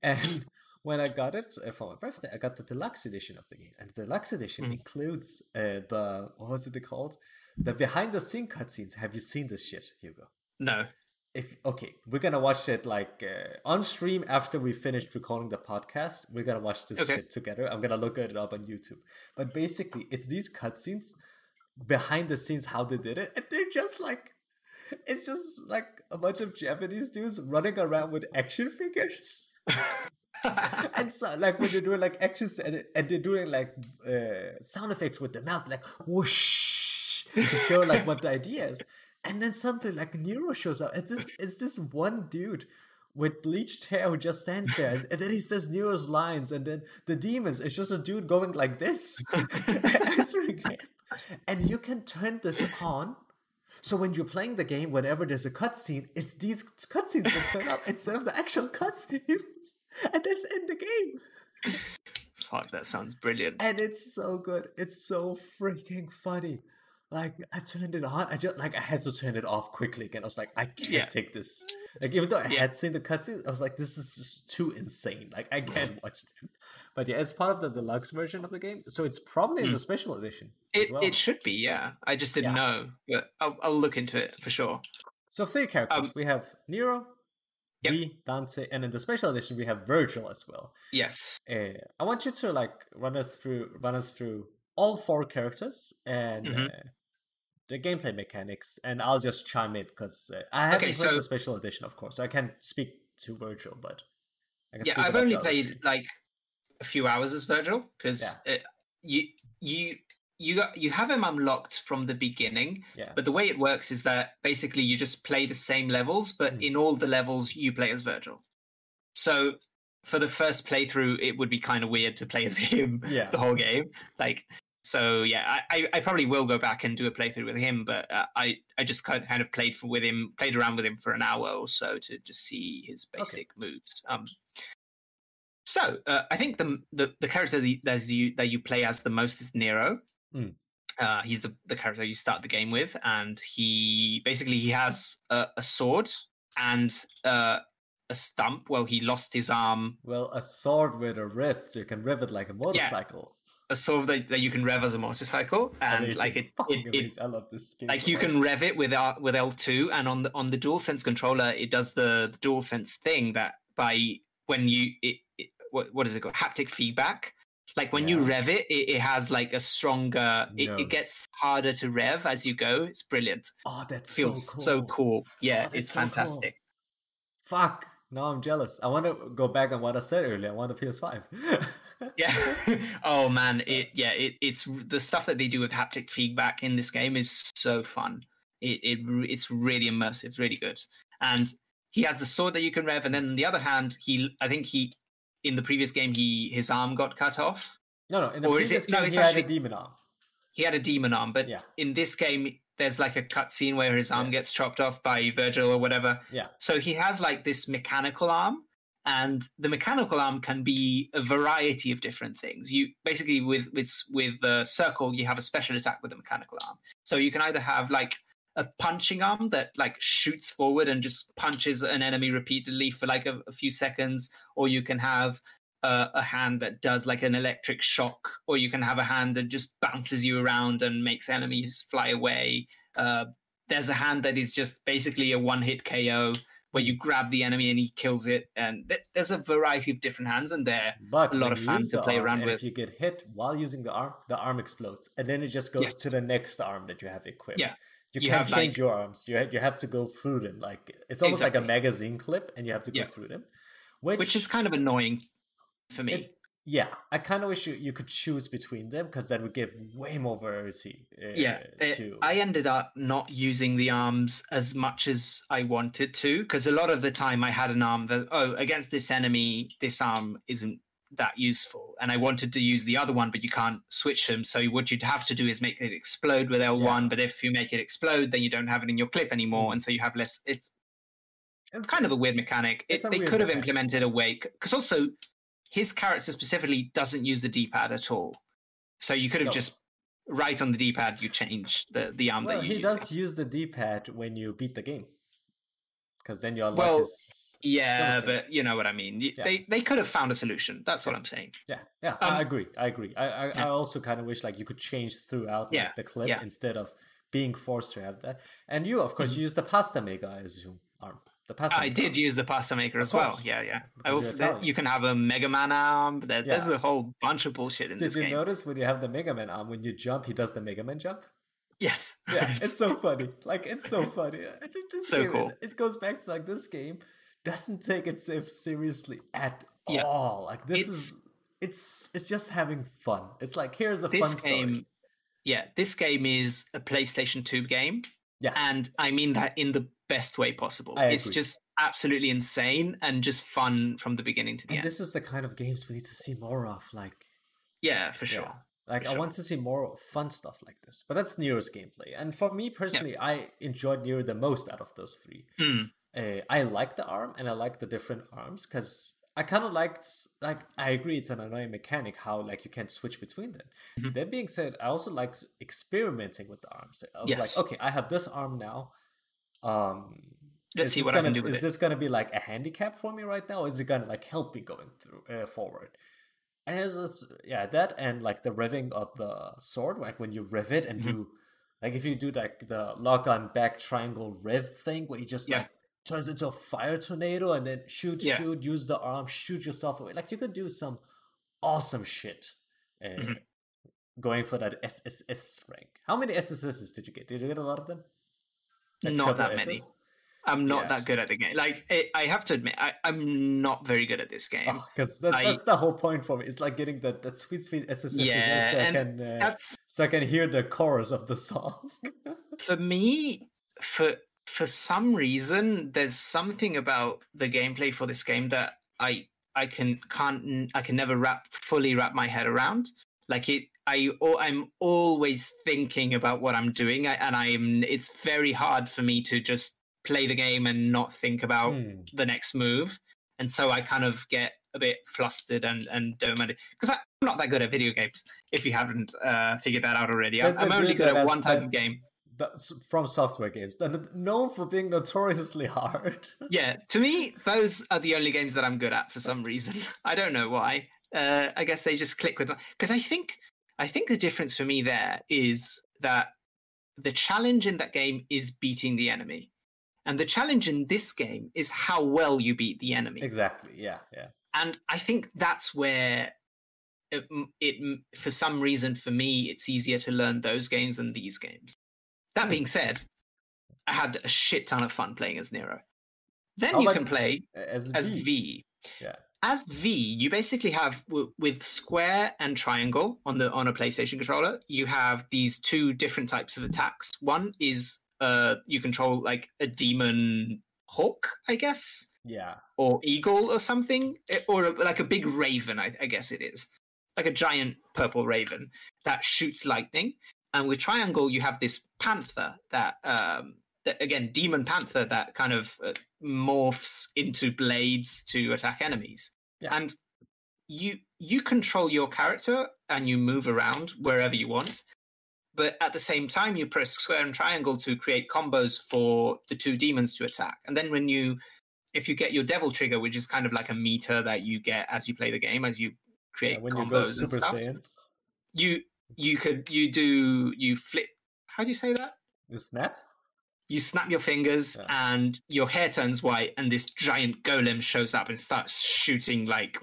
and when I got it uh, for my birthday, I got the deluxe edition of the game, and the deluxe edition Mm. includes uh, the what was it called? The behind the scene cutscenes. Have you seen this shit, Hugo? No. if okay, we're gonna watch it like uh, on stream after we finished recording the podcast. We're gonna watch this Okay. shit together. I'm gonna look it up on YouTube. But basically, it's these cutscenes behind the scenes how they did it, and they're just like. It's just like a bunch of Japanese dudes running around with action figures. and so like when they're doing like actions and, and they're doing like uh, sound effects with the mouth like whoosh to show like what the idea is and then suddenly like nero shows up and this is this one dude with bleached hair who just stands there and, and then he says nero's lines and then the demons it's just a dude going like this answering him and you can turn this on so when you're playing the game, whenever there's a cutscene, it's these cutscenes that turn up instead of the actual cutscenes, and that's in the game. Fuck, that sounds brilliant. And it's so good. It's so freaking funny. Like I turned it on, I just like I had to turn it off quickly again. I was like, I can't Yeah. take this. Like even though I Yeah. had seen the cutscene, I was like, this is just too insane. Like I can't watch it. But yeah, it's part of the deluxe version of the game, so it's probably in the special edition It, well. it should be, yeah. I just didn't Yeah. know, but I'll, I'll look into it for sure. So three characters. Um, we have Nero, Yep. V, Dante, and in the special edition we have Vergil as well. Yes. Uh, I want you to like run us through run us through all four characters and Mhm. uh, the gameplay mechanics, and I'll just chime in because uh, I haven't Okay, heard so- the special edition, of course, so I can't speak to Vergil, but Yeah, I've only played like a few hours as Vergil because Yeah. you you you got, you have him unlocked from the beginning, Yeah, but the way it works is that basically you just play the same levels, but Mm. in all the levels you play as Vergil. So for the first playthrough, it would be kind of weird to play as him yeah, the whole game. Like, so yeah, I, I, probably will go back and do a playthrough with him, but uh, I, I just kind of, kind of played for with him, played around with him for an hour or so to just see his basic moves. Um, so uh, I think the, the the character that you, that you play as the most is Nero. Mm. Uh, he's the, the character you start the game with, and he basically he has a, a sword and uh, a stump. Well, he lost his arm. Well, a sword with a rift, so you can rev it like a motorcycle. A sword that, that you can rev as a motorcycle, and Amazing. like it, it, it. I love this game. like so you much. can rev it with R- with L2 and on the on the DualSense controller it does the, the DualSense thing that by when you it, it what what is it called haptic feedback like when you rev it, it it has like a stronger it, No. it gets harder to rev as you go it's brilliant Oh, that feels so cool. so cool yeah Oh, it's so cool. fantastic Fuck. Now I'm jealous. I want to go back on what I said earlier. I want a PS5. Yeah oh man it yeah it, it's the stuff that they do with haptic feedback in this game is so fun it, it it's really immersive really good and he has the sword that you can rev and then on the other hand he i think he in the previous game he his arm got cut off no, no. In the Or is previous it- no, game, it's he had a demon arm. he had a demon arm but Yeah. in this game there's like a cut scene where his arm Yeah. gets chopped off by vergil or whatever Yeah. so he has like this mechanical arm, and the mechanical arm can be a variety of different things. You basically with with with the circle, you have a special attack with the mechanical arm. So you can either have like a punching arm that like shoots forward and just punches an enemy repeatedly for like a, a few seconds, or you can have uh, a hand that does like an electric shock, or you can have a hand that just bounces you around and makes enemies fly away. Uh, there's a hand that is just basically a one hit KO where you grab the enemy and he kills it. And th- there's a variety of different hands, and there But a lot of fun to play arm, around and with. If you get hit while using the arm, the arm explodes, and then it just goes Yes. to the next arm that you have equipped. Yeah. You, You can't change like- your arms. You you have to go through them. Like it's almost like a magazine clip, and you have to go Yeah. through them. Which, which is kind of annoying for me. it- yeah, I kind of wish you, you could choose between them because that would give way more variety. Uh, yeah, it- to I ended up not using the arms as much as I wanted to because a lot of the time I had an arm that oh against this enemy this arm isn't that useful and I wanted to use the other one but you can't switch them so what you'd have to do is make it explode with L1 Yeah. but if you make it explode then you don't have it in your clip anymore Mm. and so you have less it's It's- kind of a weird mechanic. It, they could have implemented a way because also his character specifically doesn't use the D-pad at all. So you could have No. just right on the D-pad you change the the arm well, that you he use. does use the D-pad when you beat the game, because then you unlock Well, his. Yeah, but you know what I mean. Yeah. They they could have found a solution. That's what I'm saying. Yeah, yeah, Um, I agree. I agree. I I, yeah. I also kind of wish like you could change throughout like Yeah, the clip yeah. instead of being forced to have that. And you, of course, Mhm. you use the pasta maker, I assume. Arm. The pasta. I maker did use the pasta maker as well. Yeah, yeah. I also Italian. you can have a Mega Man arm. There, There's a whole bunch of bullshit in Did this game. Did you notice when you have the Mega Man arm, when you jump, he does the Mega Man jump? Yes. Yeah, it's so funny. Like it's so funny. I think this So game, cool. It, it goes back to like this game doesn't take itself seriously at Yeah. all. Like this It's- is it's it's just having fun. It's like here's a this fun game story. yeah this game is a playstation 2 game Yeah. and i mean that in the best way possible it's just absolutely insane and just fun from the beginning to the And end this is the kind of games we need to see more of. Like yeah for Yeah. sure Like For I sure. want to see more fun stuff like this. But that's Nero's gameplay. And for me personally, I enjoyed Nero the most out of those three. Mm, Uh, I like the arm and I like the different arms because I kind of liked like I agree it's an annoying mechanic how like you can't switch between them. Mhm. That being said, I also liked experimenting with the arms. I was Yes. like, okay, I have this arm now. Um Let's see what I gonna, can do with Is it. this gonna be like a handicap for me right now? Or is it gonna like help me going through uh, forward? And it's just yeah, that and like the revving of the sword, like when you rev it and Mhm. you like if you do like the lock on back triangle rev thing where you just Yeah. like turns into a fire tornado and then shoot, Yeah. shoot, use the arm, shoot yourself away. Like you could do some awesome shit. Uh, Mhm. Going for that SSS rank. How many SSSs did you get? Did you get a lot of them? Like Not that many. I'm not Yeah. that good at the game like it, i have to admit I, i'm not very good at this game because that, I- that's the whole point for me. It's like getting that, that sweet, sweet SSS Yeah, so I and can uh, that's so I can hear the chorus of the song. for me for for some reason there's something about the gameplay for this game that i i can can't i can never wrap fully wrap my head around like it i i'm always thinking about what i'm doing and i'm it's very hard for me to just play the game and not think about Hmm. the next move and so I kind of get a bit flustered and and don't because I'm not that good at video games. If you haven't uh, figured that out already, Says I'm, I'm only good at one type of game. From software games, that are known for being notoriously hard. Yeah, to me, those are the only games that I'm good at for some reason. I don't know why. Uh, I guess they just click with me. because I think I think the difference for me there is that the challenge in that game is beating the enemy, and the challenge in this game is how well you beat the enemy. exactly. Yeah. Yeah. And I think that's where it, it for some reason for me it's easier to learn those games than these games. That Hmm. being said, I had a shit ton of fun playing as Nero. Then How you about can play As, as V. V. Yeah. As V, you basically have w- with square and triangle on the on a PlayStation controller. You have these two different types of attacks. One is uh you control like a demon hawk, I guess, Yeah. or eagle or something, eh, or a, like a big raven. I, I guess it is like a giant purple raven that shoots lightning. And with triangle, you have this panther that um, that, again, demon panther that kind of uh, morphs into blades to attack enemies. Yeah. And you you control your character and you move around wherever you want. But at the same time, you press square and triangle to create combos for the two demons to attack. And then when you, if you get your devil trigger, which is kind of like a meter that you get as you play the game, as you create Yeah, when you combos and stuff, Saiyan, you you could you do you flip. How do you say that? the snap. you snap your fingers Yeah. and your hair turns white and this giant golem shows up and starts shooting like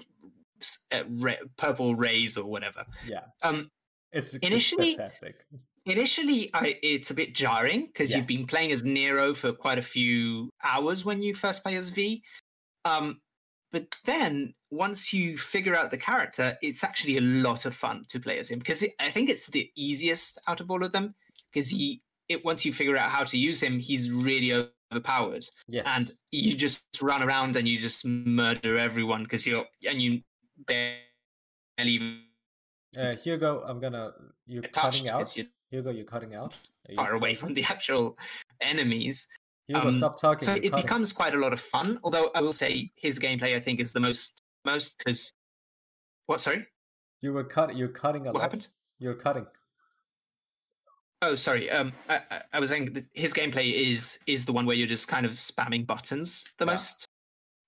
uh, ra- purple rays or whatever Yeah. um It's it's Initially- fantastic. initially I, it's a bit jarring because you've been playing as nero for quite a few hours when you first play as v um but then once you figure out the character it's actually a lot of fun to play as him because i think it's the easiest out of all of them because he it once you figure out how to use him he's really overpowered Yes. and you just run around and you just murder everyone because you're and you barely even uh, Hugo, I'm gonna you're cutting out. you're Hugo, you're cutting out. You far away from the actual enemies. Hugo, um, stop talking. So it cutting. becomes quite a lot of fun. Although I will say his gameplay, I think, is the most most because. What? Sorry, You were cut. You're cutting a what lot. happened? You're cutting. Oh, sorry. Um, I, I- I was saying his gameplay is is the one where you're just kind of spamming buttons the Yeah. most,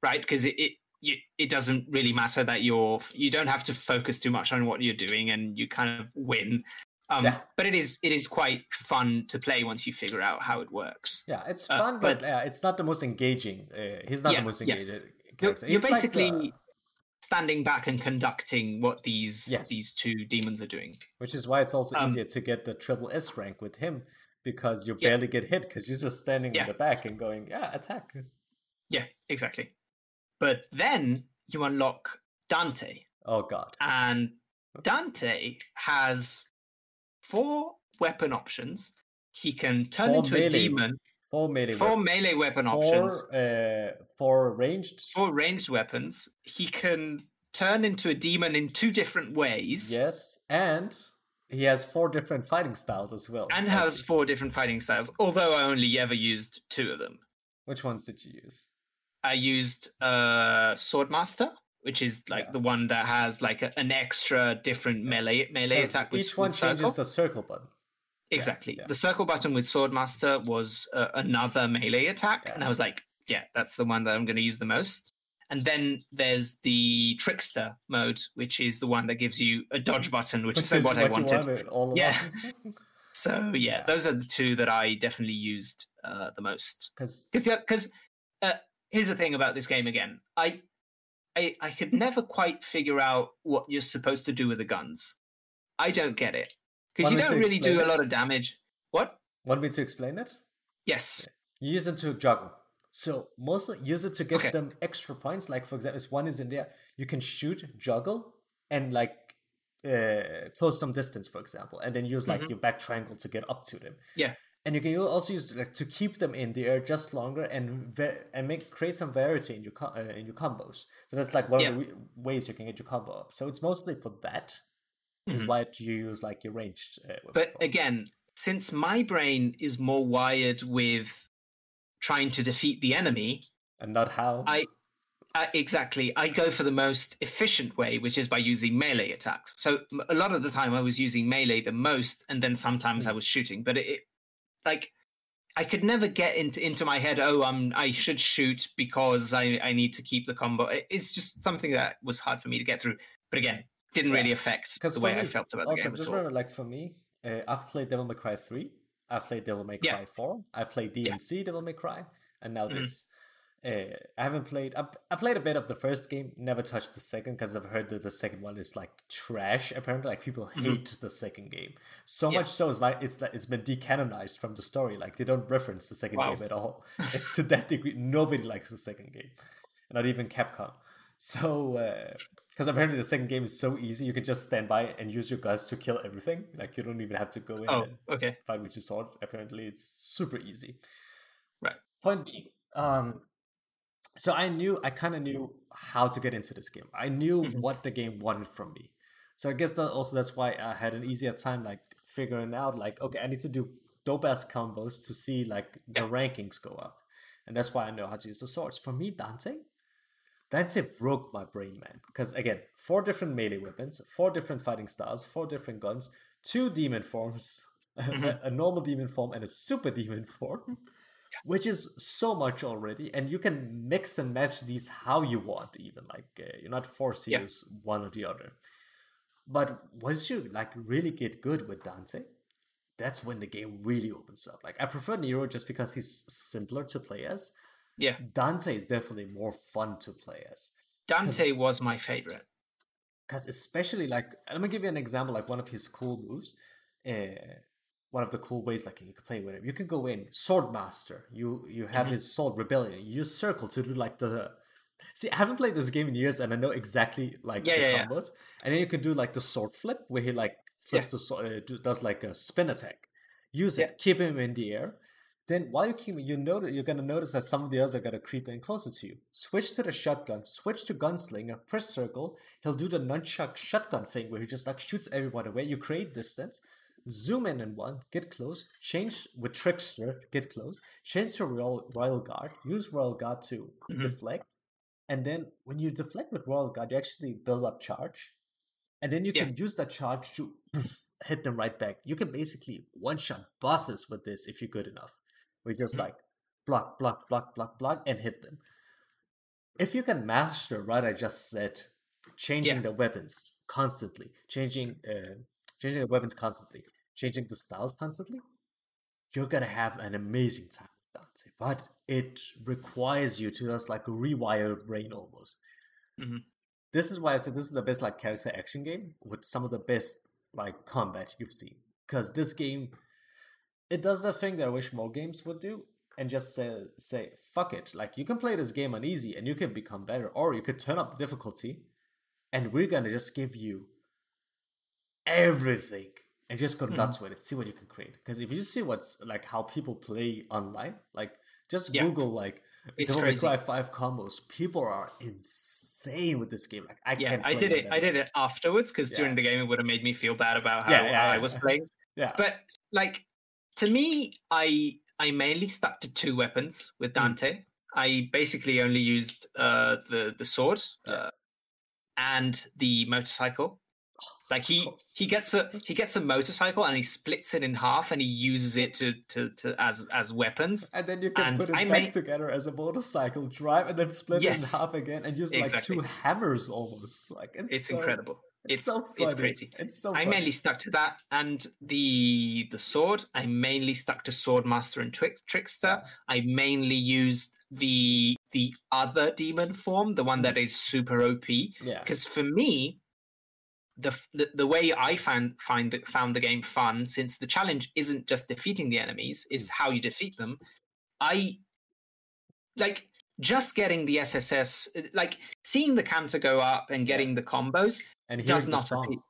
right? Because it, it you, it doesn't really matter that you're you don't have to focus too much on what you're doing, and you kind of win. Um, Yeah. But it is it is quite fun to play once you figure out how it works. Yeah, it's Uh, fun, but, but- yeah, it's not the most engaging. Uh, he's not Yeah, the most yeah. engaging You're, you're He's like basically standing back and conducting what these Yes. these two demons are doing. which is why it's also um, easier to get the triple S rank with him because you barely get hit because you're just standing in the back and going, yeah, attack. Yeah, exactly. But then you unlock Dante, Oh god. and Dante has four weapon options. He can turn Four into a demon, Four melee four weapons. melee weapon four, options, uh, four ranged. four ranged weapons. He can turn into a demon in two different ways, Yes, and he has four different fighting styles as well. and has four different fighting styles. Although I only ever used two of them. Which ones did you use? I used uh, Swordmaster, which is like Yeah. the one that has like a, an extra different melee melee 'Cause attack with, each one with changes circle. the circle button. Exactly. yeah. The circle button with Swordmaster was uh, another melee attack, and I was like, yeah, that's the one that I'm going to use the most. And then there's the Trickster mode, which is the one that gives you a dodge button, which, Which is, what I you wanted. all Yeah. So yeah, Yeah. those are the two that I definitely used uh, the most. Because because because uh, here's the thing about this game again i i i could never quite figure out what you're supposed to do with the guns i don't get it because you don't really do a lot of damage what want me to explain it? yes You use it to juggle. So mostly use it to get Okay. them extra points. Like for example, if one is in there, you can shoot, juggle, and like uh, close some distance, for example, and then use like Mhm. your back triangle to get up to them. Yeah. And you can also use like to keep them in the air just longer and ver- and make create some variety in your co- uh, in your combos. So that's like one Yeah. of the re- ways you can get your combo up. So it's mostly for that. Is Mhm. why you use like your ranged. Uh, but again since my brain is more wired with trying to defeat the enemy and not how. I- Uh, exactly. I go for the most efficient way, which is by using melee attacks. So a lot of the time I was using melee the most, and then sometimes mm. I was shooting. But it, like, I could never get into into my head. Oh, I'm I should shoot because I I need to keep the combo. It's just something that was hard for me to get through. But again, didn't yeah. really affect the way me, I felt about also, the game. Just remember, like for me, uh, I've played Devil May Cry three. I've played Devil May Cry yeah. four. I played DMC yeah. Devil May Cry, and now mm. this. Uh, I haven't played. I, I played a bit of the first game. Never touched the second because I've heard that the second one is like trash. Apparently, like people mm-hmm. hate mm-hmm. the second game so yeah. much so it's like it's like it's been decanonized from the story. Like they don't reference the second wow. game at all. it's to that degree. Nobody likes the second game, not even Capcom. So because uh, apparently the second game is so easy, you can just stand by and use your guns to kill everything. Like you don't even have to go in oh, and okay. fight with your sword. Apparently, it's super easy. Right. Point being, um, so I knew I kind of knew how to get into this game. I knew mm-hmm. what the game wanted from me. So I guess that also that's why I had an easier time like figuring out like okay I need to do dope ass combos to see like the yeah. rankings go up, and that's why I know how to use the swords. For me, Dante, Dante broke my brain, man. Because again, four different melee weapons, four different fighting styles, four different guns, two demon forms, mm-hmm. a, a normal demon form, and a super demon form which is so much already and you can mix and match these how you want even like uh, you're not forced to yeah. use one or the other. But once you like really get good with dante that's when the game really opens up. Like i prefer nero just because he's simpler to play as. Yeah. Dante is definitely more fun to play as. Dante was my favorite. because especially like let me give you an example like one of his cool moves uh, one of the cool ways like you can play with him. You can go in sword master. You you have mm-hmm. his sword rebellion. You use circle to do like the. See, I haven't played this game in years, and I know exactly like yeah, the yeah, combos. Yeah. And then you can do like the sword flip, where he like flips the sword, uh, does like a spin attack. Use it, keep him in the air. Then while you keep, you know you're gonna notice that some of the others are gonna creep in closer to you. Switch to the shotgun. Switch to gunslinger. Press circle. He'll do the nunchuck shotgun thing where he just like shoots everyone away. You create distance zoom in in one, get close, change with Trickster, get close, change to Royal, Royal Guard, use Royal Guard to mm-hmm. deflect, and then when you deflect with Royal Guard, you actually build up charge, and then you yeah. can use that charge to hit them right back. You can basically one shot bosses with this if you're good enough. We just mm-hmm. like block, block, block, block, block, and hit them. If you can master what I just said, changing yeah. the weapons constantly, changing uh, changing the weapons constantly, changing the styles constantly, you're gonna have an amazing time with Dante. But it requires you to just like rewire your brain almost. Mm-hmm. This is why I said this is the best like character action game with some of the best like combat you've seen. Because this game, it does the thing that I wish more games would do, and just say say fuck it. Like you can play this game on easy and you can become better, or you could turn up the difficulty, and we're gonna just give you everything and just go mm-hmm. nuts with it. See what you can create. Because if you see what's like how people play online, like just yeah. Google like it's May Cry Five combos. People are insane with this game. Like I yeah, can't. I did it. I did it afterwards because yeah. during the game it would have made me feel bad about how, yeah, I was playing. yeah, but like to me, I I mainly stuck to two weapons with hmm. Dante. Mm. I basically only used uh, the the sword uh, and the motorcycle. Like he he gets a he gets a motorcycle and he splits it in half and he uses it to to, to as as weapons. And then you can and put it I back together as a motorcycle drive and then split yes, it in half again and use exactly. like two hammers almost. Like it's, it's so, incredible. It's, it's so it's crazy. It's so. I mainly stuck to that and the the sword. I mainly stuck to swordmaster and trick, trickster. I mainly used the the other demon form, the one mm-hmm. that is super OP. Yeah. Because for me, the, the, the way I found find found the game fun, since the challenge isn't just defeating the enemies, is how you defeat them. I like just getting the SSS, like seeing the counter go up and getting the combos, and does not appeal.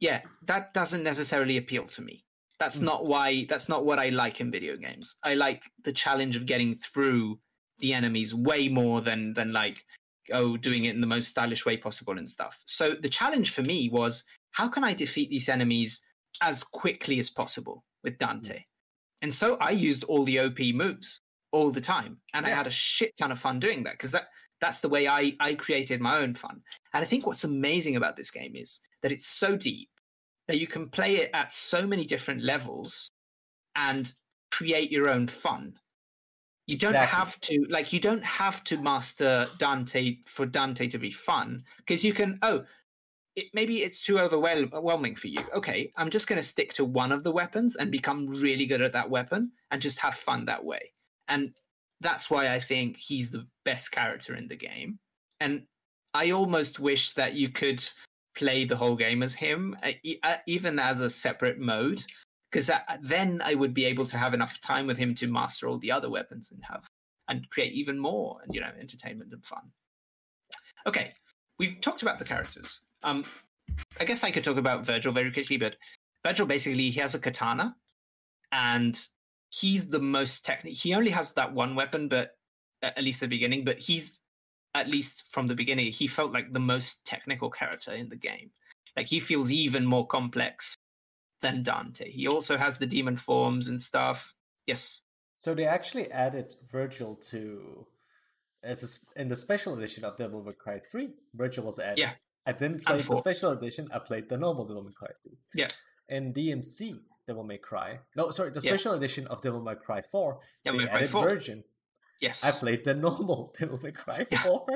Yeah, that doesn't necessarily appeal to me. That's mm. not why. That's not what I like in video games. I like the challenge of getting through the enemies way more than than like oh, doing it in the most stylish way possible and stuff. So the challenge for me was how can I defeat these enemies as quickly as possible with Dante? Mm. And so I used all the OP moves all the time, and yeah. I had a shit ton of fun doing that because that that's the way I I created my own fun. And I think what's amazing about this game is that it's so deep that you can play it at so many different levels and create your own fun. You don't exactly. have to like you don't have to master Dante for Dante to be fun because you can oh it, maybe it's too overwhelming for you. Okay, I'm just going to stick to one of the weapons and become really good at that weapon and just have fun that way. And that's why I think he's the best character in the game. And I almost wish that you could play the whole game as him, uh, uh, even as a separate mode, because then I would be able to have enough time with him to master all the other weapons and have and create even more, you know, entertainment and fun. Okay, we've talked about the characters. Um, I guess I could talk about Vergil very quickly, but Vergil basically he has a katana, and he's the most technical. He only has that one weapon, but at least the beginning. But he's at least from the beginning, he felt like the most technical character in the game. Like he feels even more complex than Dante. He also has the demon forms and stuff. Yes. So they actually added Vergil to as a, in the special edition of Devil May Cry 3. Vergil was added. Yeah. I didn't play the special edition. I played the normal Devil May Cry 3. Yeah. In DMC Devil May Cry. No, sorry, the special yeah. edition of Devil May Cry 4. Devil May Cry 4. version. Yes. I played the normal Devil May Cry 4.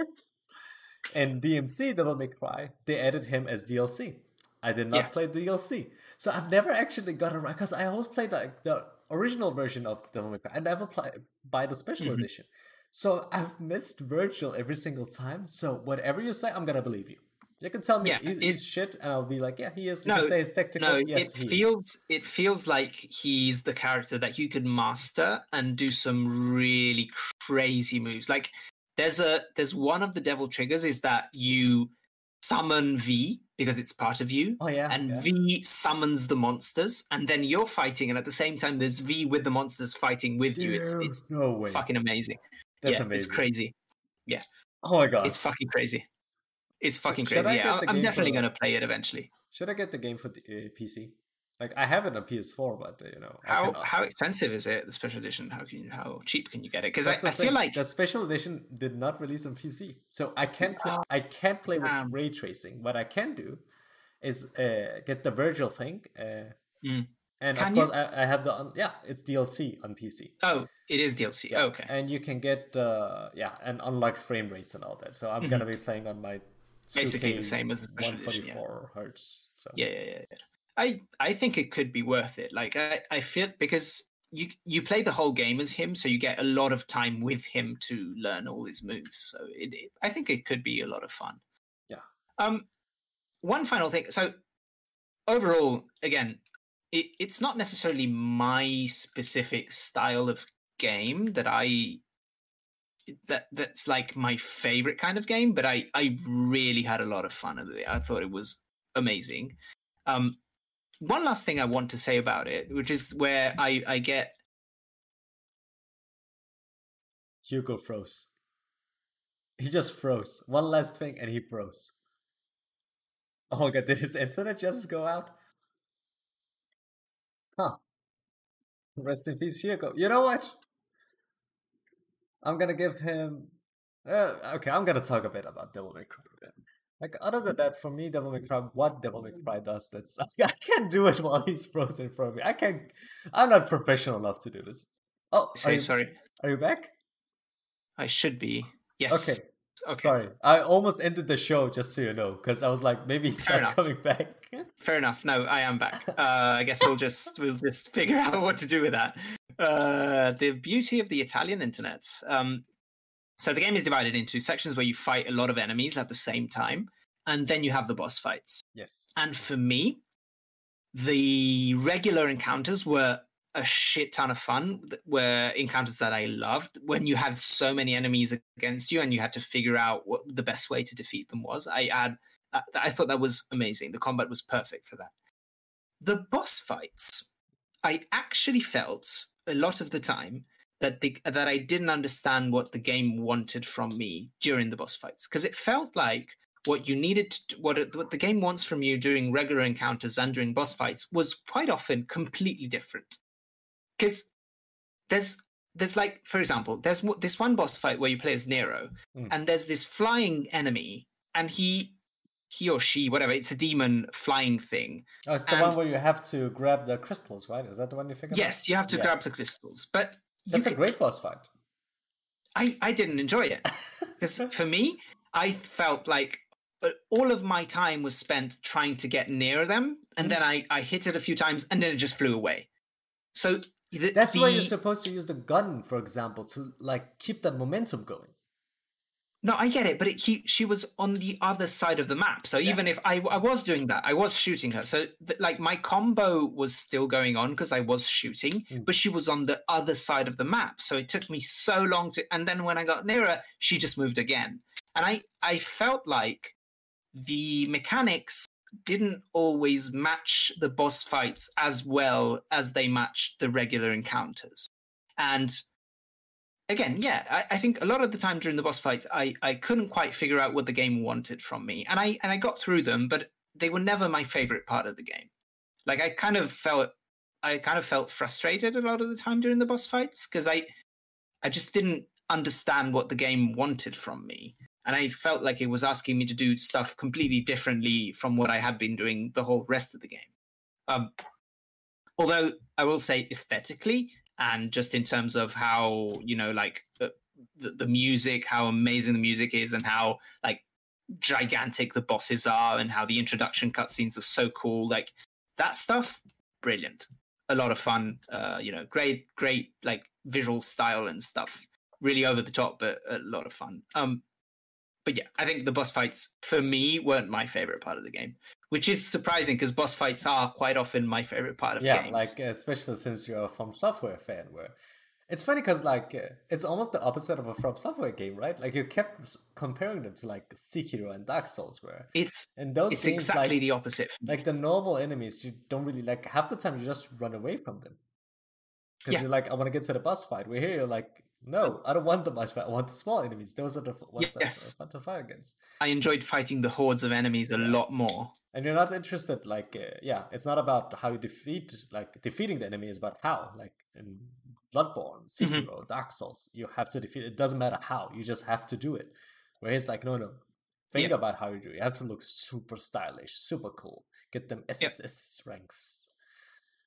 and DMC Devil May Cry, they added him as DLC. I did not yeah. play the DLC. So I've never actually got around because I always played like the original version of Devil May Cry. I never played by the special mm-hmm. edition. So I've missed Vergil every single time. So whatever you say, I'm gonna believe you. You can tell me yeah, he's, he's shit, and I'll be like, yeah, he is. You no, can say he's technical. No, yes, it feels it feels like he's the character that you could master and do some really crazy moves. Like there's a there's one of the devil triggers is that you summon V because it's part of you. Oh yeah. And yeah. V summons the monsters, and then you're fighting, and at the same time there's V with the monsters fighting with you. It's it's no way. fucking amazing. That's yeah, amazing. It's crazy. Yeah. Oh my god. It's fucking crazy. It's fucking crazy. Yeah, I'm definitely going to play it eventually. Should I get the game for the uh, PC? Like I have it on PS4, but you know how how expensive is it? The special edition? How can you, how cheap can you get it? Because I, I feel like the special edition did not release on PC, so I can't play, I can't play with um, ray tracing. What I can do is uh, get the Vergil thing, uh, mm. and can of course I, I, have the yeah, it's DLC on PC. Oh, it is DLC. Yeah. Okay, and you can get uh, yeah, and unlock frame rates and all that. So I'm mm-hmm. gonna be playing on my basically the same as the special 144 yeah. hertz. So yeah, yeah, yeah, yeah. I I think it could be worth it. Like I I feel because you you play the whole game as him, so you get a lot of time with him to learn all his moves. So it, it I think it could be a lot of fun. Yeah. Um, one final thing. So overall, again, it, it's not necessarily my specific style of game that I that that's like my favorite kind of game, but I I really had a lot of fun with it. I thought it was amazing. Um, one last thing I want to say about it, which is where I I get Hugo froze. He just froze. One last thing, and he froze. Oh my god! Did his internet just go out? Huh. Rest in peace, Hugo. You know what? I'm gonna give him. Uh, okay, I'm gonna talk a bit about Devil May Cry. Like other than that, for me, Devil May Cry, what Devil May Cry does, that's I can't do it while he's frozen in front of me. I can't. I'm not professional enough to do this. Oh, Say, you, sorry. Are you back? I should be. Yes. Okay. Okay. Sorry, I almost ended the show just so you know, because I was like, maybe he's Fair not enough. coming back. Fair enough. No, I am back. Uh, I guess we'll just we'll just figure out what to do with that. Uh, the beauty of the Italian internet. Um, so the game is divided into sections where you fight a lot of enemies at the same time, and then you have the boss fights. Yes. And for me, the regular encounters were a shit ton of fun were encounters that I loved when you had so many enemies against you and you had to figure out what the best way to defeat them was. I had I thought that was amazing. The combat was perfect for that. The boss fights, I actually felt a lot of the time that the, that I didn't understand what the game wanted from me during the boss fights because it felt like what you needed to, what, it, what the game wants from you during regular encounters and during boss fights was quite often completely different because there's there's like, for example, there's this one boss fight where you play as Nero, mm. and there's this flying enemy, and he he or she, whatever, it's a demon flying thing. Oh, it's the and, one where you have to grab the crystals, right? Is that the one you figured Yes, out? you have to yeah. grab the crystals. But that's a great boss fight. I, I didn't enjoy it. Because for me, I felt like uh, all of my time was spent trying to get near them, and mm. then I, I hit it a few times, and then it just flew away. So the, that's the... why you're supposed to use the gun, for example, to like keep that momentum going. No, I get it, but it, he she was on the other side of the map. So yeah. even if I I was doing that, I was shooting her. So like my combo was still going on because I was shooting, mm. but she was on the other side of the map. So it took me so long to. And then when I got nearer, she just moved again, and I I felt like the mechanics didn't always match the boss fights as well as they matched the regular encounters, and again, yeah, I, I, think a lot of the time during the boss fights, I, I couldn't quite figure out what the game wanted from me, and I and I got through them, but they were never my favorite part of the game. Like I kind of felt, I kind of felt frustrated a lot of the time during the boss fights because I, I just didn't understand what the game wanted from me, and I felt like it was asking me to do stuff completely differently from what I had been doing the whole rest of the game. Um, although I will say aesthetically, and just in terms of how you know like the, the music how amazing the music is and how like gigantic the bosses are and how the introduction cutscenes are so cool like that stuff brilliant. A lot of fun uh you know great great like visual style and stuff. Really over the top but a lot of fun. Um but yeah i think the boss fights for me weren't my favorite part of the game which is surprising because boss fights are quite often my favorite part of yeah, games. like especially since you're a From Software fan, where it's funny because like it's almost the opposite of a From Software game, right? Like you kept comparing them to like Sekiro and Dark Souls, where it's and those it's games, exactly like, the opposite. Like the normal enemies, you don't really like half the time you just run away from them because yeah. you're like, I want to get to the boss fight. We're here, you're like, no, I don't want the boss fight. I want the small enemies. Those are the ones yes. that are fun to fight against. I enjoyed fighting the hordes of enemies a lot more and you're not interested like uh, yeah it's not about how you defeat like defeating the enemy is about how like in bloodborne mm-hmm. sekiro mm-hmm. dark souls you have to defeat it doesn't matter how you just have to do it where it's like no no think yeah. about how you do it you have to look super stylish super cool get them sss yeah. ranks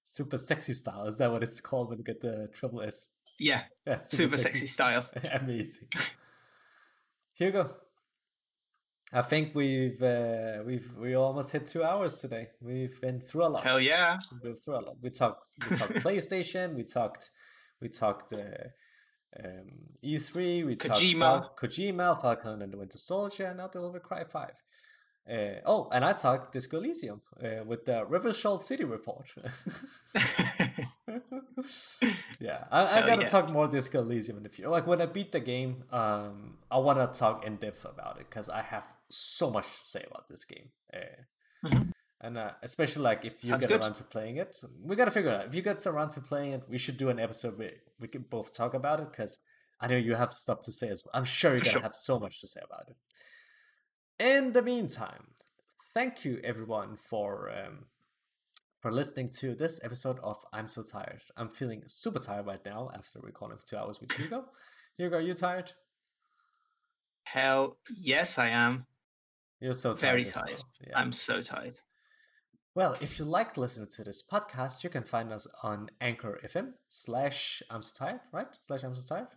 super sexy style is that what it's called when you get the triple s yeah yeah super, super sexy. sexy style amazing hugo I think we've uh, we've we almost hit two hours today. We've been through a lot. Hell yeah! We've been through a lot. We talked we talked PlayStation. We talked we talked uh, um, E3. We Kojima. talked Kojima, Falcon and the Winter Soldier, and now Devil May Cry Five. Uh, oh, and I talked Disco Elysium uh, with the River City report. yeah, I, I gotta yeah. talk more Disco Elysium in the future. Like when I beat the game, um, I want to talk in depth about it because I have so much to say about this game. Uh, mm-hmm. And uh, especially like if you Sounds get good. around to playing it, we gotta figure it out. If you get around to playing it, we should do an episode where we can both talk about it because I know you have stuff to say as well. I'm sure you're gonna sure. have so much to say about it. In the meantime, thank you everyone for um, for listening to this episode of I'm So Tired. I'm feeling super tired right now after recording for two hours with Hugo. Hugo, are you tired? Hell yes, I am. You're so tired. Very tired. Well. Yeah. I'm so tired. Well, if you like listening to this podcast, you can find us on Anchor FM slash I'm so tired, right? Slash I'm so tired.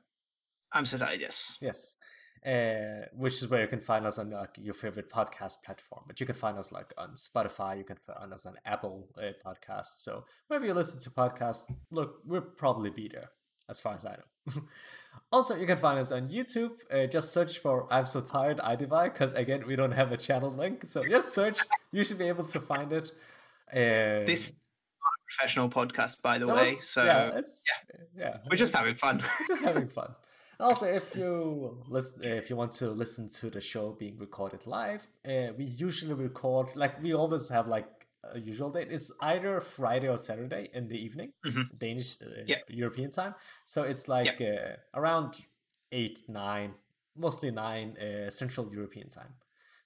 I'm so tired. Yes. Yes uh, which is where you can find us on like your favorite podcast platform. But you can find us like on Spotify, you can find us on Apple uh, Podcasts. So wherever you listen to podcasts, look, we'll probably be there, as far as I know. also, you can find us on YouTube. Uh, just search for "I'm So Tired iDivide" because again, we don't have a channel link. So just search. you should be able to find it. Uh, this professional podcast, by the way. Was, so yeah, yeah, yeah, we're just having fun. just having fun also, if you listen, if you want to listen to the show being recorded live, uh, we usually record like we always have like a usual date. It's either Friday or Saturday in the evening, mm-hmm. Danish, uh. European time. So it's like uh, around eight, nine, mostly nine uh, Central European time.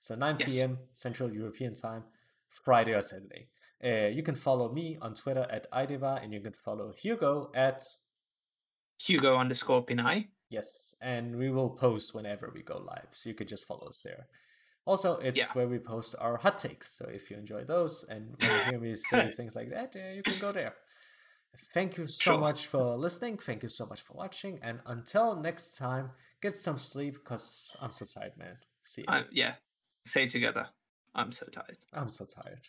So 9 yes. p.m. Central European time, Friday or Saturday. Uh, you can follow me on Twitter at Ideva, and you can follow Hugo at Hugo underscore Pinay. Yes, and we will post whenever we go live, so you could just follow us there. Also, it's yeah. where we post our hot takes. So if you enjoy those and want to hear me say things like that, uh, you can go there. Thank you so sure. much for listening. Thank you so much for watching. And until next time, get some sleep because I'm so tired, man. See you. Uh, yeah. Say together. I'm so tired. I'm so tired.